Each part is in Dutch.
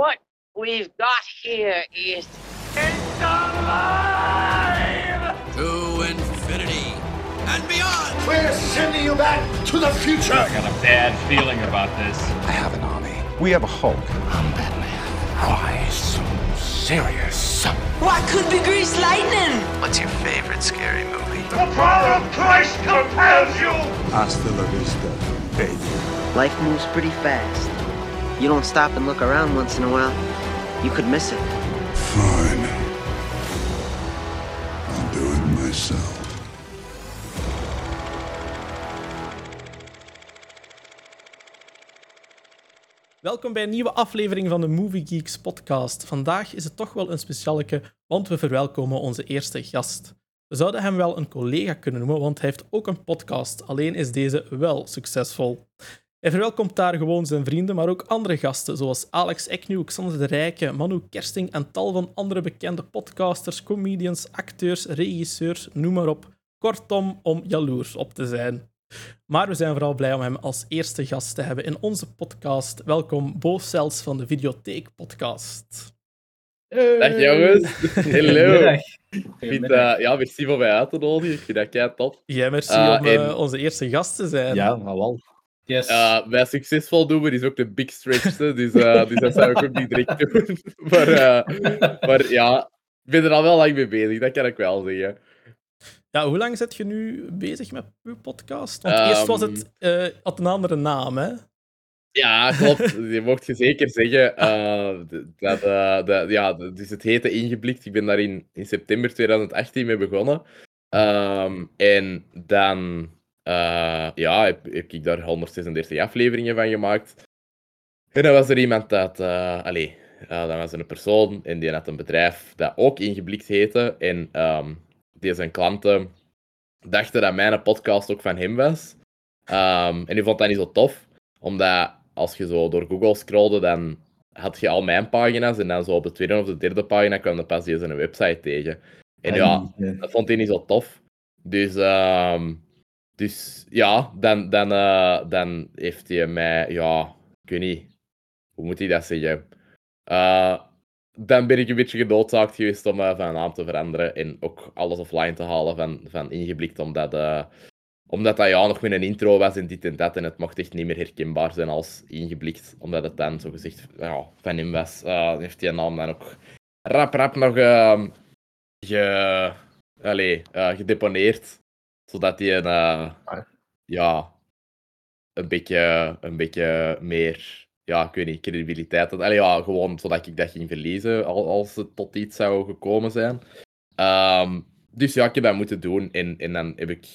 What we've got here is It's alive! to infinity and beyond. We're sending you back to the future. I got a bad feeling about this. I have an army. We have a Hulk. I'm Batman. Why so serious? What could be grease lightning? What's your favorite scary movie? The power of Christ compels you. Hasta la vista, baby. Life moves pretty fast. You don't stop and look around once in a while, you could miss it. Fine. I'll do it myself. Welkom bij een nieuwe aflevering van de Movie Geeks podcast. Vandaag is het toch wel een specialeke, want we verwelkomen onze eerste gast. We zouden hem wel een collega kunnen noemen, want hij heeft ook een podcast, alleen is deze wel succesvol. Hij verwelkomt daar gewoon zijn vrienden, maar ook andere gasten, zoals Alex Eknew, Xander de Rijke, Manu Kersting en tal van andere bekende podcasters, comedians, acteurs, regisseurs, noem maar op. Kortom, om jaloers op te zijn. Maar we zijn vooral blij om hem als eerste gast te hebben in onze podcast. Welkom, Bo van de Videotheek Podcast. Dag jongens. Hallo. Goedemiddag. Ik vind, eh, ja, merci voor mij uit te nodigen. Ik vind dat kei top. Jij merci Ah, om eh, en- onze eerste gast te zijn. Ja, nou wel. Yes. Uh, bij succesvol doen we is ook de big stretch, dus, eh, dus dat zou ik ook niet direct doen. maar, eh, maar ja, ik ben er al wel lang mee bezig, dat kan ik wel zeggen. Ja, hoe lang zit je nu bezig met uw podcast? Want eerst was het eh, had een andere naam, hè? Ja, klopt. Je mocht je zeker zeggen. eh, d- dat, eh, dat, ja, dus het heette Ingeblikt. Ik ben daar in, in september 2018 mee begonnen. Ehm, en dan eh, ja, heb, heb ik daar 136 afleveringen van gemaakt. En dan was er iemand dat... eh allee, eh, dat was een persoon en die had een bedrijf dat ook Ingeblikt heette. En ehm, die zijn klanten dachten dat mijn podcast ook van hem was. Ehm, en die vond dat niet zo tof omdat als je zo door Google scrollde, dan had je al mijn pagina's. En dan zo op de tweede of de derde pagina kwam dan pas deze een website tegen. En ja, dat vond hij niet zo tof. Dus, ehm, dus ja, dan, dan, eh, dan heeft hij mij, ja, ik weet niet, hoe moet hij dat zeggen? Eh, dan ben ik een beetje genoodzaakt geweest om eh, van naam te veranderen en ook alles offline te halen van, van ingeblikt, omdat, omdat dat ja, nog met een intro was en dit en dat, en het mocht echt niet meer herkenbaar zijn als ingeblikt, omdat het dan zogezegd ja, van hem was. Heeft die naam dan ook rap rap nog ehm, ge, gedeponeerd, zodat hij een, eh, ja, een beetje, een beetje meer, ja, ik weet niet, credibiliteit had. Allee, ja, gewoon zodat ik dat ging verliezen al- als het tot iets zou gekomen zijn. Ehm, dus ja, ik heb dat moeten doen en, en dan heb ik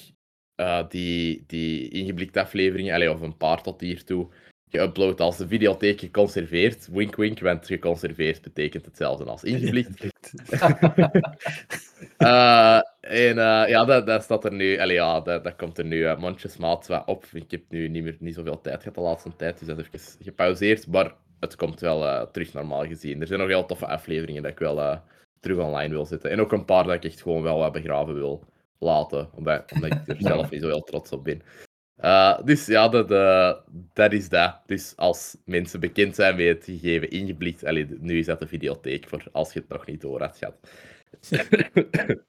eh, die, die ingeblikte afleveringen, allee, of een paar tot hiertoe, geüpload als de videotheek geconserveerd. Wink wink, want geconserveerd betekent hetzelfde als ingeblikt. Eh, en eh, ja, dat, dat staat er nu, allee, ja, dat, dat komt er nu uh, mondjesmaat wat op. Ik heb nu niet meer niet zoveel tijd gehad de laatste tijd, dus dat is even gepauzeerd. Maar het komt wel eh, terug normaal gezien. Er zijn nog heel toffe afleveringen dat ik wel eh, terug online wil zetten. En ook een paar dat ik echt gewoon wel wat begraven wil laten, omdat, omdat ik er zelf niet zo heel trots op ben. Uh, dus ja, dat, uh, dat is dat. Dus als mensen bekend zijn met het gegeven ingeblikt, allee, nu is dat de videotheek voor als je het nog niet door had gehad.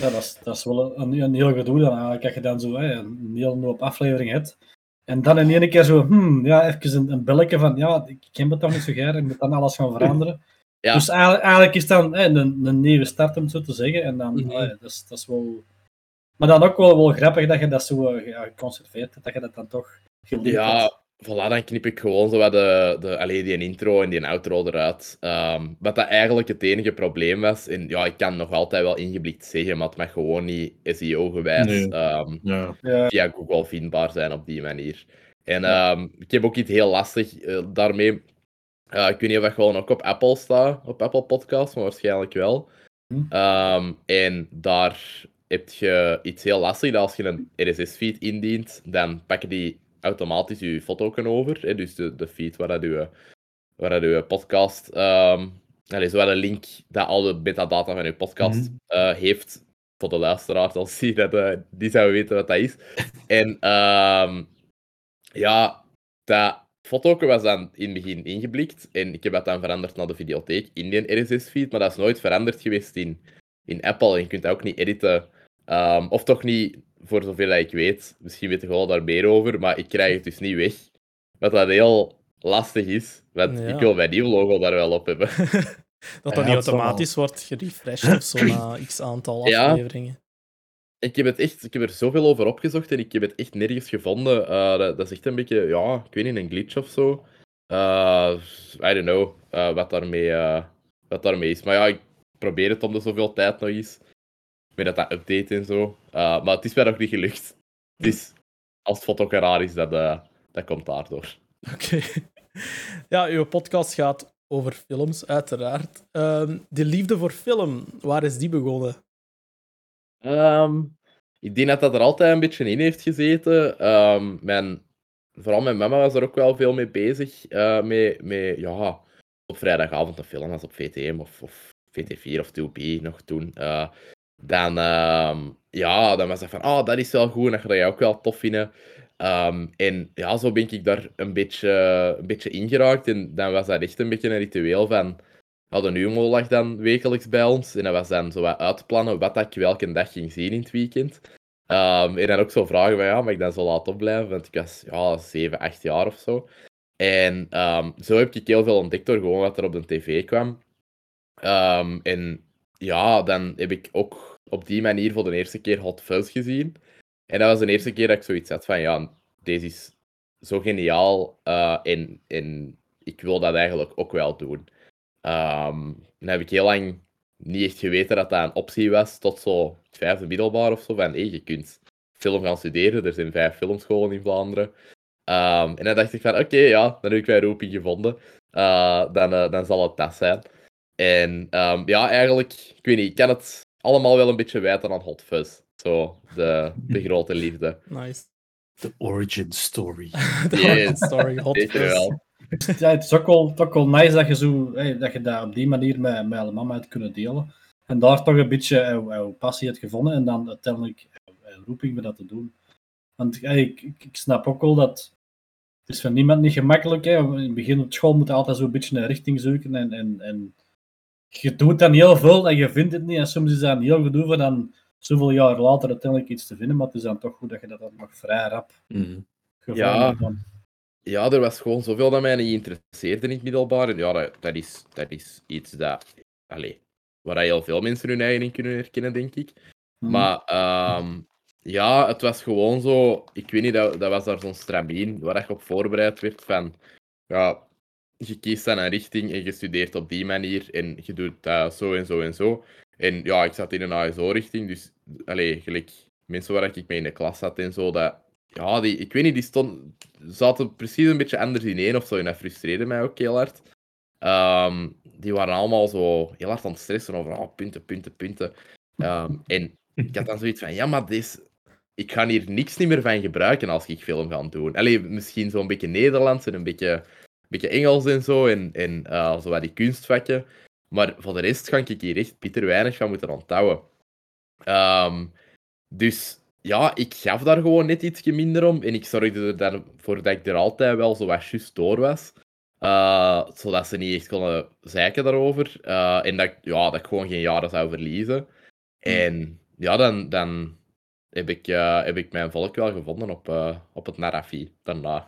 Ja, dat is, dat is wel een, een heel gedoe dan eigenlijk, als je dan zo hè, een hele hoop aflevering hebt. En dan in één keer zo, hmm, ja, even een, een belletje van, ja, ik ken het toch niet zo graag, ik moet dan alles gaan veranderen. Ja. Dus eigenlijk, eigenlijk is dan hè, een, een nieuwe start, om het zo te zeggen. En dan, Mhm. hè, dat, is, dat is wel... Maar dan ook wel, wel grappig dat je dat zo eh, ja, geconserveerd hebt, dat je dat dan toch Ja, hebt. voilà, dan knip ik gewoon zo wat de, de, allee, die intro en die outro eruit. Ehm, wat dat eigenlijk het enige probleem was. En ja, ik kan nog altijd wel ingeblikt zeggen, maar het mag gewoon niet SEO-gewijs Nee. ehm, Ja. via Google vindbaar zijn op die manier. En ehm, ik heb ook iets heel lastig eh, daarmee. Eh, ik weet niet of dat gewoon ook op Apple staat, op Apple Podcasts, maar waarschijnlijk wel. Hm. Ehm, en daar heb je iets heel lastig, dat als je een RSS-feed indient, dan pakken die automatisch je foto over. Hè, dus de, de feed waar dat je, waar dat je podcast, allez, zo wel een link dat al de metadata van je podcast Mhm. eh, heeft. Voor de luisteraars, als die, dat, eh, die zouden weten wat dat is. En ehm, ja, dat, foto was dan in het begin ingeblikt en ik heb dat dan veranderd naar de videotheek in die RSS-feed, maar dat is nooit veranderd geweest in, in Apple en je kunt dat ook niet editen. Ehm, of toch niet, voor zover dat ik weet. Misschien weet je wel daar meer over, maar ik krijg het dus niet weg. Wat dat heel lastig is, want Ja. ik wil mijn nieuw logo daar wel op hebben. Dat dat Ja, niet automatisch wordt gerefreshed of zo na x aantal Ja. afleveringen. Ik heb, het echt, ik heb er zoveel over opgezocht en ik heb het echt nergens gevonden. Eh, dat, dat is echt een beetje, ja, ik weet niet, een glitch of zo. Eh, I don't know eh, wat, daarmee, eh, wat daarmee is. Maar ja, ik probeer het om de zoveel tijd nog eens. Met dat dat update en zo. Eh, maar het is mij nog niet gelukt. Dus als het foto raar is, dat, eh, dat komt daardoor. Oké. Ja, uw podcast gaat over films, uiteraard. Ehm, de liefde voor film, waar is die begonnen? Ehm, ik denk dat dat er altijd een beetje in heeft gezeten. Ehm, mijn, vooral mijn mama was er ook wel veel mee bezig. met, met, ja, op vrijdagavond een film als op VTM of, of VT4 of 2B nog toen. eh, dan, ehm, ja, dan was het van, ah, dat is wel goed en dat ga jij ook wel tof vinden. Ehm, en ja, zo ben ik daar een beetje, een beetje ingeraakt. En dan was dat echt een beetje een ritueel van... We hadden Humo lag dan wekelijks bij ons. En dat was dan zo wat uitplannen wat dat ik welke dag ging zien in het weekend. Ehm, en dan ook zo vragen van, ja, mag ik dan zo laat opblijven? Want ik was ja, 7, 8 jaar of zo. En zo heb ik heel veel ontdekt door gewoon wat er op de tv kwam. En ja, dan heb ik ook op die manier voor de eerste keer Hot Fuzz gezien. En dat was de eerste keer dat ik zoiets had van, ja, deze is zo geniaal eh, en, en ik wil dat eigenlijk ook wel doen. Ehm, dan heb ik heel lang niet echt geweten dat dat een optie was, tot zo vijfde middelbaar of zo, van hé, je kunt film gaan studeren, er zijn vijf filmscholen in Vlaanderen. Ehm, en dan dacht ik van, oké, ja, dan heb ik mijn roeping gevonden. Eh, dan, eh, dan zal het dat zijn. En ehm, ja, eigenlijk, ik weet niet, ik kan het allemaal wel een beetje wijten aan Hot Fuzz. Zo, de, de grote liefde. Nice. The origin story. De Yes. origin story, Hot Zeker Fuzz. wel. Ja, het is ook wel, nice dat je, zo, hey, dat je dat op die manier met, met alle mama hebt kunnen delen. En daar toch een beetje jouw, jouw passie hebt gevonden en dan uiteindelijk jouw, jouw roeping met dat te doen. Want hey, ik, ik, ik snap ook wel dat het is voor niemand niet gemakkelijk is. In het begin op school moet je altijd zo'n beetje een richting zoeken en, en, en je doet dan heel veel en je vindt het niet. En soms is dat heel gedoe voor dan zoveel jaar later uiteindelijk iets te vinden, maar het is dan toch goed dat je dat dan nog vrij rap gevonden Ja. hebt. Ja, er was gewoon zoveel dat mij niet interesseerde in het middelbaar. En ja, dat, dat, is, dat is iets dat, waar heel veel mensen hun eigen in kunnen herkennen, denk ik. Mhm. Maar ehm, ja, het was gewoon zo. Ik weet niet, dat, dat was daar zo'n stramien waar je op voorbereid werd van. Ja, je kiest dan een richting en je studeert op die manier en je doet dat zo en zo en zo. En ja, ik zat in een ASO-richting, dus allee, gelijk mensen waar ik mee in de klas zat en zo, dat, ja, die, ik weet niet, die stond, zaten precies een beetje anders ineen of zo en dat frustreerde mij ook heel hard. Ehm, die waren allemaal zo heel hard aan het stressen over oh, punten, punten, punten. Ehm, en ik had dan zoiets van, ja, maar dit, ik ga hier niks niet meer van gebruiken als ik film ga doen. Allee, misschien zo'n beetje Nederlands en een beetje, beetje Engels en zo, en, en eh, zo wat die kunstvakken. Maar voor de rest ga ik hier echt bitter weinig van moeten onthouden. Ehm, dus ja, ik gaf daar gewoon net iets minder om. En ik zorgde er dan voor dat ik er altijd wel zo wat juist door was. Eh, zodat ze niet echt konden zeiken daarover. Eh, en dat, ik- ja, dat ik gewoon geen jaren zou verliezen. En ja, dan, dan heb, ik, heb ik mijn volk wel gevonden op, op het Narafi daarna.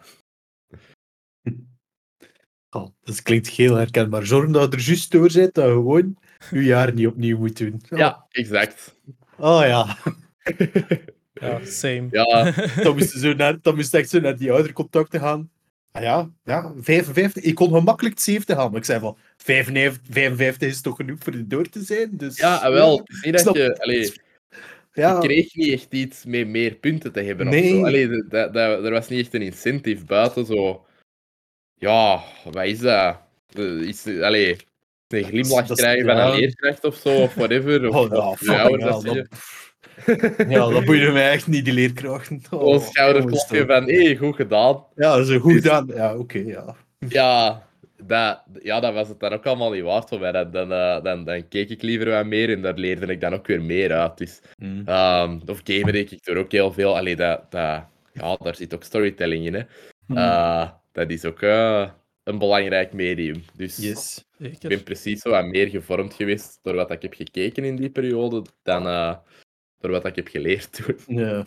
Oh, dat klinkt heel herkenbaar. Zorg dat je er juist door zit, dat je gewoon je jaar niet opnieuw moet doen. Ja, exact. Oh ja. Ja, same. Ja, Dan moest, je zo naar, dan moest je echt zo naar die oudercontacten gaan. Ah ja, ja, 55. Ik kon gemakkelijk het 70 halen, maar ik zei van 55, 55 is toch genoeg voor er door te zijn? Dus, ja en wel. Niet dat Snap. je... Allee, Ja, Je kreeg niet echt iets met meer punten te hebben. Nee. Of zo. Allee, dat, dat, dat- er was niet echt een incentive buiten zo. Ja, wat is dat? Eh, Is, allee, een glimlach dat is- krijgen van ja. een leerkracht of zo, of whatever. Of, Oh, nou, of dat dat- zeggen. ja, dat boeide mij echt niet, die leerkrachten. Oh, Zo'n schouderklopje jongens, van, hé, hey, goed gedaan. Ja, dat is een goed gedaan. Ja, oké, ja. Ja dat, ja, dat was het dan ook allemaal niet waard voor mij. Dan, dan, eh, dan, dan keek ik liever wat meer en daar leerde ik dan ook weer meer uit. Dus, Mm. ehm, of ik er ook heel veel. Allee, dat, dat, ja, daar zit ook storytelling in. Hè. Eh, dat is ook eh, een belangrijk medium. Dus Yes. ik ben precies zo wat meer gevormd geweest door wat ik heb gekeken in die periode dan eh, door wat ik heb geleerd toen. Ja.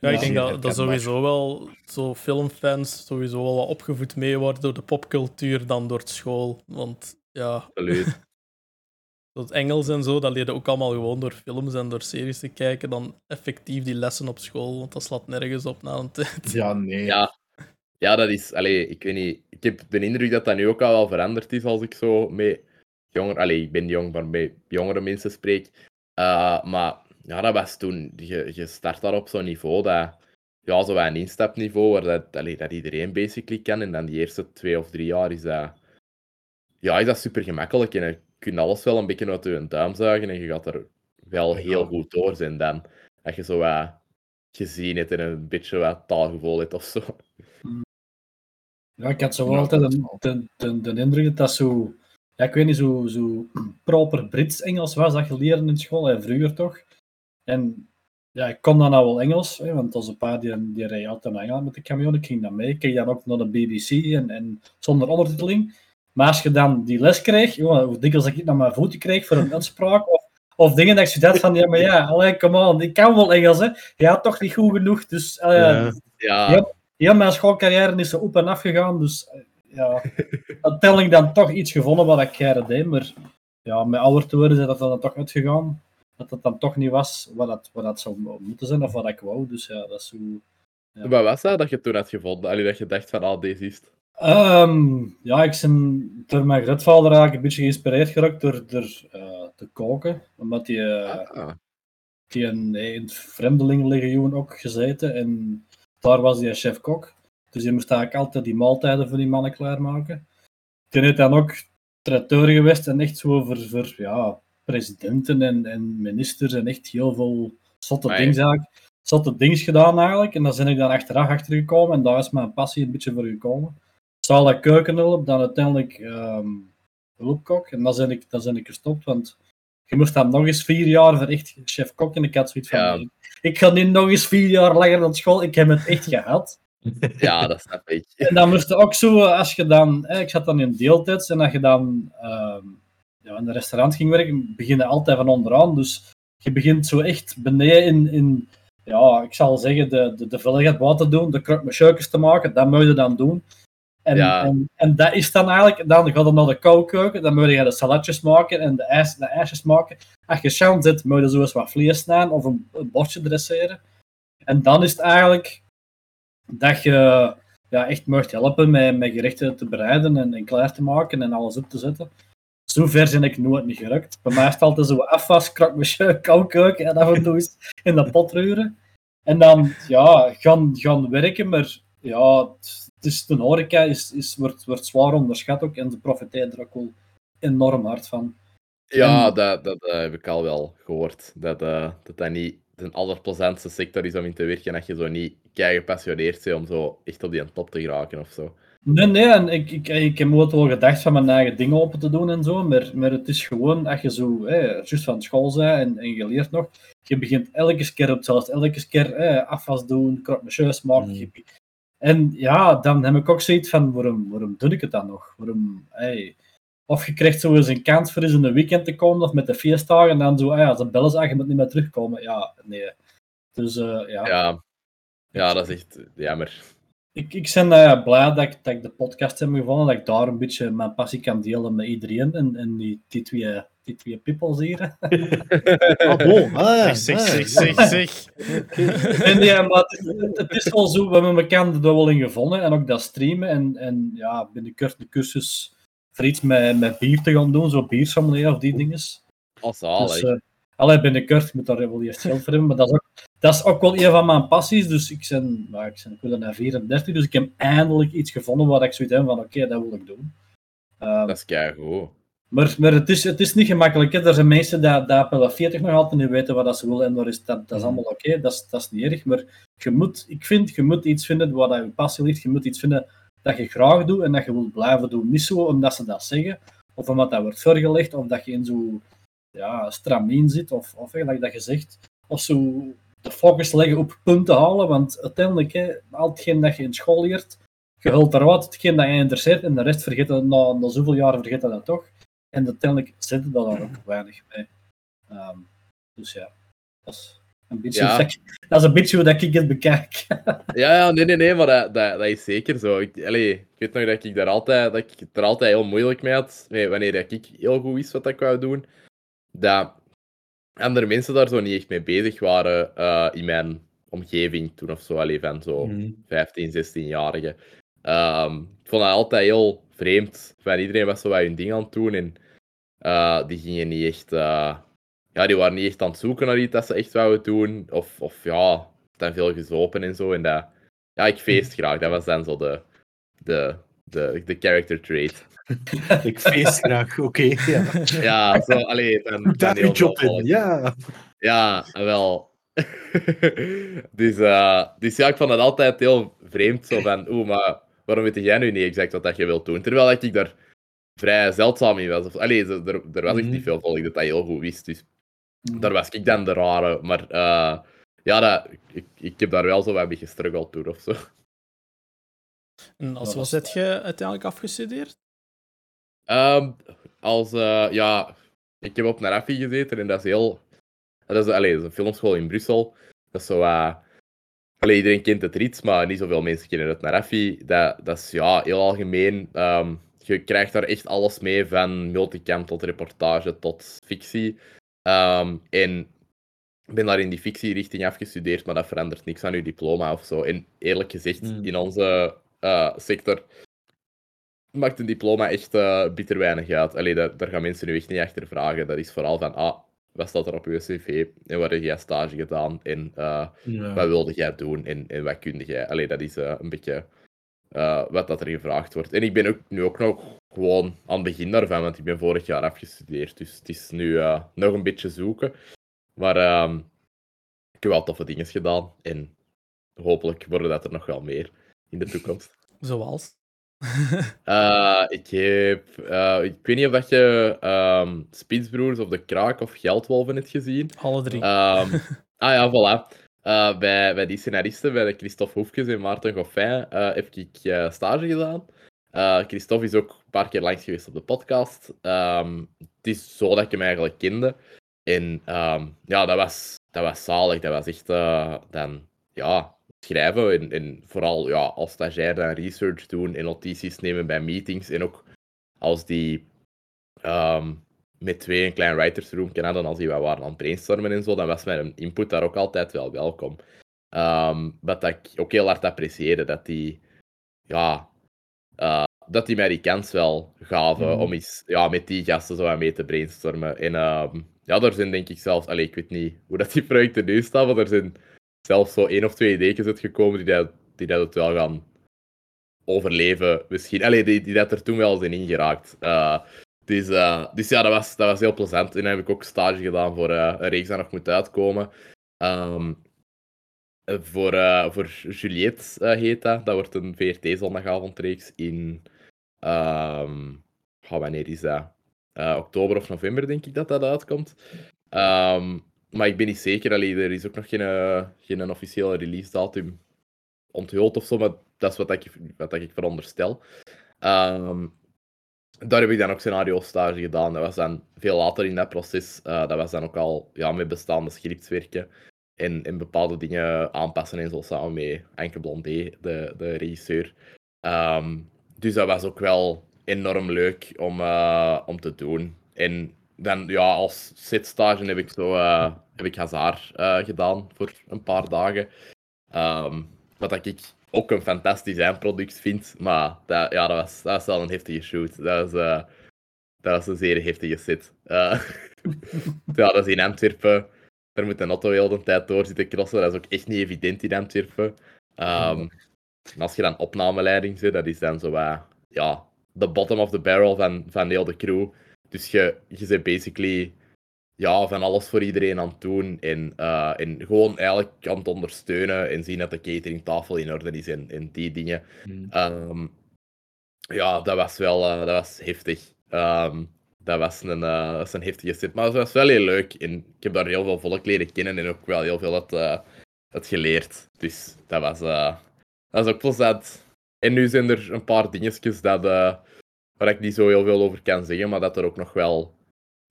Ja, ik denk dat, dat sowieso wel zo filmfans sowieso wel wat opgevoed mee worden door de popcultuur dan door school. Want ja, Absoluut. dat Engels en zo, dat leerde ook allemaal gewoon door films en door series te kijken dan effectief die lessen op school. Want dat slaat nergens op na een tijd. Ja, nee. Ja. Ja, dat is... Allee, ik weet niet... Ik heb de indruk dat dat nu ook al wel veranderd is als ik zo met jonger... Allee, ik ben jong, maar met jongere mensen spreek. Uh, maar ja, dat was toen... Je, je start daar op zo'n niveau dat... Ja, zo een instapniveau waar dat, allee, dat iedereen basically kan. En dan die eerste twee of drie jaar is dat... Ja, is dat super gemakkelijk. En je kunt alles wel een beetje uit je duim zuigen en je gaat er wel heel goed door zijn dan. Dat je zo wat gezien hebt en een beetje wat taalgevoel hebt of zo. Ja, ik had zo Ja, altijd de, de, de, de indruk dat dat zo, ja, ik weet niet, zo, zo proper Brits-Engels was dat je leerde in school, hè, vroeger toch. En ja, ik kon dan nou wel Engels, hè, want onze pa die, die reed altijd naar Engeland met de camion, ik ging dan mee, ik keek dan ook naar de BBC en, en zonder ondertiteling. Maar als je dan die les kreeg, jongen, hoe dikwijls ik naar mijn voeten kreeg voor een uitspraak, of, of dingen dat ik zoiets had van, ja, maar ja, allee, come on, ik kan wel Engels, hè. Je had toch niet goed genoeg, dus... Ja. Ja, Ja. Heel mijn schoolcarrière is zo op en af gegaan, dus eh, ja, uiteindelijk dan toch iets gevonden wat ik graag deed, maar ja, met ouder te worden is dat dan toch uitgegaan, dat het dan toch niet was wat dat, wat dat zou mo- moeten zijn of wat ik wou, dus ja, dat is zo... Ja. Wat was dat dat je toen had gevonden? Allee, dat je dacht van, ah, deze is het. Ehm, ja, ik ben door mijn grootvader eigenlijk een beetje geïnspireerd geraakt door, door eh, te koken, omdat hij eh, Ah, die in, in het Vreemdelingenlegioen ook gezeten en daar was hij chef-kok. Dus je moest eigenlijk altijd die maaltijden voor die mannen klaarmaken. Toen heeft dan ook traiteur geweest en echt zo voor, voor ja, presidenten en, en ministers en echt heel veel zotte Amai. dingen eigenlijk. Zotte dingen gedaan eigenlijk. En daar ben ik dan achteraf achter gekomen en daar is mijn passie een beetje voor gekomen. Zalig keukenhulp, dan uiteindelijk ehm hulpkok. En dan ben ik, dan ben ik gestopt, want je moest dan nog eens vier jaar voor echt chef-kok. En ik had zoiets van, Ja. nee, ik ga niet nog eens vier jaar langer naar school. Ik heb het echt gehad. ja, dat snap ik. En dan moest je ook zo, als je dan, hè, ik zat dan in deeltijds en als je dan ehm, ja, in een restaurant ging werken, begin je altijd van onderaan. Dus je begint zo echt beneden in, in ja, ik zal zeggen, de, de, de te doen, de krokmachukes te maken, dat moet je dan doen. En, Ja. en, en dat is dan eigenlijk, dan ga je naar de koukeuken, dan moet je de salatjes maken en de, ijs, de ijsjes maken. Als je chance zit, moet je zo eens wat vlees snijden of een, een bordje dresseren. En dan is het eigenlijk dat je ja, echt mocht helpen met, met gerechten te bereiden en, en klaar te maken en alles op te zetten. Zo ver ben ik nooit niet gerukt. Bij mij is het altijd zo afwas, krokmachine, koukeuken en af en toe eens in de pot ruren. En dan ja, gaan, gaan werken, maar ja, het, het is, de horeca is, is, wordt, wordt zwaar onderschat ook en ze profiteren er ook wel enorm hard van. Ja, En- dat, dat heb ik al wel gehoord. Dat eh, dat, dat niet de allerplezantste sector is om in te werken. Dat je zo niet kei gepassioneerd bent om zo echt op die top te geraken of zo. Nee, nee, en ik, ik, ik heb ooit wel gedacht van mijn eigen dingen open te doen en zo, maar, maar het is gewoon, als je zo, hè, juist van school bent en, en je leert nog, je begint elke keer op hetzelfde, elke keer hè, afwas doen, krokmachines maken. Mm. je- En ja, dan heb ik ook zoiets van, waarom, waarom doe ik het dan nog? Waarom, hey, of je krijgt zo eens een kans voor eens in een weekend te komen, of met de feestdagen, en dan zo, ah ja, ze bellen ze, je moet niet meer terugkomen. Ja, nee. Dus eh, ja. Ja, ja dat is echt jammer. Ik, ik ben eh, blij dat ik, dat ik de podcast heb gevonden, dat ik daar een beetje mijn passie kan delen met iedereen en, en die, die twee, die twee pippels hier. Ah, bon. Ah, Zeg, ah, zeg, zeg, ja. zeg, zeg. en ja, maar het, is- het is wel zo, we hebben elkaar er wel in gevonden en ook dat streamen en, en ja, binnenkort de cursus voor iets met, met bier te gaan doen, zo biersommelier of die dingen. Oh, zalig. Dus, eh allee, binnenkort, ik moet daar wel eerst geld voor hebben, maar dat is, ook, dat is ook wel een van mijn passies. Dus ik ben, nou, ik ben ik wil naar 34, dus ik heb eindelijk iets gevonden waar ik zoiets heb van, oké, dat wil ik doen. Ehm, Dat is keigoed. maar maar het, is, het is niet gemakkelijk. Hè. Er zijn mensen die, die op 40 nog altijd niet weten wat dat ze willen en daar is, dat, dat is allemaal oké, dat, is, dat is niet erg. Maar je moet, ik vind, je moet iets vinden waar dat je passie ligt, je moet iets vinden dat je graag doet en dat je wilt blijven doen. Niet zo omdat ze dat zeggen, of omdat dat wordt voorgelegd, of dat je in zo'n ja, stramien zit, of, of eigenlijk dat je zegt, of zo de focus leggen op punten halen, want uiteindelijk, hè, al hetgeen dat je in school leert, je hult eruit hetgeen dat je interesseert en de rest vergeet je, na, na zoveel jaren vergeet je dat toch. En uiteindelijk zit er dan ook weinig bij. Ehm, dus ja, dat is een beetje, Ja. dat, is een beetje hoe dat ik het bekijk. Ja, ja, nee, nee, nee, maar dat, dat, dat is zeker zo. Ik, allee, ik weet nog dat ik, daar altijd, dat ik het er altijd heel moeilijk mee had, nee, wanneer dat ik heel goed wist wat ik wou doen, dat andere mensen daar zo niet echt mee bezig waren eh, in mijn omgeving toen of zo, allee, van zo Mhm. 15, 16-jarigen. Ehm, ik vond dat altijd heel vreemd, van iedereen was zo wat hun ding aan het doen en eh, die gingen niet echt... eh, ja, die waren niet echt aan het zoeken naar iets dat ze echt wouden doen. Of, of ja, dan veel gezopen en zo. En dat, ja, ik feest graag. Dat was dan zo de, de, de, de character trait. Ik feest graag, oké. ja. Ja, zo, allee, dan, daar je job in, ja. Ja, wel. dus, eh, dus ja, ik vond het altijd heel vreemd. Zo van, oeh, maar waarom weet jij nu niet exact wat dat je wilt doen? Terwijl ik daar vrij zeldzaam in was. Of, allee, er, er was echt niet veel volk dat dat heel goed wist. Dus daar was ik dan de rare. Maar eh, ja, dat, ik, ik heb daar wel zo wat mee gestruggeld toen of zo. En als was het je uiteindelijk afgestudeerd? Ehm, als, eh, ja, ik heb op Narafi gezeten en dat is heel... Dat is, allee, dat is een filmschool in Brussel. Dat is zo... eh, iedereen kent het Rits, maar niet zoveel mensen kennen het Narafi. Dat, dat is ja, heel algemeen. Ehm, je krijgt daar echt alles mee, van multicam tot reportage tot fictie. Ehm, en ik ben daar in die fictierichting afgestudeerd, maar dat verandert niks aan je diploma of zo. En eerlijk gezegd, Mm. in onze sector maakt een diploma echt eh, bitter weinig uit. Allee, daar, daar gaan mensen nu echt niet achter vragen. Dat is vooral van, ah, wat staat er op je cv? En waar heb jij stage gedaan? En eh, Ja. wat wilde jij doen? En, en wat kunde jij? Allee, dat is eh, een beetje eh, wat dat er gevraagd wordt. En ik ben ook, nu ook nog gewoon aan het begin daarvan, want ik ben vorig jaar afgestudeerd. Dus het is nu eh, nog een beetje zoeken. Maar ehm, ik heb wel toffe dingen gedaan. En hopelijk worden dat er nog wel meer in de toekomst. Zoals? Eh, ik heb... eh, ik weet niet of dat je ehm Spitsbroers of De Kraak of Geldwolven hebt gezien. Alle drie. Ehm, ah ja, voilà. Eh, bij, bij die scenaristen, bij de Christophe Hoefkes en Maarten Goffin, heb ik stage gedaan. Christophe is ook een paar keer langs geweest op de podcast. Ehm, het is zo dat ik hem eigenlijk kende. En ja, dat was, dat was zalig. Dat was echt dan, ja, schrijven en, en vooral ja, als stagiair dan research doen en notities nemen bij meetings. En ook als die ehm, met twee een klein writersroom hadden, als die wat waren aan het brainstormen en zo, dan was mijn input daar ook altijd wel welkom. Ehm, wat dat ik ook heel hard apprecieerde, dat die, ja, eh, dat die mij die kans wel gaven Mhm. om eens ja, met die gasten zo wat mee te brainstormen. En ehm, ja, daar zijn denk ik zelfs, allee, ik weet niet hoe dat die projecten nu staan, maar er zijn zelfs zo één of twee ideeën uitgekomen die dat, die dat het wel gaan overleven, misschien. Allee, die, die dat er toen wel zijn ingeraakt. Eh, dus, eh, dus ja, dat was, dat was heel plezant. En dan heb ik ook stage gedaan voor eh, een reeks dat nog moet uitkomen. Ehm, eh, voor, voor Juliette eh, heet dat. Dat wordt een VRT-zondagavondreeks in... ehm wanneer is dat? Oktober of november, denk ik dat dat uitkomt. Ehm, maar ik ben niet zeker. Allee, er is ook nog geen, eh, geen officiële release datum onthuld of zo, maar dat is wat ik, wat ik veronderstel. Ehm, daar heb ik dan ook scenario-stage gedaan. Dat was dan veel later in dat proces. Eh, dat was dan ook al ja, met bestaande scripts werken en, en bepaalde dingen aanpassen en zo samen met Anke Blondé, de, de regisseur. Ehm, dus dat was ook wel enorm leuk om, eh, om te doen. En dan, ja, als heb ik zo heb ik Hazard eh, gedaan voor een paar dagen. Ehm, wat ik ook een fantastisch eindproduct vind. Maar dat, ja, dat, was, dat was wel een heftige shoot. Dat was, eh, dat een zeer heftige set. Eh, ja, dat is in Antwerpen. Daar moet een auto heel de tijd door zitten crossen. Dat is ook echt niet evident in Antwerpen. Ehm, en als je dan opnameleiding zit, dat is dan zo ja, de bottom of the barrel van, van heel de crew. Dus je, je bent basically ja, van alles voor iedereen aan het doen. En, eh, en gewoon eigenlijk aan het ondersteunen en zien dat de cateringtafel in orde is en, en die dingen. Hmm. Ehm, ja, dat was wel eh, dat was heftig. Ehm, dat, was een, eh, dat was een heftige set, maar het was wel heel leuk. En ik heb daar heel veel volk leren kennen en ook wel heel veel eh, uit geleerd. Dus dat was, dat was ook plezant. En nu zijn er een paar dingetjes dat, waar ik niet zo heel veel over kan zeggen, maar dat er ook nog wel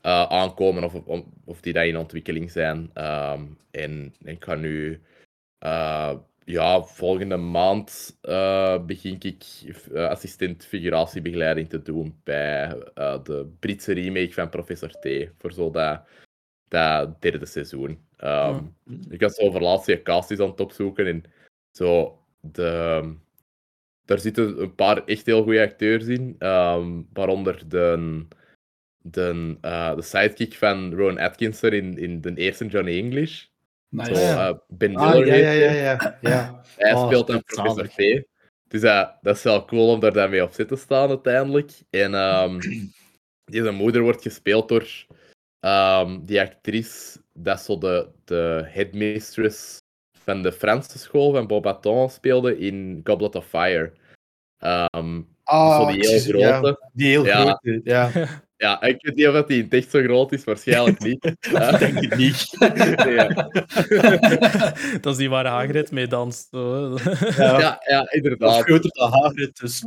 eh, aankomen of, of, of die dat in ontwikkeling zijn. Ehm, en ik ga nu, eh, ja, volgende maand eh, begin ik assistent figuratiebegeleiding te doen bij de Britse remake van Professor T. Voor zo dat, dat derde seizoen. Ehm, Ik was zo over laatst die cast eens aan het opzoeken en zo de... Daar zitten een paar echt heel goede acteurs in, ehm, waaronder de, de, eh, de sidekick van Rowan Atkinson in, in de eerste Johnny English. Nice. Zo, Ja. eh, ben Ah, Miller ja, ja, ja, hij. ja. ja. Hij Oh, speelt dan Professor. T. Dus dat, dat is wel cool om daar dan mee op zit te staan uiteindelijk. En ehm deze moeder wordt gespeeld door ehm, die actrice, dat is zo de, de headmistress van de Franse school van Bobaton speelde in Goblet of Fire. Ehm, Ah, zo die heel ja. grote. Die heel Ja. grote, ja. Ja, ik weet niet of dat die in het echt zo groot is, waarschijnlijk niet. Ik denk het niet. Nee, ja. dat is die waar Hagrid mee danst. Ja. ja, ja, Dat is inderdaad. groter dan Hagrid, dus...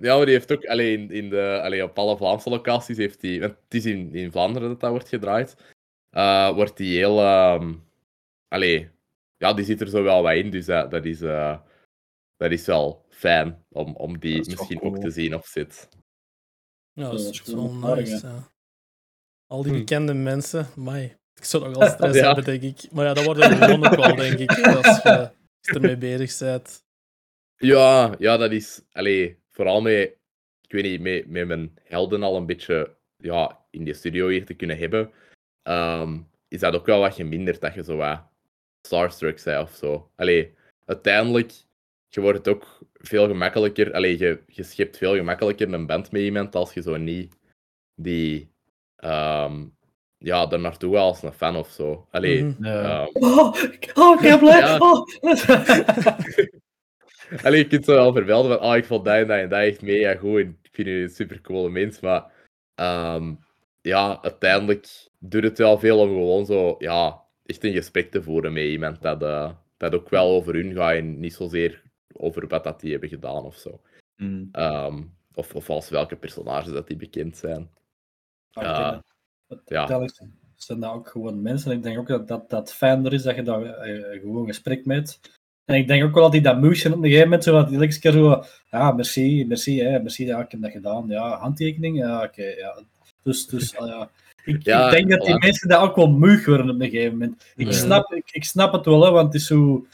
ja, maar die heeft ook alleen in de, allee, op alle Vlaamse locaties heeft hij, want het is in, in Vlaanderen dat dat wordt gedraaid, eh, wordt die heel, allee, ja, die zit er zo wel wat in, dus dat, dat is, eh, dat is wel fijn om, om die Dat misschien cool. ook te zien op zit. Ja, dat is, wel nice. ja. Al die Hm. bekende mensen, mai. Ik zou nog wel stress Ja. hebben, denk ik. Maar ja, dat wordt er gewoon ook wel, denk ik. Als je, als je ermee bezig bent. Ja, ja, dat is, allee, vooral met, ik weet niet, met, met mijn helden al een beetje ja, in die studio hier te kunnen hebben, ehm, is dat ook wel wat geminderd dat je zo wat starstruck bent of zo. Allee, uiteindelijk, je wordt het ook veel gemakkelijker, allee, je, je schept veel gemakkelijker een band met iemand als je zo niet die, ehm, ja, er naartoe gaat als een fan of zo. Allee, Mhm. Ehm, Oh, ik- oh, ik ben blij. Ja. Oh. Allee, je kunt zo wel vermelden van, ah, ik vond dat en dat en dat echt mega goed en ik vind u een super coole mens, maar ehm, ja, uiteindelijk doet het wel veel om gewoon zo, ja, echt een gesprek te voeren met iemand dat, eh, dat ook wel over hun gaat en niet zozeer over wat dat die hebben gedaan of zo. Mm. Ehm, of, of als welke personages dat die bekend zijn. Ja. dat- Ja. zijn dat ook gewoon mensen. Ik denk ook dat dat, dat fijn er is dat je daar eh, gewoon gesprek met. En ik denk ook wel dat die dat moesten op een gegeven moment, zo dat die elke keer zo, ja, merci, merci, hè, merci, ja, ik heb dat gedaan. Ja, handtekening, ja, oké, ja. Dus, dus ah, ja. Ik, Ja, ik denk dat die voilà. mensen dat ook wel moe worden op een gegeven moment. Ik, snap, ik, ik snap het wel, hè, want het is zo,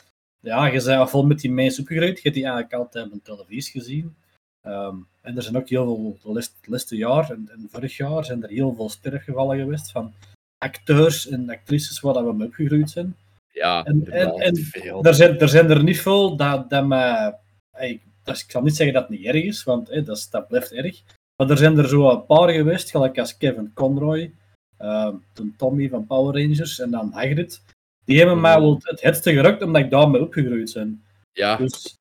ja, je bent vol met die mensen opgegroeid, je hebt die eigenlijk altijd op televisie gezien. Ehm, en er zijn ook heel veel, de laatste- jaar en, en vorig jaar zijn er heel veel sterfgevallen geweest van acteurs en actrices waar dat we mee opgegroeid zijn. Ja, En, en, veel. er, zijn, er zijn er niet veel dat, dat me... dat is- ik zal niet zeggen dat het niet erg is, want dat, is, dat blijft erg. Maar er zijn er zo een paar geweest, gelijk als Kevin Conroy, toen Tommy van Power Rangers en dan Hagrid. Die hebben mij wel het hardste gerukt omdat ik daarmee opgegroeid ben. Ja, Dus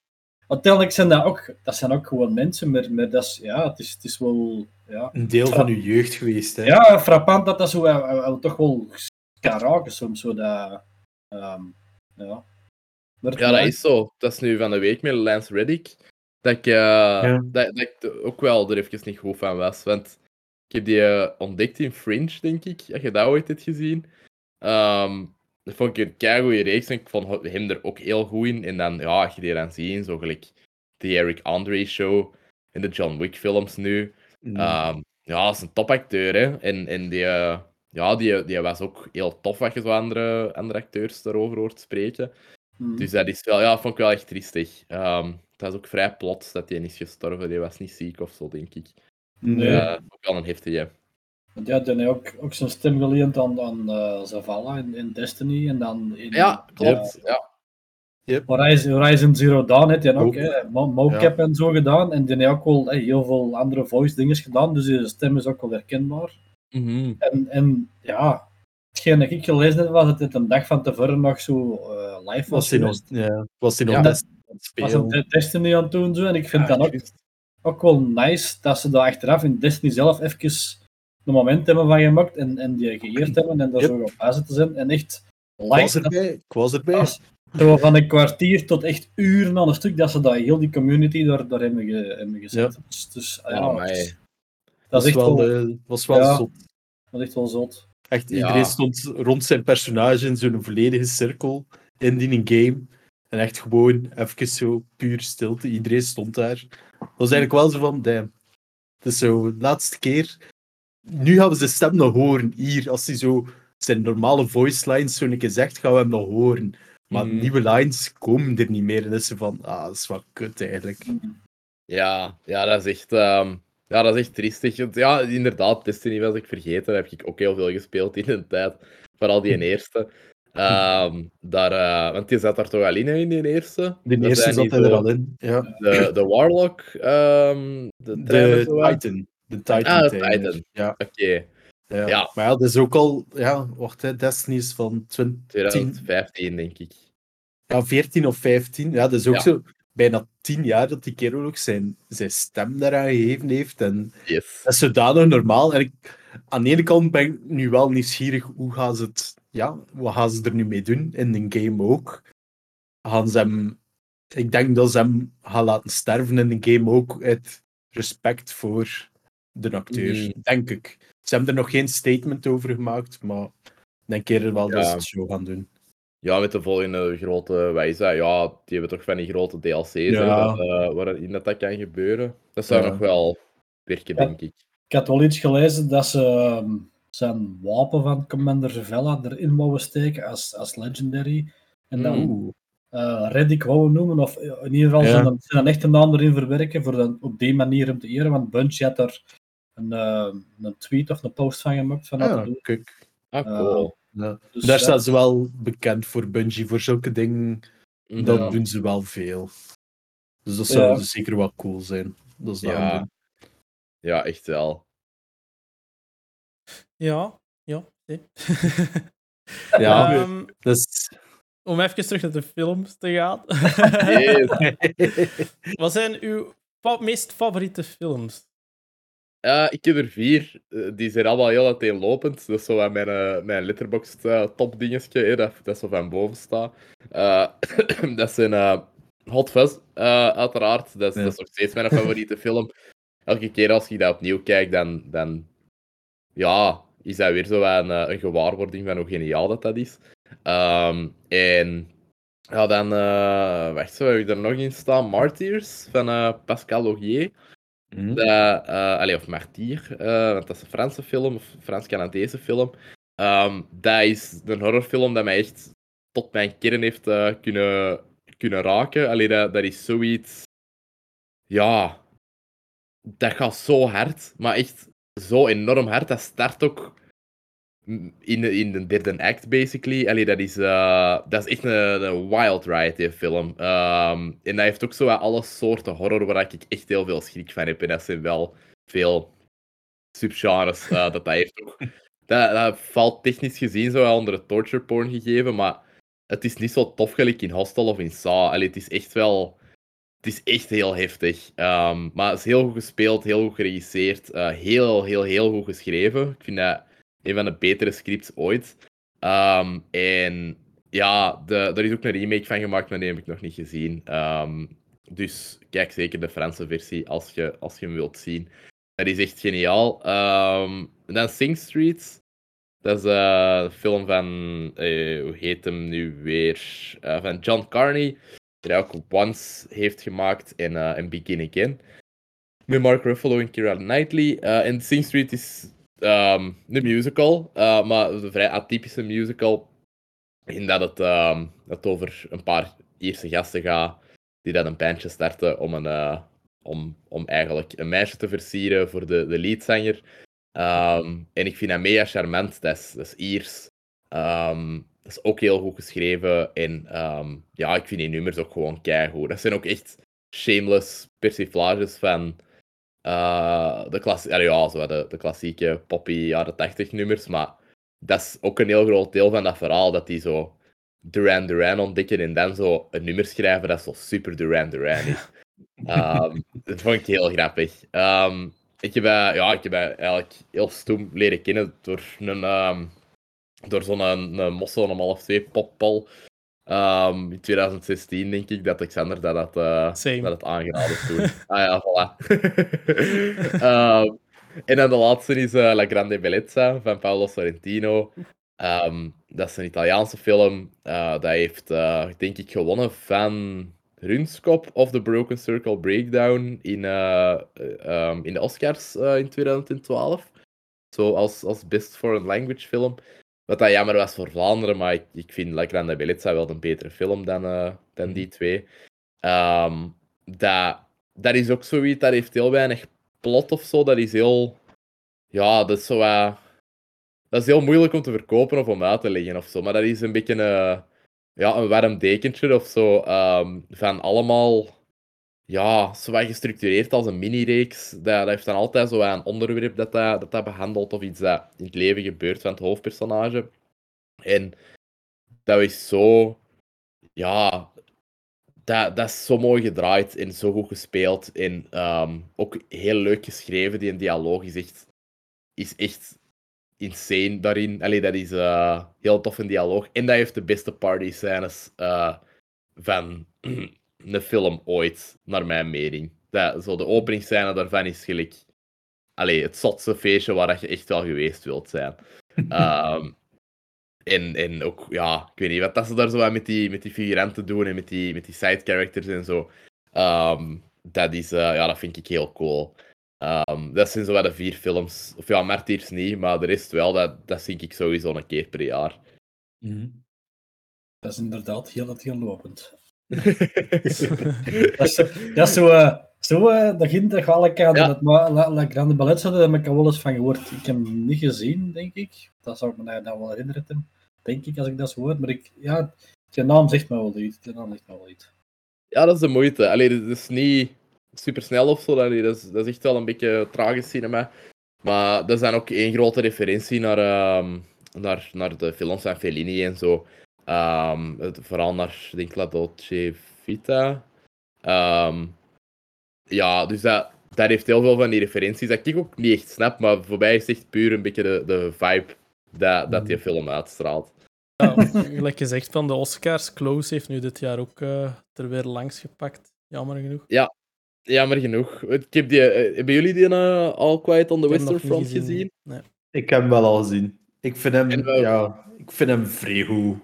uiteindelijk zijn dat ook, dat zijn ook gewoon mensen, maar, maar dat is, ja, het, is, het is wel... Ja, Een deel van uw jeugd geweest, hè? ja, frappant dat dat zo wel, wel- wel toch wel kan raken soms. Zo dat, ehm, ja. Maar Ja, dat is zo. Dat is nu van de week met Lance Reddick. Dat ik, eh, dat, dat ik er ook wel er even niet goed van was. Want ik heb die eh, ontdekt in Fringe, denk ik. Als je dat ooit hebt gezien. Ehm, dat vond ik een keigoede reeks en ik vond hem er ook heel goed in. En dan, ja, als je die dan ziet, zo gelijk de Eric Andre show en de John Wick films nu. Mm. Ehm, ja, dat is een topacteur, hè. En, en die, eh, ja, die, die was ook heel tof als je zo andere, andere acteurs daarover hoort spreken. Mhm. Dus dat is wel, ja, vond ik wel echt triestig. Ehm het was ook vrij plots dat hij is gestorven. Die was niet ziek of zo, denk ik. Nee. Eh, ook wel een heftige. Want ja, die heeft ook, ook zijn stem geleend aan, aan eh, Zavala in, in Destiny en dan in Ja, klopt. Ja. Horizon, Horizon Zero Dawn heeft hij ook, mocap en zo gedaan. En die heeft ook wel heel veel andere voice dingen gedaan, dus zijn stem is ook wel herkenbaar. Mhm. En, en ja, hetgeen dat ik gelezen heb, was dat het een dag van tevoren nog zo eh, live was. was hij ja, was hij nog Ja. best aan het was spelen? een de- Destiny aan het doen zo. En ik vind Ja, dan ook, ook wel nice dat ze daar achteraf in Destiny zelf even een moment hebben van gemaakt en, en die geëerd hebben en daar Yep. zo op basis te zijn. En echt Ik was live. erbij. Ik was erbij. als- Zo van een kwartier tot echt uren aan een stuk, dat ze dat heel die community daar, daar hebben, ge, hebben gezet. Dus, dus, ja, Oh, het is- my. dat is echt wel, wel, eh, was wel Ja. zot. dat is echt wel zot. Echt, Ja. iedereen stond rond zijn personage in zo'n volledige cirkel in die game. En echt gewoon even zo puur stilte. Iedereen stond daar. Dat was eigenlijk wel zo van, damn. Het is zo, de laatste keer. Nu gaan we zijn stem nog horen. Hier, als hij zo zijn normale voice lines zo een keer zegt, gaan we hem nog horen. Maar Mhm. nieuwe lines komen er niet meer. En is ze van, ah, dat is wel kut eigenlijk. Ja, ja, dat is echt, ehm, ja, dat is echt triestig. Want ja, inderdaad, Destiny was ik vergeten. Daar heb ik ook heel veel gespeeld in de tijd. Vooral die eerste. Ehm, daar, eh, want je zat daar toch al in, in die eerste? De eerste zat hij er al in. Ja. De, de Warlock, ehm de, De wat. Titan. De Titan. Ah, de. Titan. Ja. Oké, Ja. Ja. Maar ja, dat is ook al, ja, wacht, hè, Destiny is van 20, 2015 denk ik. ja, 14 of 15. Ja, dat is ook Ja. zo bijna 10 jaar dat die kerel ook zijn, zijn stem daaraan gegeven heeft. En Yes. dat is zodanig normaal. En ik, aan de ene kant ben ik nu wel nieuwsgierig, hoe gaan ze het, ja, wat gaan ze er nu mee doen in de game ook? Gaan ze hem, ik denk dat ze hem gaan laten sterven in de game ook uit respect voor de acteur, denk ik. Ze hebben er nog geen statement over gemaakt, maar ik denk eerder wel dat ze het zo gaan doen. Ja, met de volgende grote wijze. Ja, die hebben toch van die grote DLC's hè, Ja. dat, eh, waarin dat, dat kan gebeuren. Dat zou Ja. nog wel werken, denk ik. Ik had wel iets gelezen dat ze ehm, zijn wapen van Commander Zavella erin wouden steken als, als legendary. En dan Oeh. eh Reddick wouden noemen, of in ieder geval Ja. zijn, zijn echte naam erin verwerken, voor dan op die manier hem te eren. Want Bungie had daar een, eh, een tweet of een post van gemaakt van dat Ja, te doen. kijk. Ah, Eh, cool. Ja. Dus Daar ja. staan ze wel bekend voor Bungie, voor zulke dingen. Mhm. Dat doen ze wel veel. Dus dat zou Ja. dus zeker wel cool zijn. Dat is dat Ja. Ja, echt wel. Ja, ja. nee. Ja, dus... om even terug naar de films te gaan. Wat zijn uw fa- meest favoriete films? Eh, ik heb er vier. Eh, die zijn allemaal heel uiteenlopend. Dat is zo mijn, eh, mijn letterboxd eh, top dingetje, hè, dat, dat zo van boven staat. Eh, dat zijn eh, Hot Fuzz, eh, uiteraard. Dat is, Ja. dat is nog steeds mijn favoriete film. Elke keer als ik dat opnieuw kijk, dan, dan ja, is dat weer zo een, eh, een gewaarwording van hoe geniaal dat, dat is. Ehm, en ja, dan, eh wacht, zo heb ik er nog in staan. Martyrs van eh, Pascal Augier. Hm? Dat, eh, of Martier, eh, want dat is een Franse film, of Frans-Canadese film. Ehm, dat is een horrorfilm dat mij echt tot mijn kern heeft eh, kunnen, kunnen raken. Allee, dat, dat is zoiets... Ja... Dat gaat zo hard, maar echt zo enorm hard. Dat start ook in de, in de derde act, basically. Allee, dat, is, eh, dat is echt een, een wild ride, die film. Ehm, en dat heeft ook zo alle soorten horror waar ik echt heel veel schrik van heb. En dat zijn wel veel subgenres eh, dat dat heeft ook. Dat, dat valt technisch gezien zo wel onder het torture porn gegeven, maar het is niet zo tof gelijk in Hostel of in Saw. Allee, het is echt wel... Het is echt heel heftig. Ehm, maar het is heel goed gespeeld, heel goed geregisseerd. eh, heel, heel, heel goed geschreven. Ik vind dat een van de betere scripts ooit. Ehm, en ja, de, er is ook een remake van gemaakt, maar die heb ik nog niet gezien. Ehm, dus kijk zeker de Franse versie als je, als je hem wilt zien. Dat is echt geniaal. Ehm, dan Sing Street. Dat is eh, een film van, eh, hoe heet hem nu weer? Eh, van John Carney. Die hij ook Once heeft gemaakt en, eh, en Begin Again. Met Mark Ruffalo en Keira Knightley. Eh, en Sing Street is ehm, een musical, eh, maar een vrij atypische musical. In dat het, ehm, over een paar Ierse gasten gaat die dan een bandje starten om, een, eh, om, om eigenlijk een meisje te versieren voor de, de leadzanger. Ehm, en ik vind dat mega charmant. Dat is, dat is Iers. Dat is ook heel goed geschreven. En ja, ik vind die nummers ook gewoon keigoed. Dat zijn ook echt shameless persiflages van eh, de, klassi- allee, ja, zo de, de klassieke poppy jaren 80 nummers. Maar dat is ook een heel groot deel van dat verhaal. Dat die zo Duran Duran ontdekken en dan zo een nummer schrijven dat zo super Duran Duran is. Ehm, dat vond ik heel grappig. Ehm, ik heb, eh, ja, ik heb eh, eigenlijk heel stoem leren kennen door een, ehm, door zo'n mossel om half twee poppal Ehm, in 2016 denk ik dat Alexander dat had, eh, dat had aangeraden toen. ah ja, voilà. Ehm, en dan de laatste is eh, La Grande Bellezza van Paolo Sorrentino. Ehm, dat is een Italiaanse film. Eh, dat heeft, denk ik, gewonnen van Runskop of The Broken Circle Breakdown in, in de Oscars in 2012. Zo als, als Best Foreign Language film. Wat dat jammer was voor Vlaanderen, maar ik, ik vind La Grande Bellezza wel een betere film dan, eh, dan die twee. Ehm, dat, dat is ook zoiets, dat heeft heel weinig plot of zo. Dat is heel... Ja, dat is zo Dat is heel moeilijk om te verkopen of om uit te leggen of zo. Maar dat is een beetje een, ja, een warm dekentje of zo. ehm, van allemaal... Ja, zo wat gestructureerd als een mini-reeks. Dat, heeft dan altijd zo een onderwerp dat dat, dat dat behandelt. Of iets dat in het leven gebeurt van het hoofdpersonage. En dat is zo... Ja, dat, dat is zo mooi gedraaid en zo goed gespeeld. En ehm, ook heel leuk geschreven. Die dialoog is echt, is echt insane daarin. Allee, dat is eh, heel tof in dialoog. En dat heeft de beste party scènes eh, van een film ooit, naar mijn mening. Dat, zo de openingsscène daarvan is gelijk... Allee, het zotste feestje waar dat je echt wel geweest wilt zijn. Ehm, en, en ook, ja, ik weet niet, wat dat ze daar zo wat met die, met die figuranten doen en met die, met die side characters en zo. Ehm, dat is, eh, ja, dat vind ik heel cool. Ehm, dat zijn zo de vier films. Of ja, Martyrs niet, maar de rest wel. Dat, dat zie ik sowieso een keer per jaar. Dat is inderdaad heel het heel lopend. dat is zo, dat is zo, zo eh, dat alle kanten. Dat La, La Grande Ballet, daar heb ik al wel eens van gehoord. Ik heb hem niet gezien, denk ik. Dat zou ik me nou wel herinneren, denk ik, als ik dat zo hoor. Maar ik, ja, je naam zegt me wel iets. Je naam zegt me wel iets. Ja, dat is de moeite. Allee, dat is niet super snel of zo. Allee, dat, is, dat is echt wel een beetje tragisch cinema. Maar dat is dan ook één grote referentie naar, ehm, naar, naar de films van Fellini en zo. Ehm, het, vooral naar, denk ik, La Dolce Vita. Ehm, ja, dus dat, dat heeft heel veel van die referenties dat ik ook niet echt snap, maar voor mij is het echt puur een beetje de, de vibe dat, dat die film uitstraalt. Ja, gelijk gezegd van de Oscars, Close heeft nu dit jaar ook eh, er weer langs gepakt. Jammer genoeg. Ja, jammer genoeg. Ik heb die, eh, hebben jullie die uh, All Quiet on the Western Front gezien? Nee. Ik heb hem wel al gezien. Ik vind hem, En ja, ik vind hem vrij goed.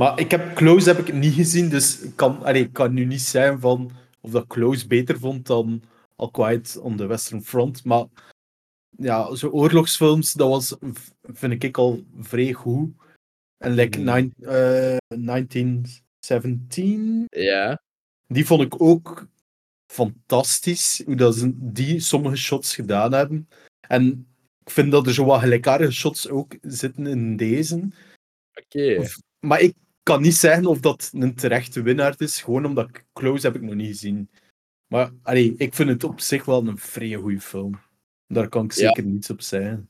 Maar ik heb Close heb ik niet gezien, dus ik kan, allee, ik kan nu niet zijn van of dat Close beter vond dan All Quiet on the Western Front. Maar ja, zo oorlogsfilms, dat was, vind ik al vrij goed. En like nine, eh, 1917, Ja. die vond ik ook fantastisch, hoe dat ze die sommige shots gedaan hebben. En ik vind dat er zo wat gelijkaardige shots ook zitten in deze. Oké. Maar ik kan niet zeggen of dat een terechte winnaar is, gewoon omdat ik Close heb ik nog niet gezien. Maar allee, ik vind het op zich wel een vrij goede film. Daar kan ik Ja. zeker niets op zeggen.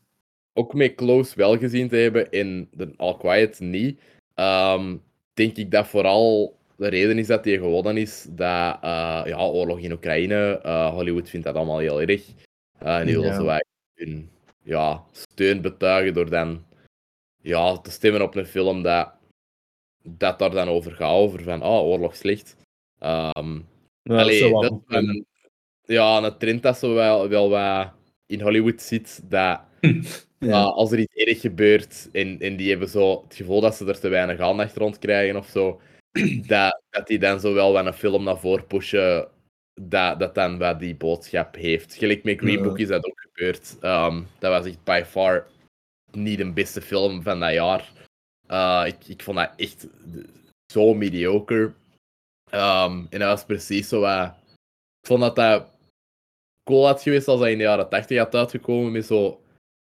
Ook met Close wel gezien te hebben en de All Quiet niet. Ehm, denk ik dat vooral de reden is dat hij gewonnen is dat uh, ja, oorlog in Oekraïne, uh, Hollywood vindt dat allemaal heel erg. Uh, en die willen Ja. zo wat hun ja, steun betuigen door dan ja, te stemmen op een film dat, dat daar dan over gaat, over van oh, oorlog slecht. Ehm, Ja, allee, dat is een, ja, een trend dat zo wel, wel wat in Hollywood zit, dat Ja. uh, als er iets erg gebeurt en, en die hebben zo het gevoel dat ze er te weinig aandacht rond krijgen of zo, dat, dat die dan zo wel wat een film naar voren pushen dat, dat dan wat die boodschap heeft. Gelijk met Green. Book is dat ook gebeurd. Ehm, dat was echt by far niet de beste film van dat jaar. Uh, ik, vond dat echt zo mediocre. Ehm, en dat was precies zo wat... Ik vond dat dat cool had geweest als dat in de jaren 80 had uitgekomen met zo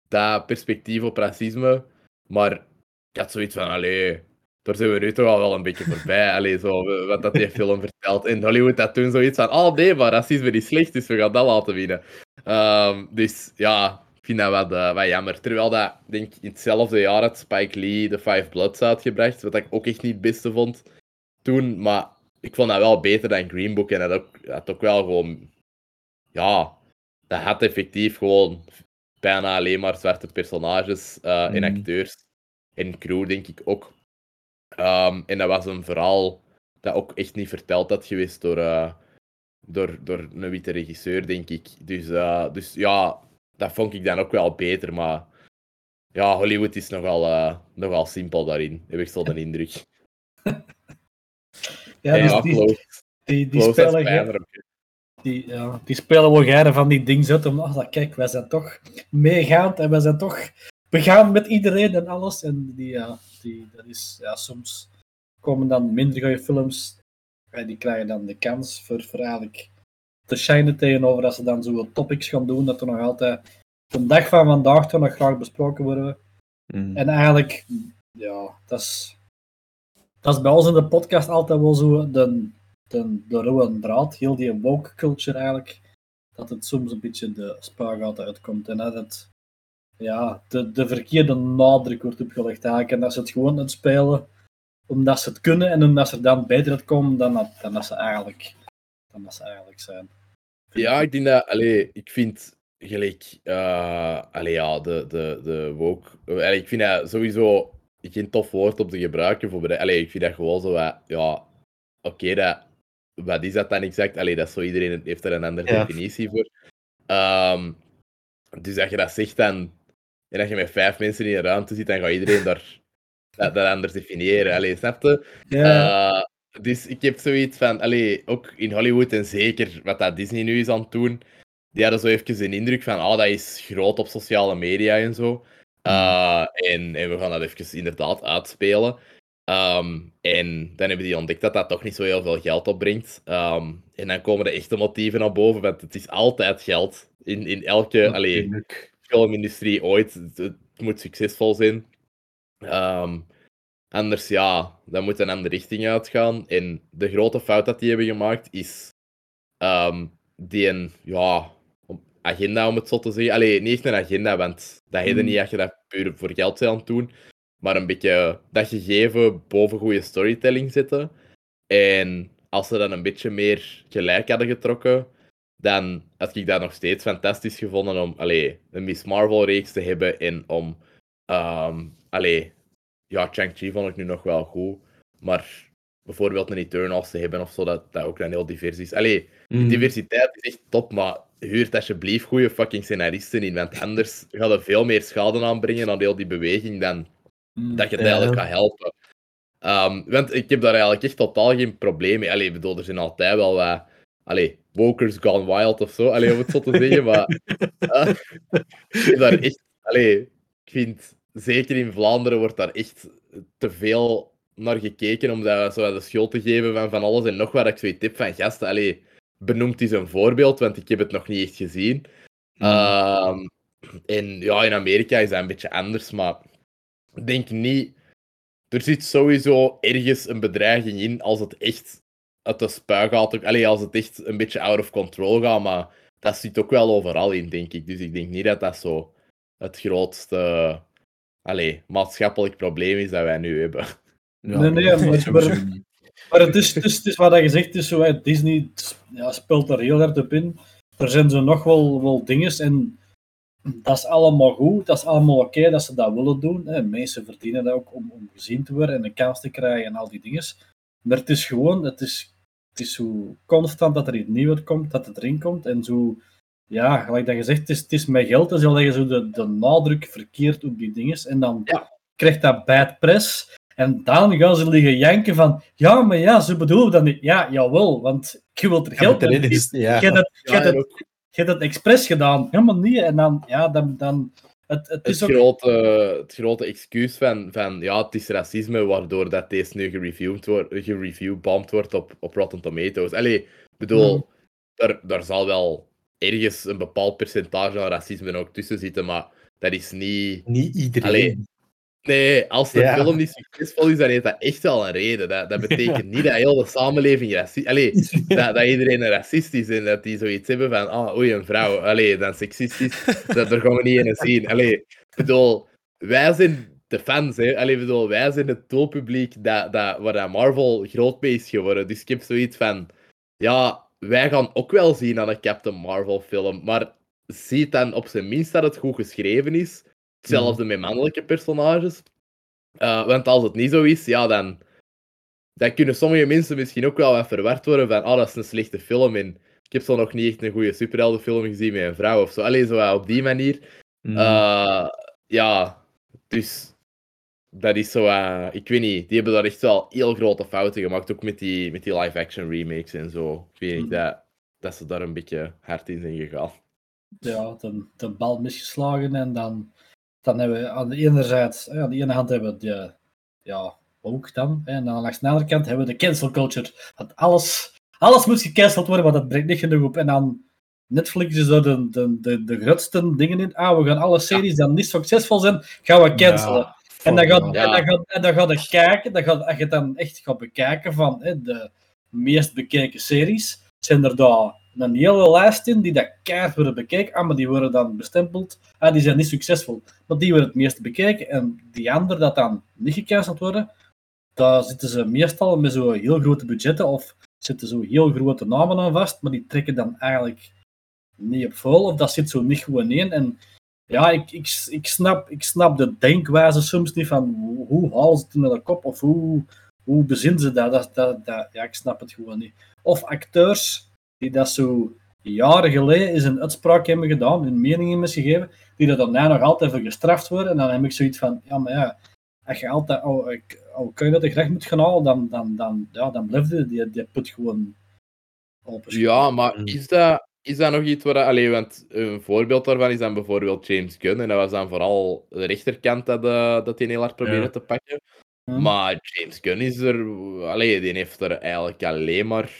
dat perspectief op racisme. Maar ik had zoiets van, allee, daar zijn we nu toch al wel een beetje voorbij. Allee, zo, wat dat die film vertelt. En Hollywood had toen zoiets van, oh nee, maar racisme is slecht, dus we gaan dat laten winnen. Ehm, dus ja, vind dat wat, eh, wat jammer. Terwijl dat, denk ik, in hetzelfde jaar had Spike Lee The Five Bloods uitgebracht, wat ik ook echt niet het beste vond toen. Maar ik vond dat wel beter dan Green Book. En dat ook, dat ook wel gewoon, ja, dat had effectief gewoon bijna alleen maar zwarte personages eh, en Mhm. acteurs. En crew, denk ik ook. Ehm, en dat was een verhaal dat ook echt niet verteld had geweest door, eh, door, door een witte regisseur, denk ik. Dus, dus ja, dat vond ik dan ook wel beter. Maar ja, Hollywood is nogal, eh nogal simpel daarin, heb ik zo de indruk. Ja, Ja, dus die, close- die, die, close die, ja, die spelen wel geire van die dingen zetten. Om, oh, kijk, wij zijn toch meegaand en wij zijn toch begaan met iedereen en alles. En die, ja, die, dat is, ja, soms komen dan minder goede films, ja, die krijgen dan de kans voor, voor eigenlijk te shinen tegenover dat ze dan zo topics gaan doen, dat er nog altijd de dag van vandaag toch nog graag besproken worden. Mm. En eigenlijk, ja, dat is, dat is bij ons in de podcast altijd wel zo de, de, de rode draad, heel die woke culture eigenlijk, dat het soms een beetje de spaargaat uitkomt en dat het ja, de, de verkeerde nadruk wordt opgelegd eigenlijk en dat ze het gewoon aan het spelen omdat ze het kunnen en omdat ze er dan beter uitkomen dan dat, dan dat ze eigenlijk dan dat ze eigenlijk zijn. Ja, ik denk dat, allee, ik vind gelijk, eh allee, ja, de, de, de woke, allee, ik vind dat sowieso geen tof woord om te gebruiken voor. Allee, ik vind dat gewoon zo, wat, ja, oké, dat, wat is dat dan exact? Allee, dat is zo, iedereen heeft er een andere Ja. definitie voor. Ehm, dus als je dat zegt dan, en dat je met vijf mensen in een ruimte zit, dan gaat iedereen daar dat, dat anders definiëren. Allee, snap je? Ja. Eh, dus ik heb zoiets van, allee, ook in Hollywood en zeker wat dat Disney nu is aan het doen, die hadden zo even een indruk van, ah, dat is groot op sociale media en zo. Eh, en, en we gaan dat even inderdaad uitspelen. Ehm, en dan hebben die ontdekt dat dat toch niet zo heel veel geld opbrengt. Ehm, en dan komen de echte motieven naar boven, want het is altijd geld. In, in elke allee, filmindustrie ooit. Het, het moet succesvol zijn. Ehm, anders, ja, dan moet een andere richting uitgaan. En de grote fout dat die hebben gemaakt is ehm, die een ja, agenda, om het zo te zeggen. Allee, niet echt een agenda, want dat Mm. niet dat je dat puur voor geld bent aan het doen. Maar een beetje dat gegeven boven goede storytelling zetten. En als ze dan een beetje meer gelijk hadden getrokken, dan had ik dat nog steeds fantastisch gevonden om allee, een Miss Marvel-reeks te hebben en om... allee, ja, Shang-Chi vond ik nu nog wel goed, maar bijvoorbeeld een Eternals te hebben of zo, dat, dat ook dan heel divers is. Allee, Mm. diversiteit is echt top, maar huurt alsjeblieft goede fucking scenaristen in, want anders gaat er veel meer schade aanbrengen aan heel die beweging dan Mm. dat je het Ja. eigenlijk gaat helpen. Ehm, want ik heb daar eigenlijk echt totaal geen probleem mee. Allee, bedoel, er zijn altijd wel wat... Allee, wokers gone wild of zo, allee, om het zo te zeggen, maar... eh, ik heb daar echt... Allee, ik vind... Zeker in Vlaanderen wordt daar echt te veel naar gekeken om dat zo de schuld te geven van van alles en nog wat. Ik zoiets tip van gasten, allee, benoemt eens een voorbeeld, want ik heb het nog niet echt gezien. Ehm, en ja, in Amerika is dat een beetje anders, maar ik denk niet. Er zit sowieso ergens een bedreiging in als het echt uit de spui gaat. Allee, als het echt een beetje out of control gaat, maar dat zit ook wel overal in, denk ik. Dus ik denk niet dat dat zo het grootste allee, maatschappelijk probleem is dat wij nu hebben. Ja, Nee, nee, maar- het is, het is, het is wat je zegt, het is zo, hè, Disney ja, speelt er heel hard op in. Er zijn zo nog wel, wel dingen en dat is allemaal goed, dat is allemaal oké dat ze dat willen doen. Hè. Mensen verdienen dat ook om, om gezien te worden en een kans te krijgen en al die dingen. Maar het is gewoon, het is, het is zo constant dat er iets nieuws komt, dat het erin komt en zo, ja, gelijk dat je zegt, het is, het is met geld, dus al je zo de, de nadruk verkeerd op die dingen en dan krijgt dat bad press. En dan gaan ze liggen janken van, ja, maar ja, ze bedoelen dat niet. Ja, jawel, want je wilt er Ja, geld erin is- ja. Je hebt het, Ja, het, het expres gedaan. Helemaal niet. En dan, ja, dan, dan het, het Het is ook... grote, het grote excuus van, van ja, het is racisme, waardoor dat deze nu gereviewd wordt, gereviewbomd wordt op, op Rotten Tomatoes. Allee, ik bedoel, Mhm. daar, daar zal wel ergens een bepaald percentage aan racisme ook tussen zitten, maar dat is niet... Niet iedereen. Allee, nee, als de Ja. film niet succesvol is, dan heeft dat echt wel een reden. Dat, dat betekent niet dat heel de samenleving racistisch... Allee, dat, dat iedereen een racist is en dat die zoiets hebben van, ah, oei, een vrouw, allee, dan seksistisch, dat, daar gaan we niet in zien. Allee, bedoel, wij zijn de fans, hè. Allee, bedoel, wij zijn het doelpubliek dat, dat, waar dat Marvel groot mee is geworden. Dus ik heb zoiets van, ja, wij gaan ook wel zien aan een Captain Marvel film, maar zie dan op zijn minst dat het goed geschreven is. Hetzelfde met mannelijke personages. Eh, want als het niet zo is, ja, dan, dan kunnen sommige mensen misschien ook wel wat verward worden van, oh, dat is een slechte film en ik heb zo nog niet echt een goede superheldenfilm gezien met een vrouw of zo. Alleen zo op die manier. Mm. Eh, ja, dus dat is zo, eh, ik weet niet, die hebben daar echt wel heel grote fouten gemaakt, ook met die, met die live-action remakes en zo. Ik weet niet, dat, dat ze daar een beetje hard in zijn gegaan. ja, de, de bal misgeslagen en dan, dan hebben we aan de ene zijde, ja, aan de ene hand hebben we de, ja, ook dan, en dan langs de andere kant hebben we de cancel culture. Dat alles, alles moet gecanceld worden, want dat brengt niet genoeg op. En dan Netflix is daar de, de, de, de grootste dingen in. Ah, we gaan alle series die niet succesvol zijn, gaan we cancelen. En, dan gaat, Ja. en, dan gaat, en dan gaat je kijken, dan gaat, als je dan echt gaat bekijken van hè, de meest bekeken series, zijn er daar een hele lijst in die dat keihard worden bekeken, ah, maar die worden dan bestempeld, ah, die zijn niet succesvol. Maar die worden het meest bekeken en die anderen dat dan niet gecanceld worden, daar zitten ze meestal met zo'n heel grote budgetten of zitten zo heel grote namen aan vast, maar die trekken dan eigenlijk niet op vol of dat zit zo niet gewoon in. En ja, ik, ik, ik, snap, ik snap de denkwijze soms niet van hoe, hoe halen ze het in de kop of hoe, hoe bezinnen ze dat? Dat, dat, dat? Ja, ik snap het gewoon niet. Of acteurs die dat zo jaren geleden eens een uitspraak hebben gedaan, hun mening hebben gegeven, die dat dan nog altijd voor gestraft worden. En dan heb ik zoiets van, ja, maar ja, als je altijd al, al kun je dat recht moet gaan halen, dan, dan, dan, ja, dan blijft je die, die put gewoon open. Ja, maar is dat, is dat nog iets waar... Allee, want een voorbeeld daarvan is dan bijvoorbeeld James Gunn. En dat was dan vooral de rechterkant dat, eh, dat hij heel hard probeerde Ja. te pakken. Maar James Gunn is er... Allee, die heeft er eigenlijk alleen maar...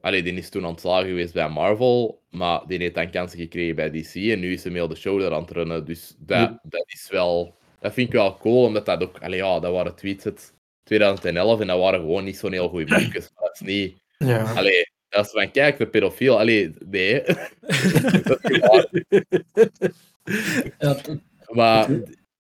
allee, die is toen ontslagen geweest bij Marvel. Maar die heeft dan kansen gekregen bij DC. En nu is hij heel de show aan het runnen. Dus dat, Ja. dat is wel... Dat vind ik wel cool, omdat dat ook... Allee, ja, dat waren tweets uit 2011 en dat waren gewoon niet zo'n heel goede boekjes. Maar dat is niet... Ja. Allee, is van, kijk, de pedofiel. Allee, nee. Ja, Maar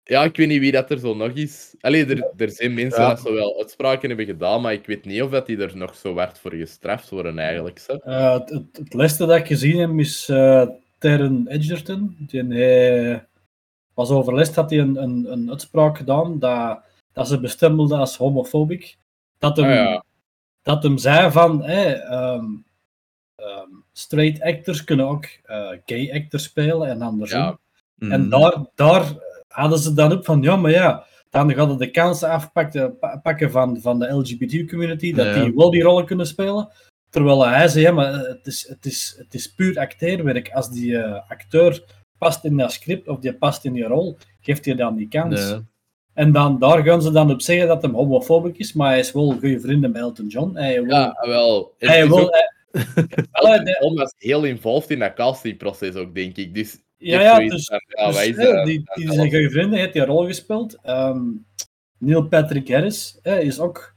ja, ik weet niet wie dat er zo nog is. Allee, er, er zijn mensen Ja. dat zo wel uitspraken hebben gedaan, maar ik weet niet of dat die er nog zo hard voor gestraft worden eigenlijk. Zo. Eh, het, het, het laatste dat ik gezien heb is eh Terren Edgerton. Die hij was overlast, had hij een, een, een uitspraak gedaan dat, dat ze bestempelde als homofobisch. Dat hem, Ah, ja. Dat hem zei van hè, ehm, ehm, straight actors kunnen ook eh, gay actors spelen en andersom. Ja. En Mm. daar, daar hadden ze dan ook van, ja, maar ja, dan gaan ze de kansen afpakken pa- pakken van, van de LGBTQ-community, dat Ja. die wel die rollen kunnen spelen. Terwijl hij zei, ja, maar het is, het is, het is puur acteerwerk. Als die eh, acteur past in dat script of die past in die rol, geeft hij dan die kans. Ja. En dan, daar gaan ze dan op zeggen dat hij homofobisch is, maar hij is wel goede vrienden met Elton John. Hij wil, Ja, wel. Hij is wil, ook- Elton John was heel involved in dat castingproces ook, denk ik. Dus Ja, ja, dus, ja, dus, wij is die, die zijn goede vrienden, heeft die rol gespeeld. Ehm, Neil Patrick Harris hè, is ook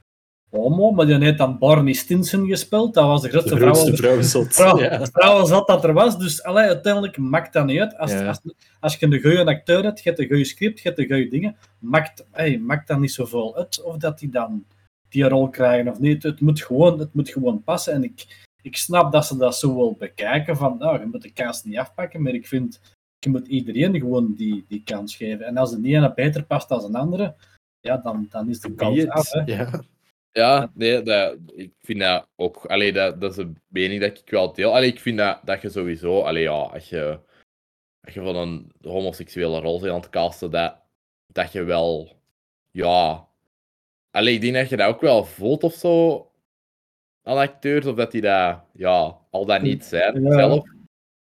homo, maar die heeft dan Barney Stinson gespeeld. Dat was de grootste, De grootste vrouw, vrouwenzot. vrouw, Ja. vrouwenzot dat er was. Dus allee, uiteindelijk maakt dat niet uit. Als, Ja. als, als je een goede acteur hebt, je hebt een goede script, je hebt een goede dingen, maakt, hey, maakt dat niet zoveel uit of dat die dan die rol krijgen of niet. Het moet gewoon, het moet gewoon passen. En ik, ik snap dat ze dat zo wel bekijken, van nou, je moet de kans niet afpakken, maar ik vind, je moet iedereen gewoon die, die kans geven. En als de ene beter past dan een andere, ja, dan, dan is de kans af. Hè. Ja. Ja, nee, dat, ik vind dat ook... Allee, dat, dat is een mening dat ik wel deel. Allee, ik vind dat, dat je sowieso... Allee, ja, als je, als je van een homoseksuele rol bent aan het casten, dat, dat je wel... Ja... Allee, ik denk dat je dat ook wel voelt of zo aan acteurs, of dat die dat, ja, al dat niet zijn Ja. zelf.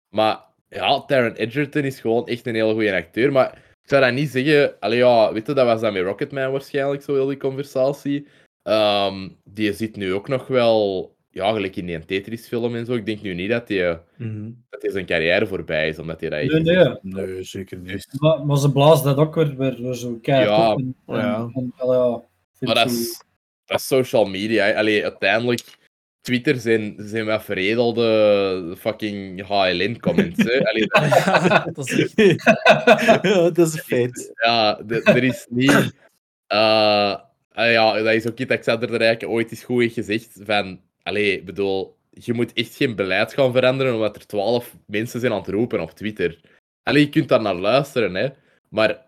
Maar ja, Taron Egerton is gewoon echt een hele goede acteur, maar ik zou dat niet zeggen... Allee, ja, weet je, dat was dan met Rocketman waarschijnlijk, zo heel die conversatie. Ehm, die zit nu ook nog wel, ja, gelijk in die Tetris-film en zo. Ik denk nu niet dat hij Mhm. dat hij zijn carrière voorbij is, omdat hij dat Nee, nee. Nee, zeker niet. Maar, maar ze blazen dat ook weer, weer, weer zo keihard Ja, op. En, en, ja. en, ja, Maar dat is, dat is social media. Allee, uiteindelijk, Twitter zijn, zijn wat veredelde fucking HLN-comments. dat- dat is echt... ja, dat is een feit. ja, er is niet... eh, ah ja, dat is ook iets dat Xander de Rijken ooit eens goed heeft gezegd. Van, allee, bedoel, je moet echt geen beleid gaan veranderen omdat er twaalf mensen zijn aan het roepen op Twitter. Allee, je kunt daar naar luisteren, hè. Maar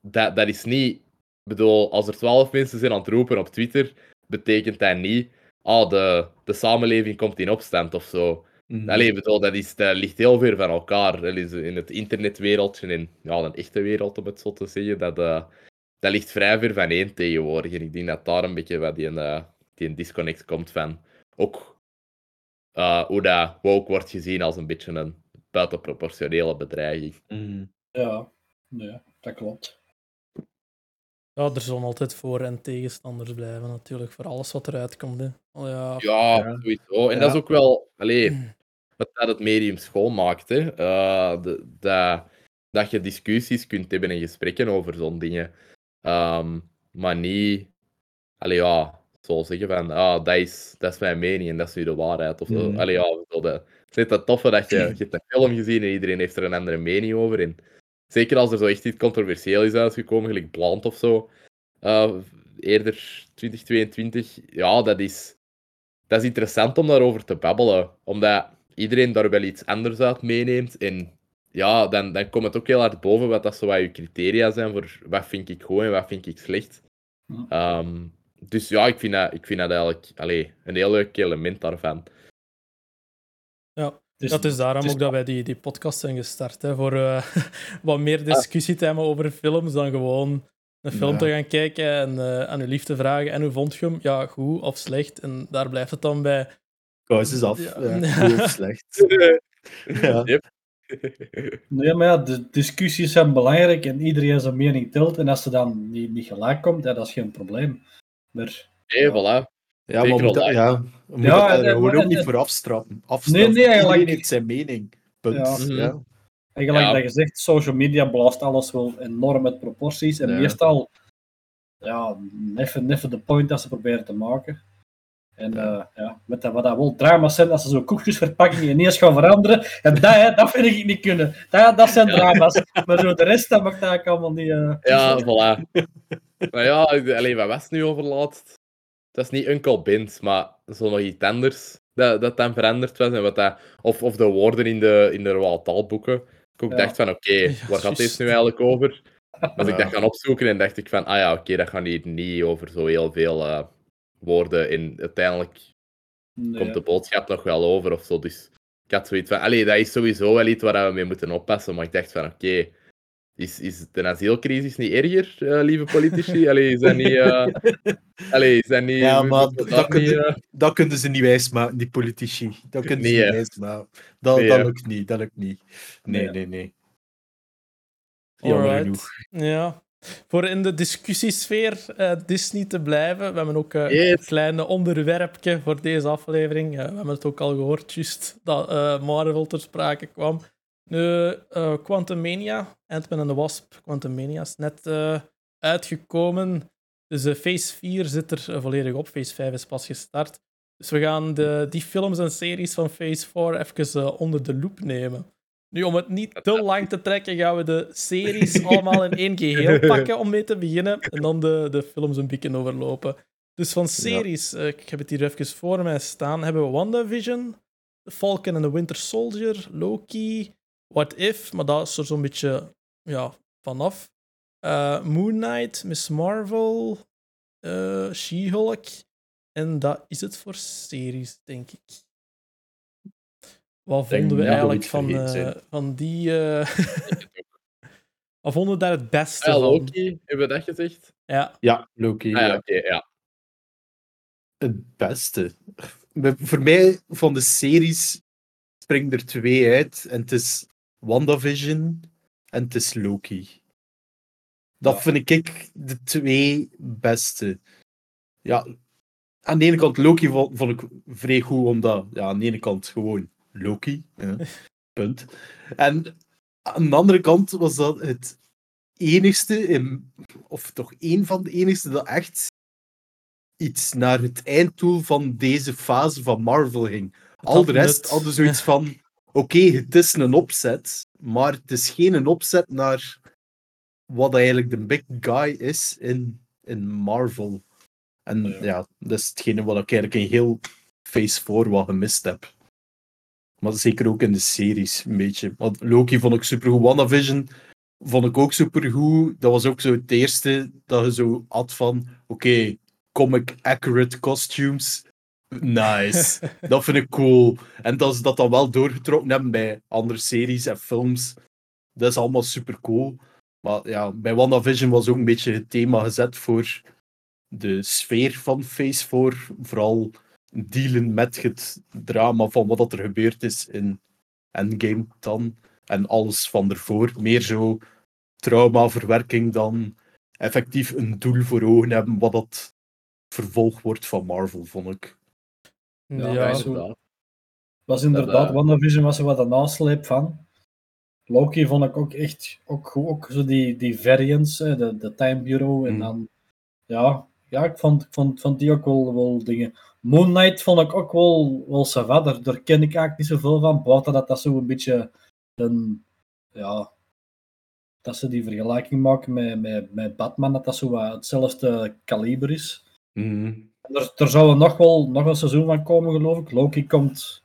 dat, dat is niet... Bedoel, als er twaalf mensen zijn aan het roepen op Twitter, betekent dat niet... Ah, de, de samenleving komt in opstand of zo. Mhm. Allee, bedoel, dat, is, dat ligt heel ver van elkaar. In het internetwereldje, in ja, een echte wereld om het zo te zeggen, dat, eh, dat ligt vrij ver van één tegenwoordig. En ik denk dat daar een beetje wat die, eh, die een disconnect komt van. Ook eh, hoe dat woke wordt gezien als een beetje een buitenproportionele bedreiging. Mhm. Ja, nee, dat klopt. Ja, er zullen altijd voor- en tegenstanders blijven, natuurlijk, voor alles wat eruit komt. Hè. Oh, ja. Ja, sowieso. En dat is ook wel, allee, wat dat het medium schoonmaakt. Hè. Eh, de, dat, dat je discussies kunt hebben en gesprekken over zo'n dingen. Ehm, maar niet, allee, ja, zo zeggen van, ah, dat is, dat is mijn mening en dat is nu de waarheid. Of zo. Mhm. Allee, ja, de, het is dat toffe dat je, je hebt een film gezien en iedereen heeft er een andere mening over. En zeker als er zo echt iets controversieel is uitgekomen, gelijk Bland of zo. eh, eerder 2022, ja, dat is, dat is interessant om daarover te babbelen. Omdat iedereen daar wel iets anders uit meeneemt. En ja, dan, dan komt het ook heel hard boven wat dat zo wat je criteria zijn voor wat vind ik goed en wat vind ik slecht. Ehm, dus ja, ik vind dat, ik vind dat eigenlijk allee, een heel leuk element daarvan. Ja, Dus dat is daarom ook dat wij die, die podcast zijn gestart. Hè, voor eh, wat meer discussie te hebben over films dan gewoon een film Ja. te gaan kijken en eh, aan uw liefde vragen. En hoe vond je hem? Ja, goed of slecht? En daar blijft het dan bij. Kous is af. Ja. Ja. Goed of slecht. Ja. Yep. Nee, maar ja, de discussies zijn belangrijk en iedereen zijn mening telt. En als ze dan niet, niet gelijk komt, ja, dat is geen probleem. Maar Nee, voilà. Ja, maar we moeten, wel, ja, we moeten Ja, daar gewoon ook niet voor afstraffen. afstraffen. Nee, nee, eigenlijk- Iedereen heeft zijn mening. Punt. Ja. Mhm. Ja. En gelijk Ja. dat je zegt, social media blaast alles wel enorm met proporties. En Ja. meestal, ja, even, even de point dat ze proberen te maken. En ja. ja, met dat, wat dat wel drama's zijn, als ze zo koekjesverpakkingen ineens gaan veranderen. En dat, hè, dat vind ik niet kunnen. Dat, dat zijn drama's. Maar zo de rest, dat mag eigenlijk allemaal niet... eh, Ja, voilà. maar ja, alleen wat was het nu overlaatst? Dat is niet Uncle Bint, maar zo nog iets anders dat, dat dan veranderd was. En wat dat, of, of de woorden in de, in de Roald taalboeken. Ik ook Ja. dacht van, oké, Ja, waar gaat dit juist. nu eigenlijk over? Als ik dat ga opzoeken en dacht ik van, ah ja, oké, dat gaat hier niet over zo heel veel eh, woorden. En uiteindelijk nee. komt de boodschap nog wel over of zo. Dus ik had zoiets van, allee, dat is sowieso wel iets waar we mee moeten oppassen. Maar ik dacht van, oké, is, is de asielcrisis niet erger, eh, lieve politici? Allee, is dat niet... eh, allee, is dat niet... Ja, maar dat niet, kunnen- eh, Dat kunnen ze niet wijsmaken, die politici. Dat kunnen ze niet wijsmaken. Dat, Nee, dat lukt niet, dat lukt niet. Nee, Nee. nee, nee. Jammer Alright. genoeg. Ja. Voor in de discussiesfeer eh, Disney te blijven. We hebben ook Yes. een klein onderwerpje voor deze aflevering. Eh, we hebben het ook al gehoord, juist, dat Marvel ter sprake kwam. Nu, eh Quantumania, Ant-Man and the Wasp, Quantumania is net uitgekomen. Dus Phase 4 zit er volledig op. Phase 5 is pas gestart. Dus we gaan de, die films en series van Phase 4 even onder de loep nemen. Nu, om het niet te lang te trekken, gaan we de series allemaal in één geheel pakken om mee te beginnen. En dan de, de films een beetje overlopen. Dus van series, eh, ik heb het hier even voor mij staan, hebben we WandaVision, The Falcon and the Winter Soldier, Loki, What If, maar dat is er zo'n beetje ja, vanaf. Eh, Moon Knight, Miss Marvel, eh, She-Hulk. En dat is het voor series, denk ik. Wat vonden we eigenlijk van, eh, van die... eh, Wat vonden we daar het beste Ja, van? Loki, hebben we dat gezegd? Ja, Ja, Loki. Ah, ja, ja. oké, ja. Het beste. Voor mij, van de series, springen er twee uit. En het is WandaVision en het is Loki. Dat vind ik de twee beste. Ja, aan de ene kant Loki vond, vond ik vrij goed, omdat ja, aan de ene kant gewoon Loki. Ja, punt. En aan de andere kant was dat het enigste, in, of toch één van de enigste, dat echt iets naar het einddoel van deze fase van Marvel ging. Al de rest hadden zoiets van: oké, het is een opzet, maar het is geen een opzet naar wat eigenlijk de big guy is in, in Marvel. En Ja. ja. dat is hetgene wat ik eigenlijk in heel Phase 4 wat gemist heb. Maar zeker ook in de series, een beetje. Want Loki vond ik supergoed. WandaVision vond ik ook supergoed. Dat was ook zo het eerste dat je zo had van, oké, comic accurate costumes. Nice. dat vind ik cool. En dat ze dat dan wel doorgetrokken hebben bij andere series en films. Dat is allemaal super cool. Maar ja, bij WandaVision was ook een beetje het thema gezet voor de sfeer van Phase 4. Vooral dealen met het drama van wat dat er gebeurd is in Endgame dan. En alles van ervoor. Meer zo traumaverwerking dan effectief een doel voor ogen hebben wat dat vervolg wordt van Marvel, vond ik. Ja, Ja, dat is inderdaad. zo- was inderdaad, eh, WandaVision was er wat een nasleep van. Loki vond ik ook echt ook goed. Ook zo die, die variants, de, de Time Bureau. En Mm. dan, ja, ja ik vond, ik vond, vond die ook wel, wel dingen. Moon Knight vond ik ook wel, wel ça va. Daar, daar ken ik eigenlijk niet zoveel van. Buiten dat dat zo een beetje een, ja, dat ze die vergelijking maken met, met, met Batman, dat dat zo hetzelfde kaliber is. Mhm. Er, er zou er nog wel nog een seizoen van komen, geloof ik. Loki komt,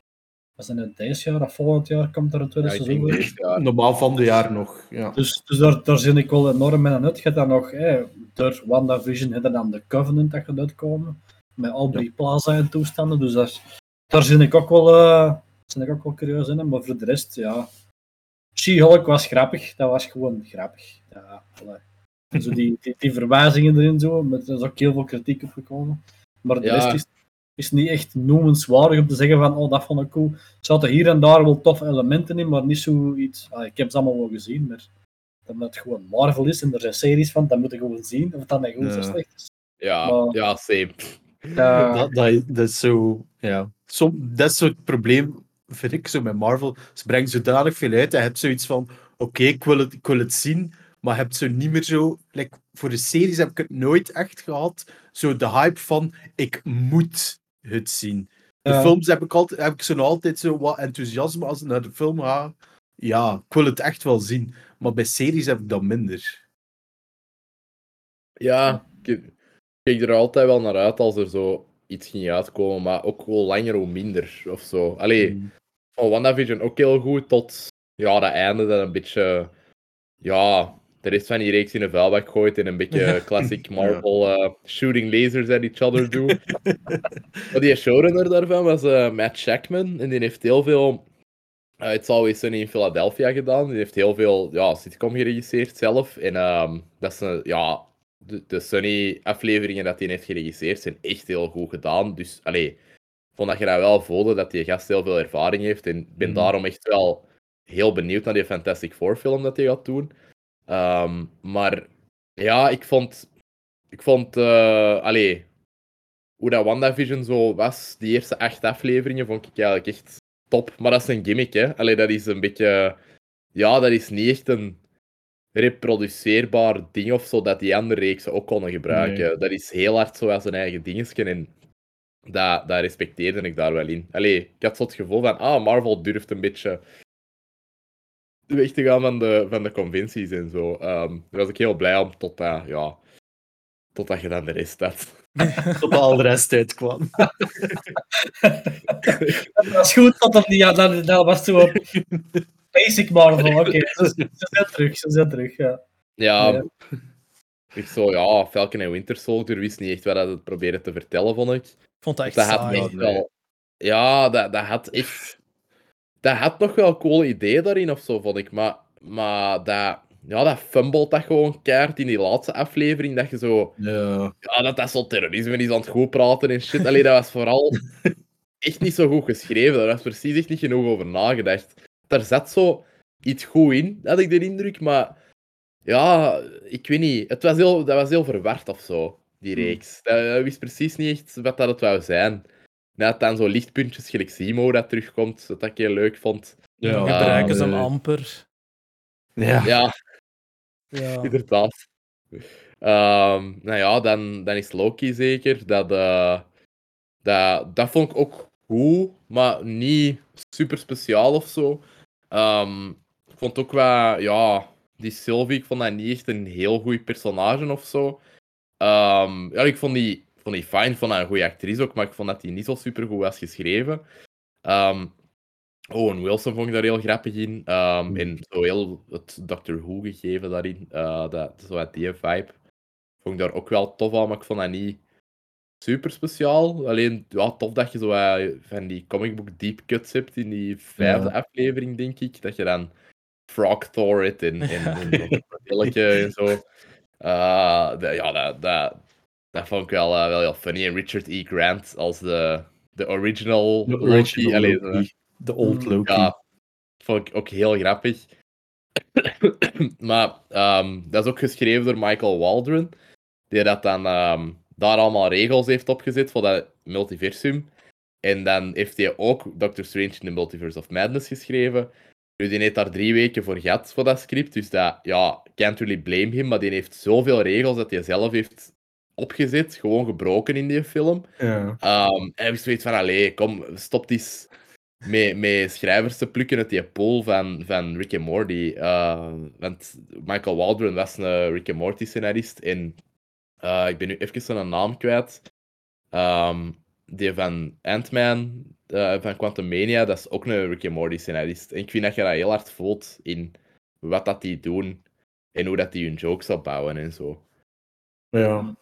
was het het deze jaar of volgend jaar, komt er een tweede Ja, seizoen. denk jaar. Normaal van de jaar nog. Ja. Dus, dus daar, daar zit ik wel enorm mee aan uit. Je hebt dan nog, hè, door WandaVision, heb je dan de Covenant dat gaat uitkomen. Met Aubrey Plaza en toestanden. Dus daar, daar zit ik ook wel, eh zit ik ook wel curieus in. Maar voor de rest, ja. She-Hulk was grappig. Dat was gewoon grappig. Ja, zo die, die, die verwijzingen erin, zo, met, er is ook heel veel kritiek op gekomen. Maar de Ja. rest is, is niet echt noemenswaardig om te zeggen van, oh, dat vond ik cool. Er zaten hier en daar wel toffe elementen in, maar niet zoiets... Ah, ik heb ze allemaal wel gezien, maar omdat het gewoon Marvel is en er zijn series van, dan moet je gewoon zien of het dan echt goed Ja. slecht is. Ja, Maar- ja, same. Ja, Dat, dat, dat is zo, ja. Som, dat is zo het probleem, vind ik, zo met Marvel. Ze brengen zodanig veel uit en je hebt zoiets van: oké, ik, wil het, ik wil het zien, maar je hebt zo niet meer zo. Like, voor de series heb ik het nooit echt gehad. Zo de hype van: ik moet het zien. De Ja. films heb ik, altijd, heb ik zo nog altijd zo wat enthousiasme als ik naar de film ga. Ja, ik wil het echt wel zien. Maar bij series heb ik dat minder. Ja, ik keek er altijd wel naar uit als er zo iets ging uitkomen, maar ook hoe langer hoe minder of zo. Allee, Mm. van WandaVision ook heel goed tot ja, dat einde dat een beetje. Ja, de rest van die reeks in de vuilbak gooit en een beetje classic Marvel eh, shooting lasers at each other doen. maar die showrunner daarvan was eh, Matt Shackman en die heeft heel veel. eh It's Always Sunny in Philadelphia gedaan. Die heeft heel veel ja, sitcom geregisseerd zelf. En ehm, dat is een, ja, de, de Sunny-afleveringen dat hij heeft geregisseerd zijn echt heel goed gedaan. Dus, allee, vond dat je dat wel voelde, dat die gast heel veel ervaring heeft. En ben Mhm. daarom echt wel heel benieuwd naar die Fantastic Four-film dat hij gaat doen. Ehm, maar ja, ik vond... Ik vond... eh allee, hoe dat WandaVision zo was, die eerste acht afleveringen, vond ik eigenlijk echt top. Maar dat is een gimmick, hè. Allee, dat is een beetje... Ja, dat is niet echt een reproduceerbaar ding of zo dat die andere reeksen ook konden gebruiken. Dat is heel hard zo als een eigen dingetje en dat, dat respecteerde ik daar wel in. Allee, ik had zo het gevoel van, ah, Marvel durft een beetje weg te gaan van de, van de conventies en zo. Ehm, daar was ik heel blij om, tot dat, ja, totdat je dan de rest had. Tot al de rest uitkwam. dat was goed tot op die, ja, dat, dat was zo op basic Marvel. Oké, ze, ze zijn terug, ze zijn terug, ja. Ja, Ja. ik zo, ja, Falcon en Winter Soldier wist niet echt wat dat het probeerde te vertellen, vond ik. Ik vond dat echt Dat had saai. echt wel... Ja, dat, dat had echt... Dat had nog wel coole ideeën daarin of zo, vond ik. Maar, maar dat... Ja, dat fumbelt dat gewoon keihard in die laatste aflevering. Dat je zo... Ja. Ja, dat dat zo terrorisme is aan het goed praten en shit. Allee, dat was vooral echt niet zo goed geschreven. Daar was precies echt niet genoeg over nagedacht. Daar zat zo iets goed in, had ik de indruk. Maar ja, ik weet niet. Het was heel, dat was heel verward of zo, die reeks. Dat, dat wist precies niet echt wat dat het wou zijn. Net dan zo lichtpuntjes, gelijk Simo dat terugkomt, dat ik heel leuk vond. Ja. Gebruiken ze hem amper. Ja. Ja, Ja. inderdaad. Ehm, nou ja, dan, dan is Loki zeker. Dat, eh, dat, dat vond ik ook goed, maar niet super speciaal of zo. Ehm, ik vond ook wel, ja, die Sylvie, ik vond dat niet echt een heel goed personage of zo. Ehm, ja, ik vond die, vond die fijn, ik vond een goede actrice ook, maar ik vond dat die niet zo super goed was geschreven. Ehm, Owen Wilson vond ik daar heel grappig in. En zo heel het Doctor Who gegeven daarin. eh, dat, zo die vibe. Vond ik daar ook wel tof aan, maar ik vond dat niet super speciaal. Alleen ja, tof dat je zo eh, van die comic book deep cuts hebt in die vijfde aflevering, denk ik. Dat je dan Frog Thor het en, en, Ja. en en zo. Eh, ja, dat, dat, dat vond ik wel, eh, wel heel funny. En Richard E. Grant als de, de original, De Loki. original Allee, Loki. De old Loki. ja, vond ik ook heel grappig. maar ehm, dat is ook geschreven door Michael Waldron, die dat dan ehm, daar allemaal regels heeft opgezet voor dat multiversum. En dan heeft hij ook Doctor Strange in the Multiverse of Madness geschreven. Nu, die heeft daar drie weken voor gehad, voor dat script. Dus dat, ja, can't really blame him, maar die heeft zoveel regels dat hij zelf heeft opgezet, gewoon gebroken in die film. Ja. Ehm en ik zoiets van, allee, kom, stop eens met, met schrijvers te plukken uit die pool van, van Rick en Morty. Eh, want Michael Waldron was een Rick en Morty scenarist en eh, ik ben nu even zijn naam kwijt. Ehm, die van Ant-Man, eh, van Quantumania, dat is ook een Rick en Morty scenarist. En ik vind dat je dat heel hard voelt in wat dat die doen en hoe dat die hun jokes opbouwen en zo. Ja.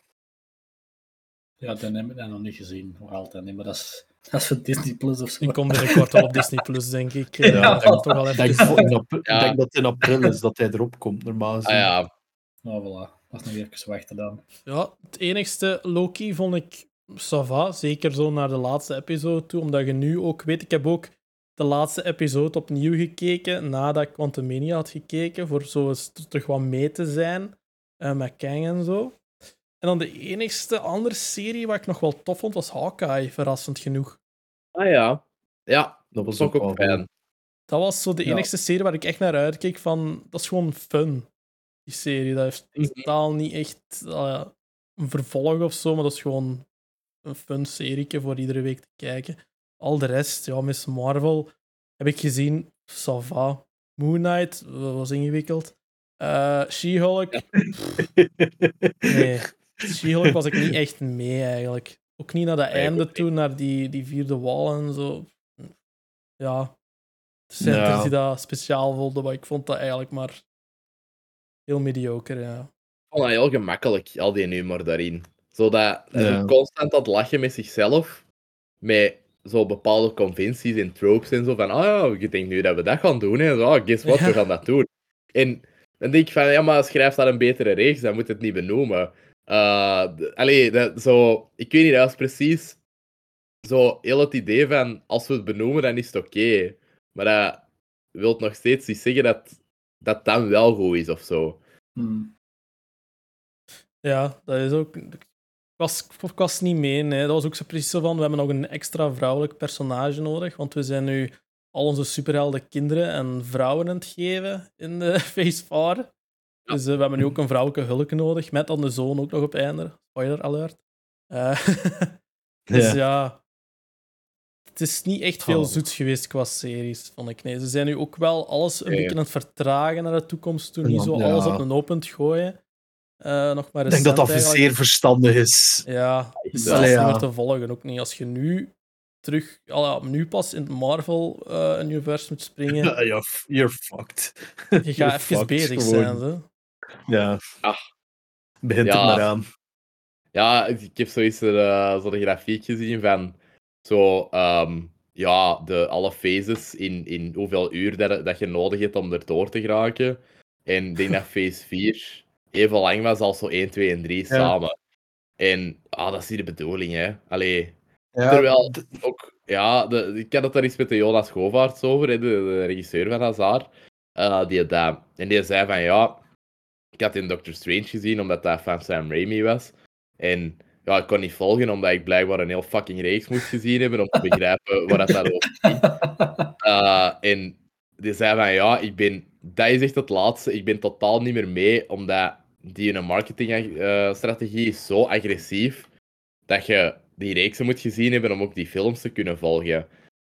Ja, dat heb ik nog niet gezien. Nog altijd niet, maar dat is, dat is voor Disney Plus of zo. Die komt binnenkort wel op Disney Plus, denk ik. Eh, Ja, dat gaat toch wel Ik denk, even... ik Ja. denk dat het in april is dat hij erop komt, normaal Ah ja, Nou, voilà. Is nog even wachten dan. Ja, het enigste Loki vond ik ça va, zeker zo naar de laatste episode toe, omdat je nu ook weet, ik heb ook de laatste episode opnieuw gekeken nadat ik Quantumania had gekeken, voor zo eens terug wat mee te zijn eh, met Kang en zo. En dan de enigste andere serie wat ik nog wel tof vond, was Hawkeye, verrassend genoeg. ah ja. Ja, Dat was ook ook wel fijn. Dat was zo de Ja. enigste serie waar ik echt naar uitkeek van, dat is gewoon fun. Die serie, dat heeft Mhm. totaal niet echt uh, een vervolg of zo, maar dat is gewoon een fun serieke voor iedere week te kijken. Al de rest, ja, Miss Marvel heb ik gezien, ça va. Moon Knight was ingewikkeld. Eh She-Hulk, nee. She-Hulk was ik niet echt mee eigenlijk. Ook niet naar dat Nee, einde toe, naar die, die vierde wal en zo. Ja. Zijn Ja. er die dat speciaal vonden, maar ik vond dat eigenlijk maar heel mediocre. Ja. Ik vond dat heel gemakkelijk, al die humor daarin. Zodat Ja. zo constant het lachen met zichzelf. Met zo bepaalde conventies en tropes en zo. Van, ah ja, je denkt nu dat we dat gaan doen. En zo, ah, guess what, Ja. we gaan dat doen. En dan denk ik van, ja, maar schrijf daar een betere reeks, dan moet het niet benoemen. Eh, d- allee, dat, zo, ik weet niet, dat was precies zo heel het idee van, als we het benoemen, dan is het oké. Maar dat wil nog steeds niet zeggen dat dat dan wel goed is of zo. Hmm. ja, dat is ook. Ik was, ik was niet mee. Nee. Dat was ook zo precies zo van: we hebben nog een extra vrouwelijk personage nodig. Want we zijn nu al onze superhelden kinderen en vrouwen aan het geven in de Phase 4. Dus eh, we hebben nu ook een vrouwelijke hulk nodig. Met dan de zoon ook nog op einde. Spoiler alert. Eh, dus Ja. ja. Het is niet echt veel Oh. zoets geweest qua series, vond ik. Nee, ze zijn nu ook wel alles een Nee. beetje aan het vertragen naar de toekomst toe. Niet zo Ja. alles op een open gooien. Eh, nog maar Ik denk dat dat zeer verstandig is. Ja, het is Ja. zelfs niet ja. meer te volgen. Ook niet als je nu terug, al ja, nu pas in het Marvel-universum moet springen. Ja, you're fucked. Je You're gaat even fucked, bezig gewoon. zijn. Zo. Ja. Ah. Begint Ja. er maar aan. Ja, ik heb zoiets er, eh, zo de grafiek gezien van zo, ehm, ja, de, alle phases in, in hoeveel uur dat, dat je nodig hebt om er door te geraken. En ik denk dat phase 4 even lang was als zo 1, 2 en 3 samen. En ah, dat is niet de bedoeling, hè. Allee, Ja, terwijl ook, ja, de, ik had het daar eens met de Jonas Govaerts over, hè, de, de regisseur van Hazard. eh, die dat, en die zei van ja, ik had in Doctor Strange gezien omdat dat van Sam Raimi was. En ja, ik kon niet volgen omdat ik blijkbaar een heel fucking reeks moest gezien hebben om te begrijpen waar dat daarover ging. Eh, en die zei van ja, ik ben, dat is echt het laatste. Ik ben totaal niet meer mee, omdat die hun marketingstrategie is zo agressief dat je die reeksen moet gezien hebben om ook die films te kunnen volgen.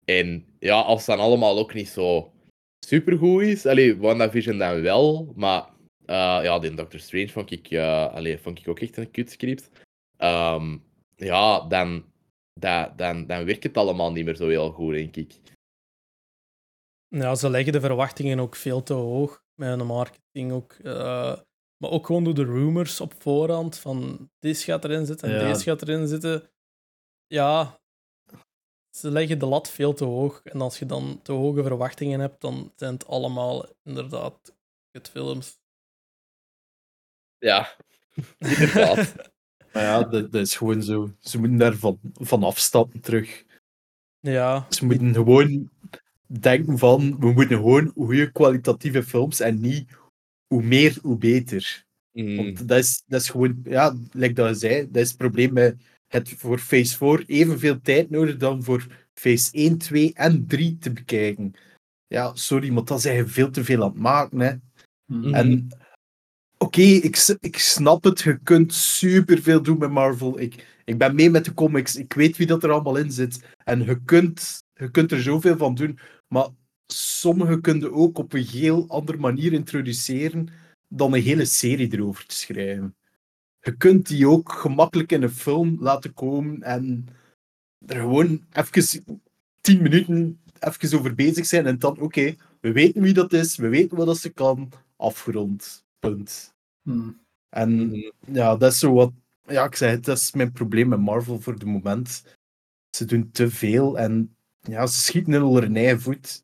En ja, als het dan allemaal ook niet zo supergoed is, allee, WandaVision dan wel, maar eh, ja, die Doctor Strange vond ik, eh, allee, vond ik ook echt een kutscript. Ehm ja, dan, dat, dan, dan werkt het allemaal niet meer zo heel goed, denk ik. Ja, ze leggen de verwachtingen ook veel te hoog met hun marketing. Ook, eh, maar ook gewoon door de rumors op voorhand van dit gaat erin zitten en Ja. deze gaat erin zitten. Ja, ze leggen de lat veel te hoog. En als je dan te hoge verwachtingen hebt, dan zijn het allemaal inderdaad films. Ja, inderdaad. Maar ja, dat, dat is gewoon zo. Ze moeten daar van, van afstappen terug. Ja, Ze moeten gewoon denken van, we moeten gewoon goede kwalitatieve films en niet hoe meer, hoe beter. Mm. Want dat is, dat is gewoon, ja, like dat je zei, dat is het probleem met het voor Phase 4 evenveel tijd nodig dan voor Phase 1, 2 en 3 te bekijken. Ja, sorry, maar dan zijn je veel te veel aan het maken. Hè. Mhm. En oké, ik, ik snap het, je kunt superveel doen met Marvel. Ik, ik ben mee met de comics, ik weet wie dat er allemaal in zit. En je kunt, je kunt er zoveel van doen, maar sommige kun je ook op een heel andere manier introduceren dan een hele serie erover te schrijven. Je kunt die ook gemakkelijk in een film laten komen en er gewoon even tien minuten even over bezig zijn en dan, oké, we weten wie dat is, we weten wat dat ze kan, afgerond. Punt. Mhm. En ja, dat is zo wat. Ja, ik zei het, dat is mijn probleem met Marvel voor de moment. Ze doen te veel en ja, ze schieten in hun eigen voet.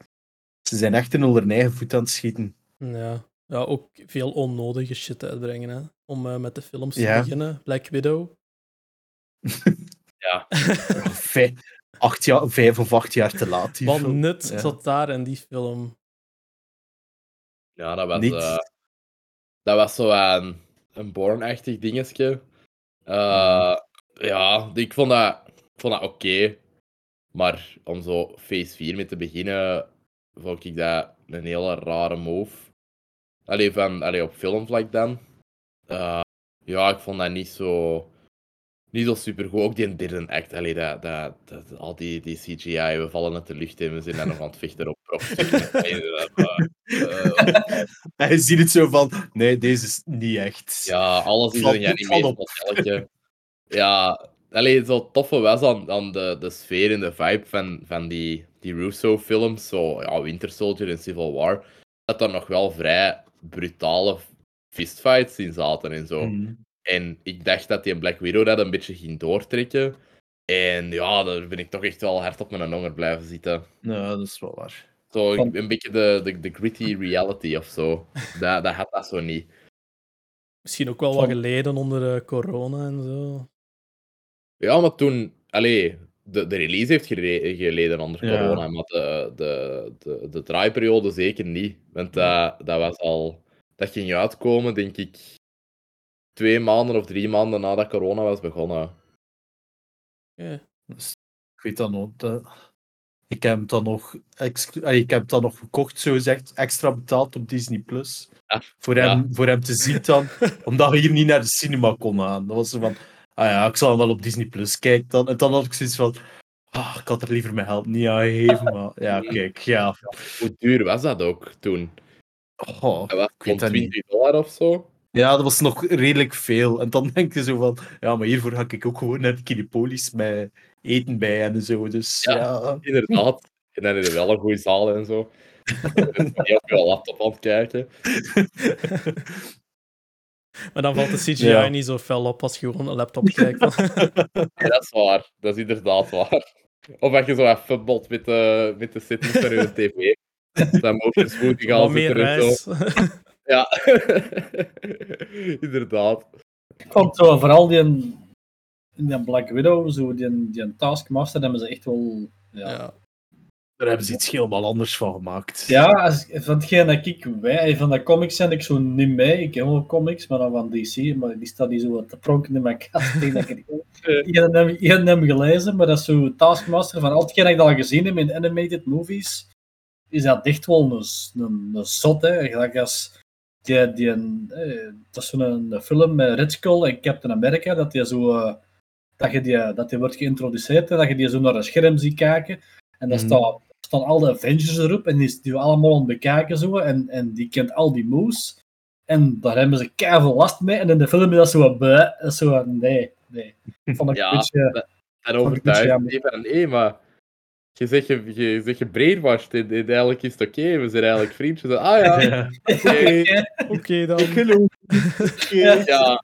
Ze zijn echt in hun eigen voet aan het schieten. ja. ja, ook veel onnodige shit uitbrengen. Hè. Om eh, met de films te Ja. beginnen. Black Widow. Ja. Vijf, acht jaar, vijf of acht jaar te laat. Wat nut Ja. zat daar in die film. Ja, dat was, Niet. Dat was zo een, een Born-achtig dingetje. Eh, Ja, ik vond dat, vond dat oké. Maar om zo Phase 4 mee te beginnen, vond ik dat een hele rare move. Allee, van, allee op filmvlak dan. Eh, ja, ik vond dat niet zo, niet zo super goed. Ook die derde act, allee, dat, dat, dat, al die, die CGI, we vallen uit de lucht en we zijn daar nog aan het vechten op. Allee, dat, eh, ziet het zo van, nee, deze is niet echt. Ja, alles is een modelletje. Ja, alleen zo toffe was aan, aan de, de sfeer en de vibe van, van die, die Russo-films, zo ja, Winter Soldier en Civil War, dat er nog wel vrij brutale fistfights in zaten en zo. Mhm. En ik dacht dat die in Black Widow dat een beetje ging doortrekken. En ja, daar ben ik toch echt wel hard op mijn honger blijven zitten. Ja, dat is wel waar. Zo Van- een beetje de, de, de gritty reality of zo. Dat, dat had dat zo niet. Misschien ook wel Van- wat geleden onder eh, corona en zo. Ja, maar toen... Allee, de, de release heeft geleden onder Ja. corona, maar de, de, de, de draaiperiode zeker niet. Want dat, dat was al... Dat ging uitkomen, denk ik, twee maanden of drie maanden nadat corona was begonnen. Ja. Dus, ik weet dat nog. dat- ik heb het dan nog, ik heb het dan nog gekocht, zo gezegd, extra betaald op Disney Plus. Ja. Voor, Ja. hem, voor hem te zien dan, omdat we hier niet naar de cinema kon gaan. Dat was zo van, ah ja, ik zal hem wel op Disney Plus kijken dan. En dan had ik zoiets van, ah, ik had er liever mijn geld niet aan gegeven, maar ja, kijk, ja. Hoe duur was dat ook toen? Oh, Dat was ik weet rond dat niet. 20 dollar of zo? Ja, dat was nog redelijk veel. En dan denk je zo van, ja, maar hiervoor ga ik ook gewoon naar de Kinepolis met eten bij en zo. Dus Ja. ja, Inderdaad. En dan is er wel een goede zaal en zo. Je op je laptop aan het kijken. Maar dan valt de CGI Ja. niet zo fel op als je gewoon een laptop kijkt. Ja, dat is waar. Dat is inderdaad waar. Of als je zo even voetbalt met de, met de settings van je tv. Dan mogen smoothie gaan zitten en zo. Ja. inderdaad. Ik vond zo, vooral die, die Black Widow, zo die, die Taskmaster, daar hebben ze echt wel... Ja, ja. daar hebben ze iets helemaal anders van gemaakt. ja als, van hetgeen dat ik wij, van de comics zijn ik zo niet mee. Ik heb wel comics, maar dan van DC, maar die staat die zo wat te pronken in mijn kast. Ik dat ik heb, heb gelezen, maar dat is zo Taskmaster, van al hetgeen dat ik al gezien heb in animated movies, is dat echt wel een, een, een zot, hè. Gelijk als die, die, eh, dat is zo'n een film met Red Skull en Captain America, dat die zo... eh, dat, je die, dat die wordt geïntroduceerd en dat je die zo naar een scherm ziet kijken. En dan Mhm. staat, staan al de Avengers erop en die die allemaal aan het bekijken zo. En, en die kent al die moves. En daar hebben ze keihard last mee. En in de film is dat zo bleh, zo nee, nee. Vond ik Ja, een beetje... me van nee, maar je zegt je, je, zegt je brainwashed en, en eigenlijk is het oké, we zijn eigenlijk vriendjes. Ah ja, Ja. oké. Oké dan. Ik geloof. Ja. ja.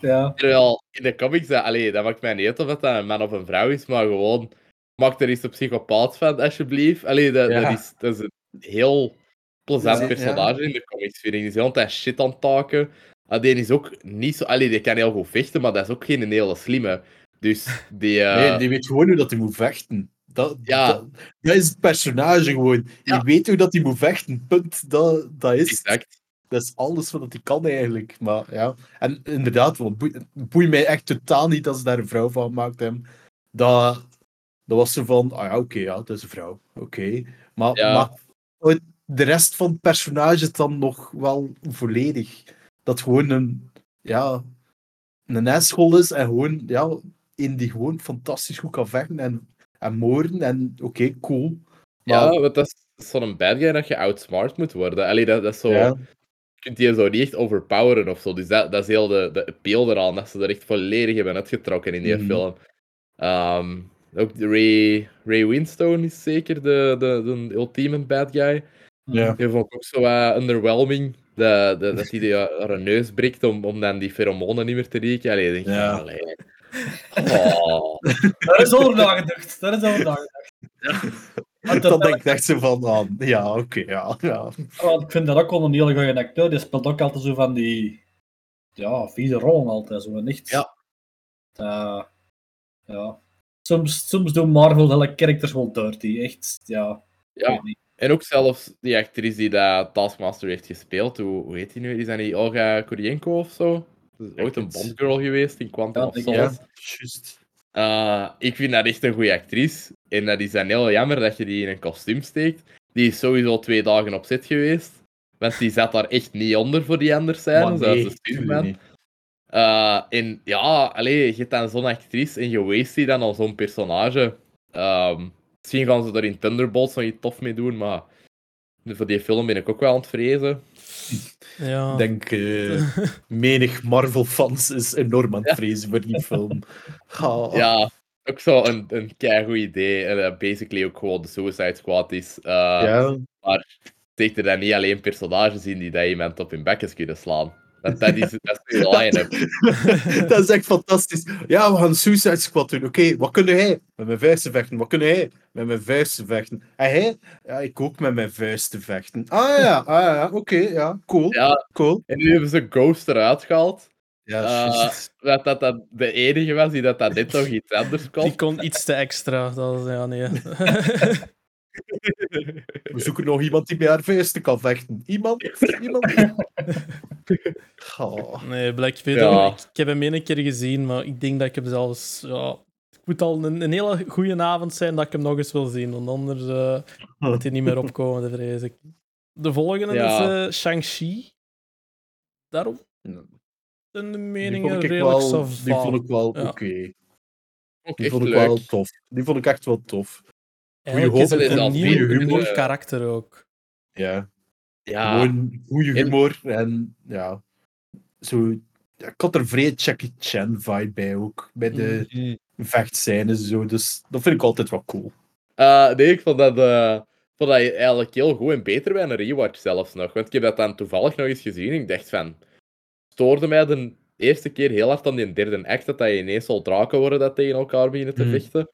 Ja. Terwijl in de comics, dat, allee, dat maakt mij niet uit of dat een man of een vrouw is, maar gewoon, maak er eens een psychopaat van, alsjeblieft. Allee, dat, Ja. dat, is, dat is een heel plezant Ja. personage in de comics, vind ik. Die is de hele tijd shit aan het taken. Ah, die is ook niet zo... Allee, die kan heel goed vechten, maar dat is ook geen hele slimme. Dus die... eh, Nee, die weet gewoon hoe dat hij moet vechten. Dat, Ja. dat, dat is het personage gewoon. Ja. Je weet hoe dat hij moet vechten. Punt. Dat, dat is het. Exact. Dat is alles wat hij kan eigenlijk. Maar ja. En inderdaad, want het boeit, het boeit mij echt totaal niet dat ze daar een vrouw van gemaakt hebben. Dat, dat was zo van, ah ja, oké, ja, dat is een vrouw. Oké. Maar, Ja. maar de rest van het personage is dan nog wel volledig. Dat gewoon een, ja, een is en gewoon, ja, in die gewoon fantastisch goed kan vechten en, en moorden. En oké, cool. Maar, Ja, want dat is zo'n bad guy dat je outsmart moet worden. Allee, dat, dat is zo... ja. Je kunt die zo niet echt overpoweren of zo. Dus dat, dat is heel de, de appeal eraan, dat ze er echt volledig hebben uitgetrokken in die Mhm. film. Ehm, ook de Ray, Ray Winstone is zeker de, de, de ultieme bad guy. Ja. Die vond ik ook zo wat underwhelming. Dat, dat, dat hij die haar neus breekt om, om dan die pheromonen niet meer te rieken. Allee, denk ik, Ja. allee. Oh. Daar is over nagedacht. Daar is over nagedacht. Dan dat- denk ik echt zo van, ah, ja, oké, ja, ja. Want ik vind dat ook wel een hele goede acteur. Die speelt ook altijd zo van die ja, vieze rollen altijd. Zo niet. Ja. Eh, ja. Soms, soms doen Marvel hele characters wel dirty. Echt, ja. Ja. En ook zelfs die actrice die dat Taskmaster heeft gespeeld, hoe, hoe heet die nu? Is dat niet Olga Kurienko of zo? Dat is ooit een. Bondgirl geweest in Quantum Ja, of Solace. Ja, juist. Eh, ik vind dat echt een goede actrice. En dat is dan heel jammer dat je die in een kostuum steekt. Die is sowieso twee dagen op zit geweest. Want die zat daar echt niet onder voor die andere scènes. Maar zoals nee, de stuntman. niet. Eh, en ja, allee, je hebt dan zo'n actrice en je waste die dan al zo'n personage. Ehm, misschien gaan ze er in Thunderbolts nog iets tof mee doen, maar voor die film ben ik ook wel aan het vrezen. Ja. Ik denk, eh, menig Marvel-fans is enorm aan het vrezen voor die film. Ja, ook zo een, een keigoed idee. En dat basically ook gewoon de Suicide Squad is. Eh, ja. Maar steekt er dan niet alleen personages in die dat iemand op hun bekjes kunnen slaan. Dat is, dat is de line-up. dat is echt fantastisch. Ja, we gaan Suicide Squad doen. Oké, wat kunnen hij? Met mijn vuisten vechten. Wat kunnen hij? Met mijn vuisten vechten. En hij? Ja, ik ook met mijn vuisten vechten. Ah ja, ah, ja oké, ja, cool. Ja, Cool. en nu hebben ze Ghost eruit gehaald. Ja, juist. dat dat dat de enige was die dat, dat net nog iets anders kon. Die kon iets te extra. Dat, is- ja, nee. We zoeken nog iemand die met haar vuisten kan vechten. Iemand? Iemand? Oh. nee, Black Widow. Ja. Ik, ik heb hem één keer gezien, maar ik denk dat ik hem zelfs. Ja, het moet al een, een hele goede avond zijn dat ik hem nog eens wil zien. Want anders eh moet hij niet meer opkomen, dat vrees ik. De volgende Ja. is eh, Shang-Chi. Daarop zijn de meningen redelijk wel, die vond ik wel Ja. oké. Die vond ik leuk. wel tof. Die vond ik echt wel tof. Eigenlijk is het een nieuw, humor, nieuw karakter ook. Ja. Ja, Gewoon goede En- humor en ja. Zo, ik had er vrij Jackie Chan vibe bij ook. Bij de Mhm. vechtscènes zo. Dus dat vind ik altijd wel cool. Eh, nee, ik vond dat, eh, vond dat eigenlijk heel goed en beter bij een rewatch zelfs nog. Want ik heb dat dan toevallig nog eens gezien en ik dacht van... Stoorde mij de eerste keer heel hard aan die derde act, dat je ineens al draken worden dat tegen elkaar beginnen te Mhm. vechten.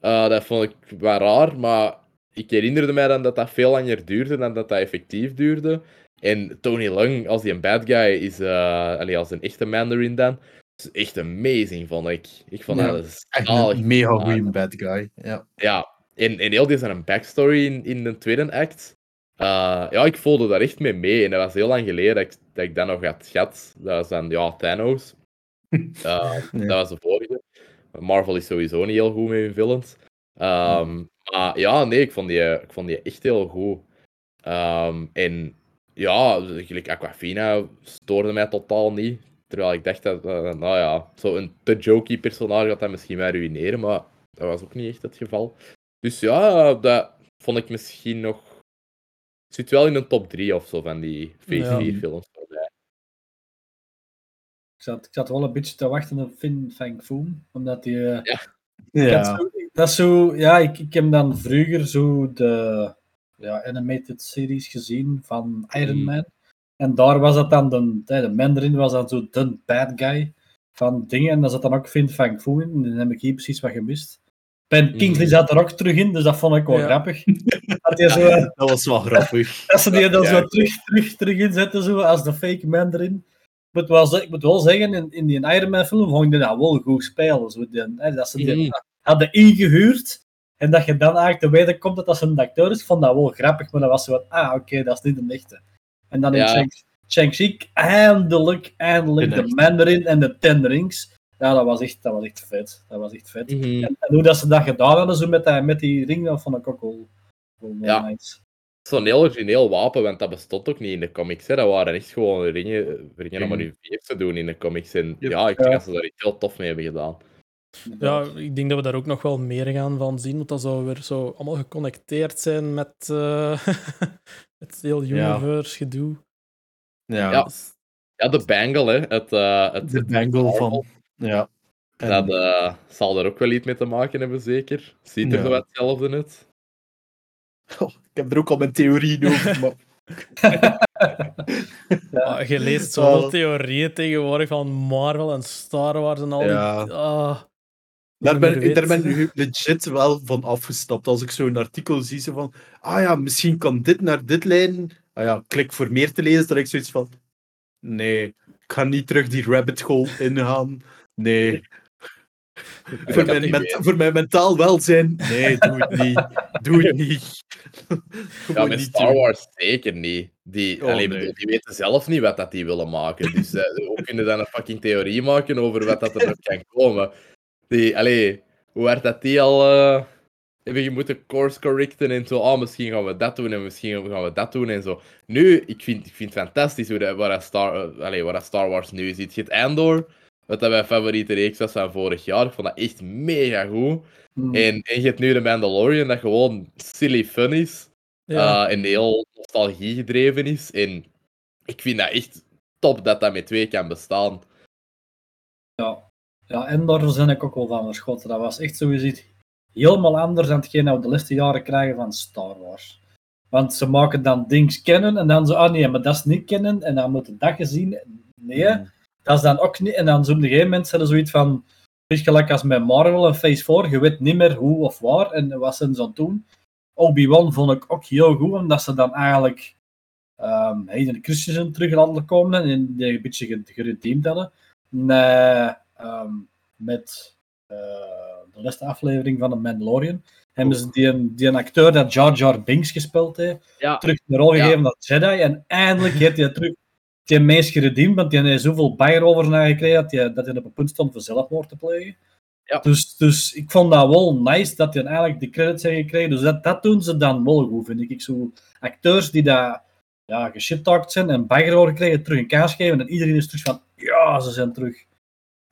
Eh, dat vond ik wel raar, maar ik herinnerde mij dan dat dat veel langer duurde dan dat dat effectief duurde. En Tony Leung als die een bad guy is, eh allee, als een echte Mandarin dan, is echt amazing, vond ik. Ik vond Ja, dat Echt een mega goede bad guy. Ja. ja, en, en heel die zijn een backstory in, in de tweede act. Eh, ja, ik voelde daar echt mee mee. En dat was heel lang geleden dat ik dat, ik dat nog had gehad. Dat was dan, ja, Thanos. Dat was de vorige. Marvel is sowieso niet heel goed met hun villains. Ehm, Maar ja, nee, ik vond die, ik vond die echt heel goed. Ehm, en ja, gelijk Aquafina stoorde mij totaal niet. Terwijl ik dacht dat, eh, nou ja, zo'n te jokey personage gaat dat misschien wel ruïneren, maar dat was ook niet echt het geval. Dus ja, dat vond ik misschien nog. Zit wel in een top 3 of zo van die Phase Ja. 4 films. Zat, ik zat wel een beetje te wachten op Finn Fang Foom. Omdat die... eh, Ja. Ja. zo, Dat is zo, ja, ik, ik heb dan vroeger zo de ja, animated series gezien van Iron Mm. Man. En daar was dat dan, de, de Mandarin was dan zo de bad guy van dingen. En daar zat dan ook Vin Fang Fu in. En dan heb ik hier precies wat gemist. Ben Kingsley zat er ook terug in, dus dat vond ik wel Ja. grappig. Dat, zo, Dat was wel grappig. dat ze die dan Ja. zo terug, terug, terug inzetten, zo, als de fake Mandarin. Ik moet wel, ze- ik moet wel zeggen, in, in die Iron Man film vond ik die dat wel goed spelen. Zo, die, hè, dat ze die Mhm. hadden ingehuurd. En dat je dan eigenlijk te weten komt dat dat een acteur is, ik vond dat wel grappig, maar dat was zo wat, ah, oké, dat is niet een echte. En dan in Ja. Shang- Shang-Chi, eindelijk, eindelijk, Een de Mandarin en de Ten Rings. Ja, dat was echt, dat was echt vet. Dat was echt vet. Mhm. En, en hoe dat ze dat gedaan hadden, zo met, dat, met die ring, dat vond ik ook wel, wel wel Ja. nice. Zo'n heel origineel wapen, want dat bestond ook niet in de comics. Hè. Dat waren echt gewoon ringen, ringen om een UVF te doen in de comics. En Yep. ja, ik denk Ja. dat ze daar iets heel tof mee hebben gedaan. Ja, ik denk dat we daar ook nog wel meer gaan van zien, want dat zou weer zo allemaal geconnecteerd zijn met eh, het hele Ja. universe gedoe. Ja, Ja, ja de bangle, hè. Het, eh, het, de bangle van... Ja. En- Dat eh, zal er ook wel iets mee te maken hebben, zeker. Ziet er Ja. zo wat hetzelfde uit. Oh, ik heb er ook al mijn theorieën over, maar... Je leest zoveel theorieën tegenwoordig van Marvel en Star Wars en al die... Ah, Daar ben, daar ben ik legit wel van afgestapt. Als ik zo'n artikel zie, zo van... Ah ja, misschien kan dit naar dit leiden. Ah ja, klik voor meer te lezen, dat ik zoiets van... Nee, ik ga niet terug die rabbit hole ingaan. Nee. Voor mijn, voor mentaal welzijn, nee, doe het niet. Doe het niet. Ja, met Star. Wars zeker niet. Die, Oh, allee, nee. bedoel, die weten zelf niet wat dat die willen maken. Dus eh, hoe kunnen dan een fucking theorie maken over wat dat er nog kan komen? Die, allee, hoe hard dat die al eh, hebben je moeten course correcten en zo. Oh, misschien gaan we dat doen en misschien gaan we dat doen en zo. Nu, ik vind, ik vind het fantastisch hoe dat, waar, dat Star, eh, allee, waar dat Star Wars nu zit. Je hebt Andor, wat dat mijn favoriete reeks was van vorig jaar. Ik vond dat echt mega goed. Hmm. En, en je hebt nu de Mandalorian, dat gewoon silly fun is. ja. eh, en heel nostalgie gedreven is. En ik vind dat echt top dat dat met twee kan bestaan. Ja. ja, en daar ben ik ook wel van verschoten. Dat was echt zoiets helemaal anders dan hetgeen dat we de laatste jaren krijgen van Star Wars. Want ze maken dan dingen kennen en dan zo, ah nee, maar dat is niet kennen en dan moet je dat gezien. Nee, dat is dan ook niet. En dan zo op een gegeven moment zijn er zoiets van, je, gelijk als met Marvel en Phase 4, je weet niet meer hoe of waar en wat ze het doen. Obi-Wan vond ik ook heel goed, omdat ze dan eigenlijk um, Hayden Christensen terug hadden komen en die een beetje ge- geredeemd hadden. Nee, ehm, met eh, de laatste aflevering van de Mandalorian hebben ze die, die een acteur dat Jar Jar Binks gespeeld heeft, Ja. terug de rol Ja. gegeven als Jedi. En eindelijk heeft hij terug die mens geredeemd, want die heeft zoveel bijer over naar gekregen dat hij, dat op een punt stond voor zelfmoord te plegen. Ja. Dus, dus ik vond dat wel nice dat hij eigenlijk de credits heeft gekregen. Dus dat, dat doen ze dan wel goed, vind ik. ik zo acteurs die daar ja, geshittalked zijn en bijer over gekregen, terug een kaas geven en iedereen is terug van, ja, ze zijn terug.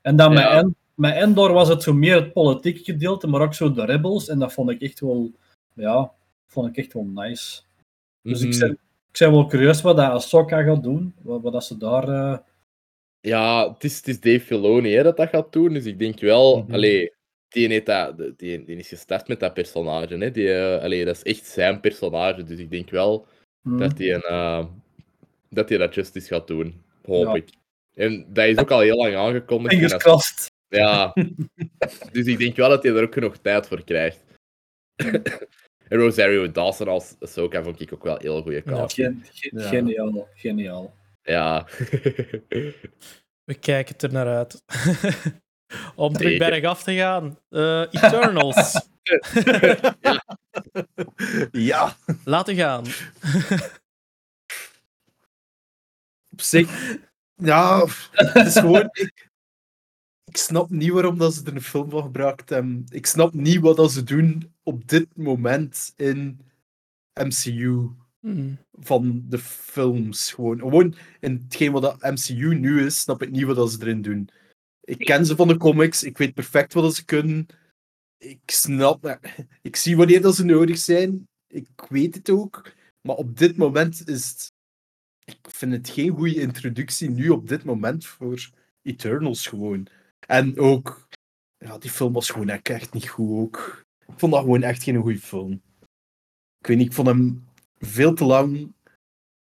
En dan Ja. met, met Endor was het zo meer het politieke gedeelte, maar ook zo de rebels. En dat vond ik echt wel, ja, vond ik echt wel nice. Dus ik, Mhm. Ik ben wel curieus wat dat Ahsoka gaat doen. Wat, wat dat ze daar... eh, Ja, het is, het is Dave Filoni hè, dat dat gaat doen. Dus ik denk wel, Mhm. allee, die, heeft dat, die, die is gestart met dat personage. Hè. Die, allee, dat is echt zijn personage. Dus ik denk wel hmm. dat hij eh, dat, hij dat justice gaat doen. Hoop Ja. ik. En dat is ook al heel lang aangekondigd. Ja. dus ik denk wel dat hij er ook genoeg tijd voor krijgt. En Rosario Dawson als Ahsoka vond ik ook wel heel goede cast. Gen- ge- Ja. Geniaal, geniaal. Ja. We kijken er naar uit. Om terug Zeker. bergaf te gaan. Eh, Eternals. Ja, Laten gaan. op zich. Ja, het is gewoon. Ik, ik snap niet waarom dat ze er een film van gebruikt hebben. Ik snap niet wat dat ze doen op dit moment in MCU Hmm. van de films. Gewoon, gewoon in hetgeen wat dat MCU nu is, snap ik niet wat dat ze erin doen. Ik ken ze van de comics, ik weet perfect wat dat ze kunnen. Ik snap, ik zie wanneer dat ze nodig zijn. Ik weet het ook. Maar op dit moment is het. Ik vind het geen goede introductie nu op dit moment voor Eternals gewoon. En ook, ja, die film was gewoon echt niet goed ook. ik vond dat gewoon echt geen goede film. Ik weet niet, ik vond hem veel te lang,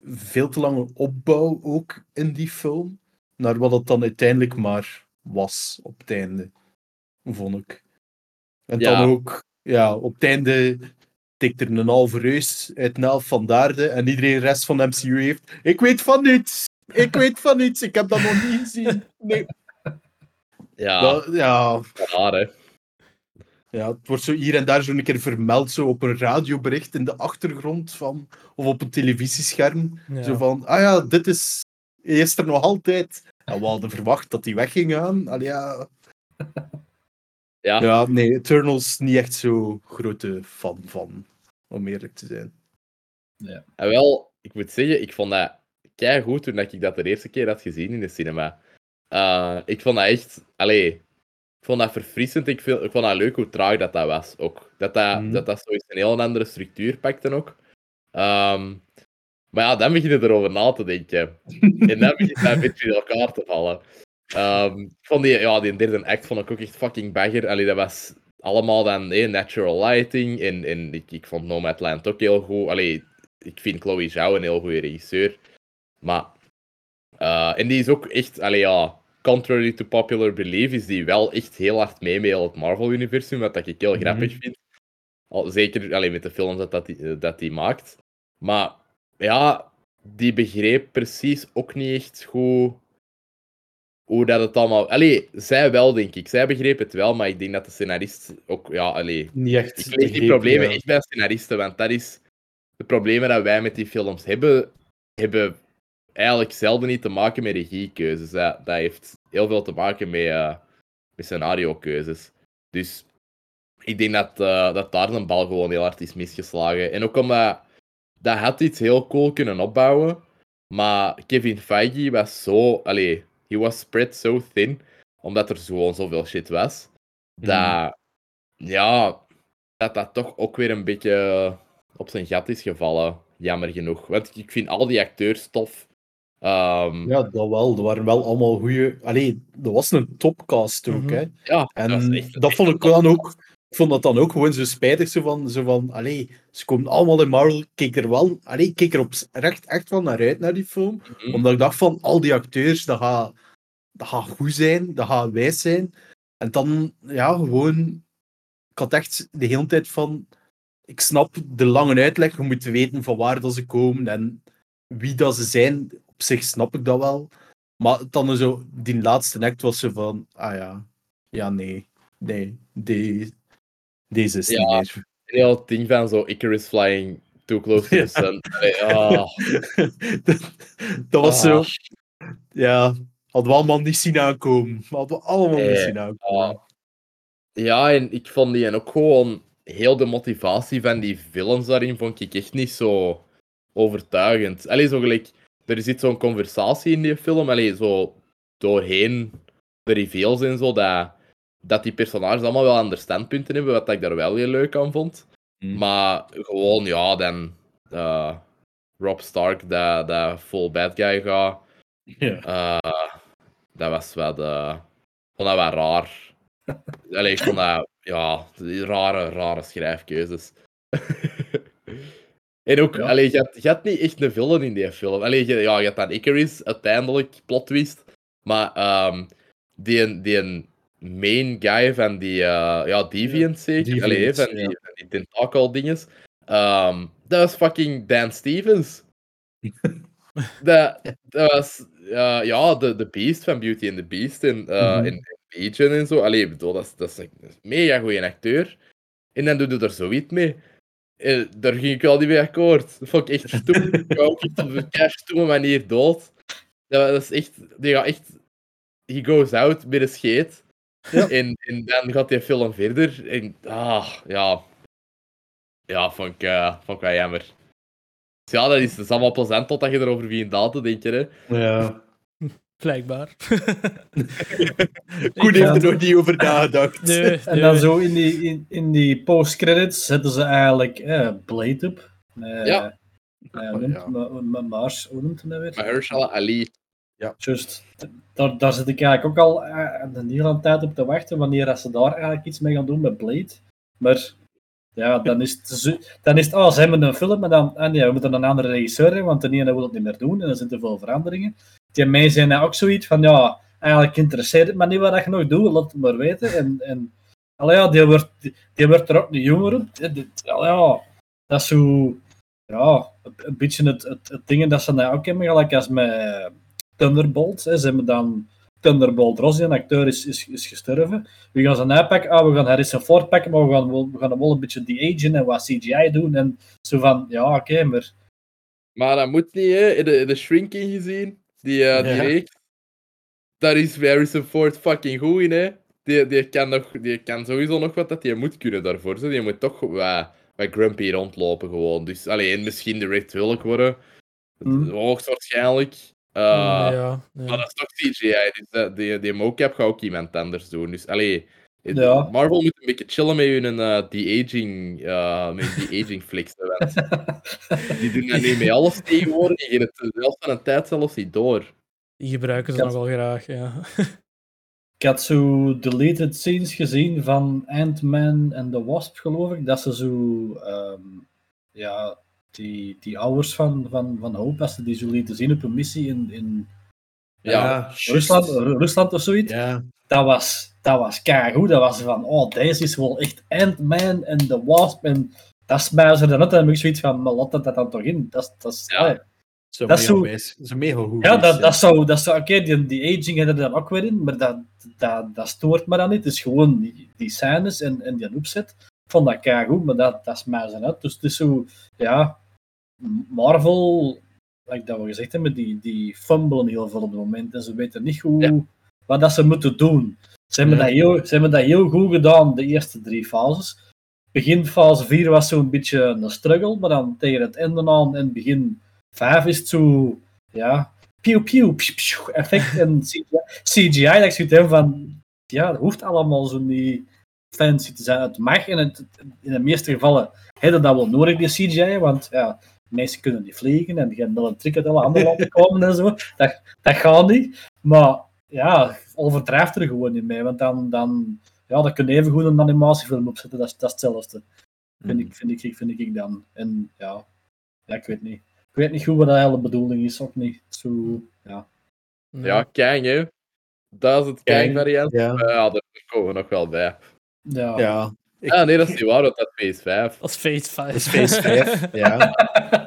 veel te lange opbouw ook in die film, naar wat het dan uiteindelijk maar was op het einde, vond ik. En Ja. dan ook, ja, op het einde tikt er een halve reus uit een elf van daarde en iedereen de rest van de MCU heeft. Ik weet van niets! Ik weet van niets! Ik heb dat nog niet gezien! Nee. Ja, Dat- ja, raar hè. ja, het wordt zo hier en daar zo een keer vermeld zo op een radiobericht in de achtergrond van, of op een televisiescherm. Ja. Zo van, ah ja, dit is, hij is er nog altijd. En we hadden verwacht dat hij weg ging gaan. Allee, ja. Ja. ja, nee, Eternals niet echt zo grote fan van, om eerlijk te zijn. En wel, ik moet zeggen, ik vond dat kei goed toen dat ik dat de eerste keer had gezien in de cinema. Eh, ik vond dat echt, allee, ik vond dat verfrissend. Ik, vind, ik vond dat leuk hoe traag dat, dat was ook. Dat dat, Mhm. dat, dat zoiets een heel andere structuur pakte ook. Ehm, maar ja, dan begin je erover na te denken. en dan begint dat een beetje in elkaar te vallen. Ehm, ik vond die, ja, die derde act vond ik ook echt fucking bagger. Allee, dat was allemaal dan eh, natural lighting. En, en ik, ik vond Nomadland ook heel goed. Allee, ik vind Chloe Zhao een heel goede regisseur. Maar... eh, en die is ook echt... Allee, ja... Contrary to popular belief is die wel echt heel hard mee met het Marvel-universum. Wat dat ik heel Mhm. grappig vind. Al, zeker allee, met de films dat, dat, die, dat die maakt. Maar ja, die begreep precies ook niet echt goed hoe dat het allemaal... Allee, zij wel, denk ik. Zij begreep het wel, maar ik denk dat de scenarist ook... Ja, allee... Niet echt. Ik leg die problemen ja. echt bij scenaristen, want dat is... De problemen dat wij met die films hebben, hebben eigenlijk zelden niet te maken met regiekeuzes. Dat, dat heeft heel veel te maken met, eh met scenario-keuzes. Dus ik denk dat, eh, dat daar een bal gewoon heel hard is misgeslagen. En ook omdat dat had iets heel cool kunnen opbouwen, maar Kevin Feige was zo... Allee, he was spread so thin, omdat er gewoon zoveel shit was, dat... Ja, dat dat toch ook weer een beetje op zijn gat is gevallen. Jammer genoeg. Want ik vind al die acteurs tof. Ehm, Ja, dat wel. Er waren wel allemaal goede. Allee, dat was een topcast ook, Mhm. hè. ja, En dat vond ik dan ook. Ik vond dat dan ook gewoon zo spijtig. Zo van, zo van allee, ze komen allemaal in Marvel. Ik keek er wel, allee, keek er op recht echt wel naar uit, naar die film. Mhm. Omdat ik dacht van, al die acteurs, dat gaat, dat gaat goed zijn, dat gaat wijs zijn. En dan, ja, gewoon... Ik had echt de hele tijd van... Ik snap de lange uitleg, je moet weten van waar dat ze komen en wie dat ze zijn. Op zich snap ik dat wel. Maar dan zo, die laatste act was zo van, ah ja, ja nee, nee, die, deze is Ja. niet meer. Ding van zo Icarus flying too close to the sun. Allee, ah. dat, dat was Ah. zo, ja, hadden we allemaal niet zien aankomen. Hadden we allemaal niet zien aankomen. ah. Ja, en ik vond die en ook gewoon heel de motivatie van die villains daarin vond ik echt niet zo overtuigend. Allee, zo gelijk, er zit zo'n conversatie in die film, allee, zo doorheen de reveals en zo, dat, dat die personages allemaal wel andere standpunten hebben, wat ik daar wel heel leuk aan vond. Hmm. Maar gewoon, ja, dan eh, Rob Stark, dat, dat full bad guy gaat, eh, dat was wat, eh, ik vond dat wel raar. Allee, ik vond dat, ja, die rare, rare schrijfkeuzes. en ook, Ja. allee, je, had, je had niet echt een villain in die film. Allee, je, ja, je had dan Icarus, uiteindelijk, plot twist. Maar ehm die, die main guy van die, eh, ja, Deviant zeker? Allee, van, die, ja. die tentacle dinges. Ehm, dat was fucking Dan Stevens. dat, dat was eh, ja, de, de Beast van Beauty and the Beast en, eh Mhm. en, en Legion en zo. Allee, bedoel, dat is, dat is een mega goede acteur. En dan doe je er zoiets mee. En daar ging ik wel niet mee akkoord. Dat vond ik echt stoem. Ik ook echt op een kei stoeme manier dood. Dat, dat is echt... Die gaat echt... He goes out met een scheet. Ja. En, en dan gaat die film verder. En ah, ja... Ja, vond ik, eh, vond ik wel jammer. Dus ja, dat is, dat is allemaal plezant totdat je erover begint na te denken. Hè. Ja. Blijkbaar. Koen Ja. heeft er nog niet over nagedacht. Nee, En dan zo in die, in, in die post-credits zetten ze eigenlijk eh, Blade op. Eh, Ja. eh, Ja. Ma- Ma- Mars, hoe noemt hij dat weer? Mahershala Ali. Juist. Daar, daar zit ik eigenlijk ook al eh, een hele tijd op te wachten wanneer dat ze daar eigenlijk iets mee gaan doen met Blade. Maar ja, dan is het, zo- dan is het oh, ze hebben een film en dan, en ja, we moeten een andere regisseur hebben, want de ene wil het niet meer doen en er zijn te veel veranderingen. Die mij zijn ook zoiets van, ja, eigenlijk interesseert het me niet wat je nog doet, laat het maar weten. En, en allee, ja, die wordt, die, wordt er ook niet jonger op. Ja, dat is zo, ja, een, beetje het, het, het dat ze nou ook hebben, gelijk als met Thunderbolt. Hè. Ze hebben dan Thunderbolt Ross, die een acteur, is, is, is gestorven. We gaan ze uitpakken, ah, we gaan Harrison Ford pakken, maar we gaan, we gaan hem wel een beetje de-agen en wat CGI doen. En zo van, ja, oké, maar... Maar dat moet niet, hè. In de, in de Shrinking gezien, die, eh die Ja. reeks. Daar is Harrison Ford fucking goed in, hè. Die, die, kan nog, die kan sowieso nog wat dat hij moet kunnen daarvoor. Zo. Die moet toch wat, wat grumpy rondlopen gewoon. Dus alleen misschien de Red Hulk worden. Hmm. Hoogstwaarschijnlijk. Eh, ja, ja. Maar dat is toch CGI. Dus die, die mocap gaat ook iemand anders doen. Dus allee, het- Ja. Marvel moet een beetje chillen met hun eh de-aging eh, met die aging die doen dat nu met alles tegenwoordig. Die geven het zelfs van een tijd zelfs niet door. Die gebruiken ze nog wel graag, ja. Ik had zo deleted scenes gezien van Ant-Man en the Wasp, geloof ik. Dat ze zo, ehm, ja, die, die ouders van, van, van Hope, als ze die zo lieten zien op een missie in, in Ja, Rusland, Ru- Rusland of zoiets. Ja. Dat was, dat was keigoed. Dat was van, oh, deze is wel echt Ant-Man en the Wasp. En dat smijten ze er net. En dan heb ik zoiets van, maar laat dat dan toch in. Dat, is- dat, is- Ja. allee. Zo Dat is mega zo-. Zo goed. Ja, dat, ja. dat zou, dat zou oké, die, die aging had er dan ook weer in, maar dat, dat, dat stoort me dan niet. Het is gewoon die, die scènes en, en die opzet. Ik vond dat kei goed, maar dat, dat is mij zo uit. Dus het is zo, ja, Marvel, like dat we gezegd hebben, die, die fumbelen heel veel op het moment en ze weten niet Ja. wat dat ze moeten doen. Ze hebben, dat heel, ze hebben dat heel goed gedaan, de eerste drie fases. Begin fase 4 was zo'n beetje een struggle, maar dan tegen het einde aan en begin 5 is het zo, ja, pieuw, pieuw, psh, psh, effect en CGI, CGI dat ik zoiets heb van, ja, dat hoeft allemaal zo niet fancy te zijn. Het mag in, het, in de meeste gevallen hebben dat wel nodig, die CGI, want ja, mensen kunnen niet vliegen en die gaan wel een trick uit alle andere landen komen en zo. Dat, dat gaat niet. Maar ja, overdrijft er gewoon niet mee, want dan, dan, ja, dan kun je even goed een animatiefilm opzetten, dat is, dat is hetzelfde. Vind, ik, vind, ik, vind ik dan. En ja, ja, ik weet niet. Ik weet niet goed wat de hele bedoeling is, ook niet. Zo, ja. Ja, Kang, hè. Dat is het Kang, Kang-variant. ja. Ja. ja, daar komen we nog wel bij. Ja. Ja. Ik- Ja, nee, dat is niet waar, dat is Phase 5. Dat is Phase 5. Dat is Phase 5, ja.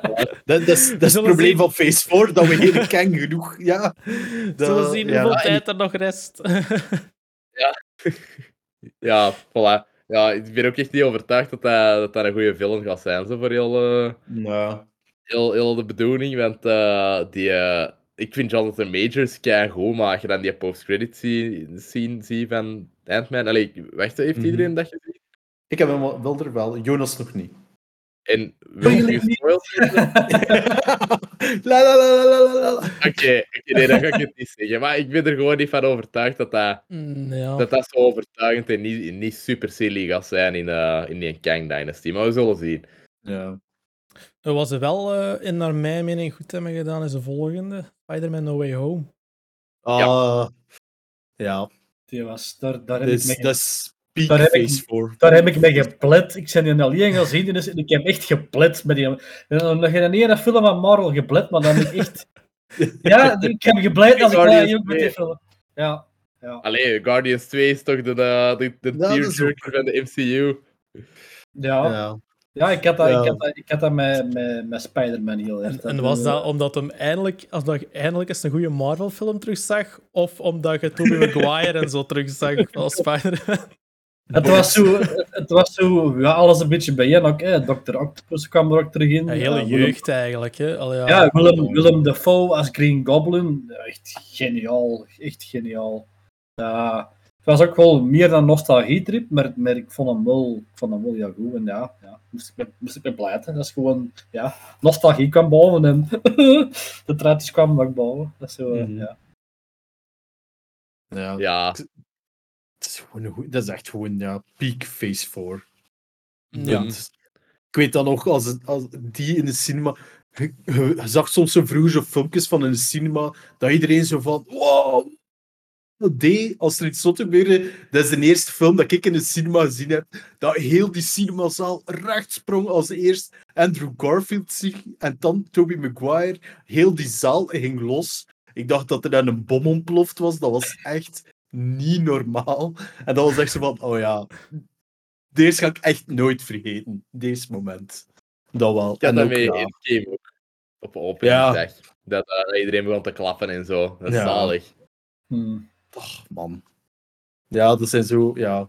Dat, dat is, dat is het zullen probleem zien. van Phase 4, dat we geen Kang genoeg... Ja. Zullen Dat- zien ja. hoeveel tijd er nog rest. Ja, voilà. Ja, ik ben ook echt niet overtuigd dat dat, dat, dat een goede film gaat zijn, zo voor heel, eh, Ja. heel, heel de bedoeling. Want eh, die, eh, ik vind Jonathan Majors kei goed, maar als je dan die post-credit scene, scene ziet van Ant-Man... Allee, wacht, heeft Mhm. iedereen dat gezien? Ik heb hem wel, wel er wel, Jonas nog niet. En wil je geven? La la la la la la la. Oké, oké, nee, dat ga ik het niet zeggen. Maar ik ben er gewoon niet van overtuigd dat dat, Mm, ja. dat, dat zo overtuigend en niet, niet super silly gaat zijn in, eh, in die Kang Dynasty. Maar we zullen zien. Ja. Wat ze wel eh, in naar mijn mening goed hebben gedaan is de volgende. Spider-Man No Way Home. Ah, ja. Die was, daar, daar, heb Dat ik is, mee, dat is peak Daar heb ik- 4. daar heb ik mee geplet. Ik ben die alleen gaan zien, dus ik heb echt geplet met die. Nog geen ene film van Marvel geplet, maar dan heb ik echt. Ja, ik heb geplet als ik daar ook met die 2. film. Ja, Allee, Guardians 2 is toch de, de, de is tearjerker van de MCU. ja. ja. Ja. ik had dat, Ja. ik had dat, ik had dat met, met, met Spider-Man heel erg. En, en was dat omdat hem eindelijk, als dat je eindelijk eens een goede Marvel-film terugzag? Of omdat je Tobey Maguire en zo terugzag als Spider-Man? Het was zo, het, was zo ja, alles een beetje bijeen. Ook, hè. Dr. Octopus kwam er ook terug in. Ja, hele Ja, Willem- jeugd eigenlijk. Hè? Al, ja. Ja, Willem, Willem Dafoe als Green Goblin. Echt geniaal. Echt geniaal. Ja, het was ook wel meer dan nostalgie-trip, maar, maar ik vond hem wel, ik vond hem wel ja, goed. En ja, ja moest, ik me, moest ik me blijten. Dat is gewoon, ja, nostalgie kwam boven en de truitjes kwamen ook boven. Dat is zo, Mhm. ja. Ja. Ja, is gewoon dat is echt gewoon ja, peak Phase 4. Ja. Ik weet dan nog, als, als die in de cinema... Je, je zag soms zo vroeger zo filmpjes van in de cinema, dat iedereen zo van... Wow, deed als er iets zot gebeurde, dat is de eerste film dat ik in de cinema gezien heb, dat heel die cinemazaal recht sprong als eerst Andrew Garfield zich en dan Tobey Maguire. Heel die zaal ging los. Ik dacht dat er dan een bom ontploft was. Dat was echt niet normaal. En dat was echt zo van, oh ja, deze ga ik echt nooit vergeten. Deze moment. Dat wel. Ik had En dat ook, mee ja. in game ook. Op Ja. openingsdag. Dat eh, iedereen begon te klappen en zo. Dat is Ja. zalig. Hmm. Ach, man. Ja, dat zijn zo, ja.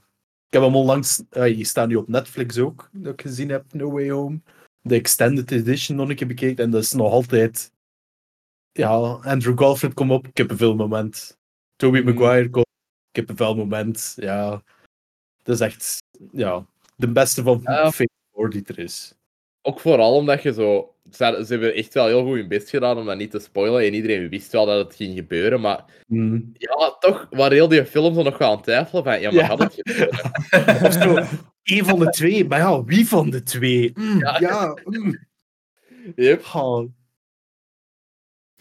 Ik heb hem onlangs, uh, die staan nu op Netflix ook, dat ik gezien heb, No Way Home. De Extended Edition nog een keer bekeken en dat is nog altijd. Ja, Andrew Garfield kom op, ik heb een veel moment. Tobey Mhm. Maguire kom ik heb een veel moment. Ja, dat is echt, ja, de beste van Ja. 4 die er is. Ook vooral omdat je zo... Ze, ze hebben echt wel heel goed hun best gedaan om dat niet te spoilen. En iedereen wist wel dat het ging gebeuren. Maar Mm. ja, toch waren heel die film zo nog wel aan twijfelen van... Ja, maar Ja. gaat het gebeuren? Of zo, één van de twee, maar ja, wie van de twee? Mm, Ja. ja, mm. Yep. Oh.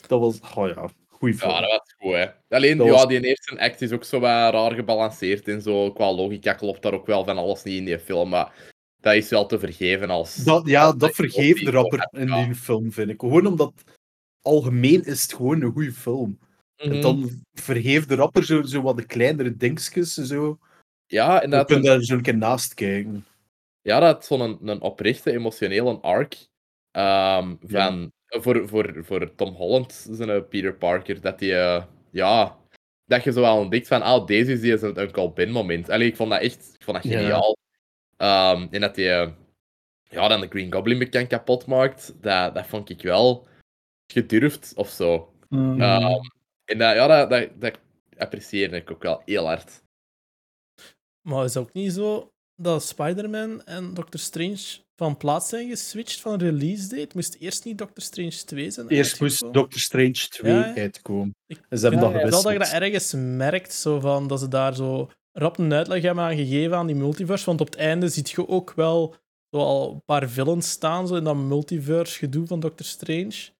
Dat was, oh ja, goeie film. Ja, dat was goed, hè. Alleen, Dat ja, was- die eerste act is ook zo wat raar gebalanceerd en zo. Qua logica klopt daar ook wel van alles niet in die film, maar dat is wel te vergeven als... Dat, ja, dat je vergeeft de rapper hebt, in ja. die film, vind ik. Gewoon omdat algemeen is het gewoon een goede film. En Mhm. dan vergeeft de rapper zo, zo wat de kleinere dingetjes. Zo. Ja, en Je dat, kunt daar zo een keer naast kijken. ja, dat zo'n een, een oprechte, emotionele arc ehm, van... Voor, voor, voor Tom Holland, zijn eh, Peter Parker, dat die... eh, ja, dat je zo wel ontdekt van, ah, deze is die zijn Uncle Ben moment. Allee, ik vond dat echt ik vond dat Ja. geniaal. Ehm, en dat die... eh, ja, dan de Green Goblin bekend kapot maakt, dat, dat vond ik wel gedurfd of zo. Hmm. Ehm, en dat, ja, dat, dat, dat apprecieerde ik ook wel heel hard. Maar is het ook niet zo dat Spider-Man en Doctor Strange van plaats zijn geswitcht van release date? Moest eerst niet Doctor Strange 2 zijn? Eerst moest? Doctor Strange 2 Ja, ja. uitkomen. Ik En ze hebben vind dat dat je dat ergens merkt, zo van, dat ze daar zo rap een uitleg hebben aan gegeven aan die multiverse. Want op het einde ziet je ook wel zo al een paar villains staan zo in dat multiverse gedoe van Doctor Strange.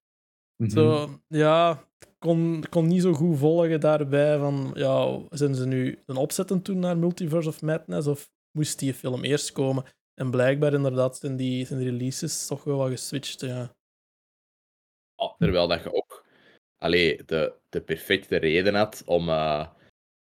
Mhm. Zo, ja, ik kon, kon niet zo goed volgen daarbij van, ja, zijn ze nu een opzetten toen naar Multiverse of Madness of moest die film eerst komen? En blijkbaar inderdaad zijn die, zijn die releases toch wel wat geswitcht, ja. Ja, terwijl dat je ook allee, de, de perfecte reden had om, eh,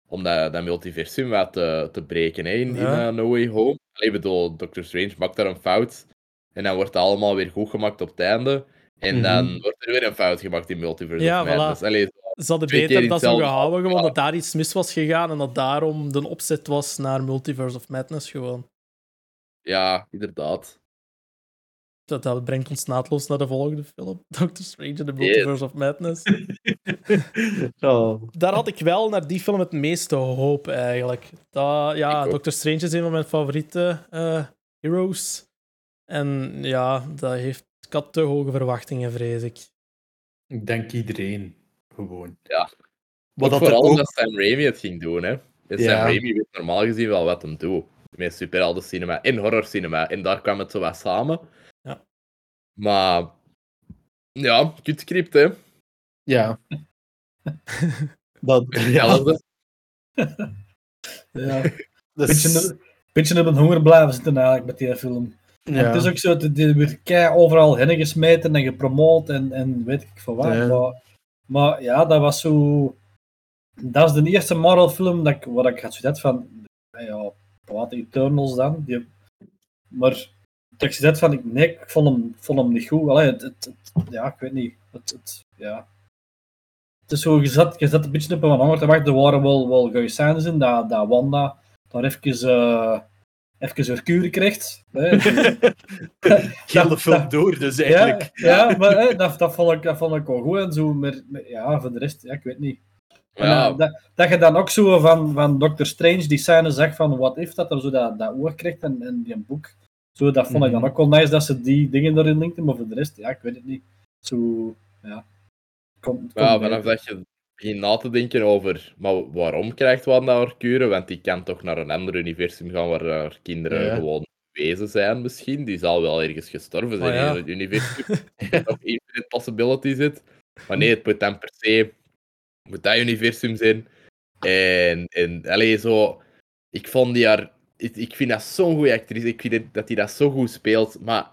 om dat, dat multiversum wat te, te breken hè, in, Ja. in eh, No Way Home. Allee, ik bedoel, Doctor Strange maakt daar een fout en dan wordt het allemaal weer goed gemaakt op het einde. En Mhm. dan wordt er weer een fout gemaakt in Multiverse Ja, of Madness. voilà. Allee, Ze hadden beter dat zo gehouden, gewoon ja. dat daar iets mis was gegaan en dat daarom de opzet was naar Multiverse of Madness gewoon. Ja, inderdaad. Dat, dat brengt ons naadloos naar de volgende film, Doctor Strange in the. Multiverse of Madness. Oh. Daar had ik wel naar die film het meeste hoop eigenlijk. Dat, ja, Ik ook. Doctor Strange is een van mijn favoriete eh, heroes. En ja, dat heeft, ik had te hoge verwachtingen, vrees ik. Ik denk iedereen. Gewoon. Ja. Wat dat vooral ook... omdat Sam Raimi het ging doen. Hè. En Sam Ja. Raimi weet normaal gezien wel wat hem doet. Met superhelden cinema en horror cinema. En daar kwam het zo wat samen. Ja. Maar... Ja, kutscript, hè. Ja. dat, ja, Hetzelfde. Ja. dat beetje, is... een- beetje op een honger blijven zitten eigenlijk met die film. Ja. Het is ook zo, dat die wordt kei overal heen gesmeten en gepromoot en, en weet ik veel wat. Ja. Maar, maar ja, dat was zo... Dat is de eerste Marvel-film dat ik, waar ik had zoiets van... Ja, wat, Eternals dan? Die, maar dat ik zoiets van, ik, nee, ik vond hem, vond hem niet goed. Allee, het, het, het- ja, ik weet niet. Het, het, ja. Het is zo, je zat, je zat een beetje op een honger te wachten. Er waren wel, wel scènes in, dat, dat Wanda daar even... eh even weer kuren krijgt. hè. Heel de film door, dus eigenlijk. Ja, ja maar hè, dat, dat, vond ik, dat vond ik wel goed en zo, maar, maar ja, voor de rest, ja, ik weet niet. En, Ja. eh, dat, dat je dan ook zo van, van Doctor Strange die scène zegt van wat if dat er zo dat, dat oor krijgt en, en die boek. Zo, dat vond ik dan Mhm. ook wel nice dat ze die dingen erin linkten, maar voor de rest, ja, ik weet het niet. Zo, ja. Komt, Ja, vanaf dat je begint na te denken over maar waarom krijgt Wanda haar kuren, want die kan toch naar een ander universum gaan waar haar kinderen Ja. gewoon wezen zijn misschien. Die zal wel ergens gestorven zijn Oh ja. in het universum. of infinite possibility zit. Maar nee, het moet dan per se moet dat universum zijn. En, en allee, zo, ik vond die haar, ik, ik vind dat zo'n goede actrice, ik vind dat hij dat zo goed speelt, maar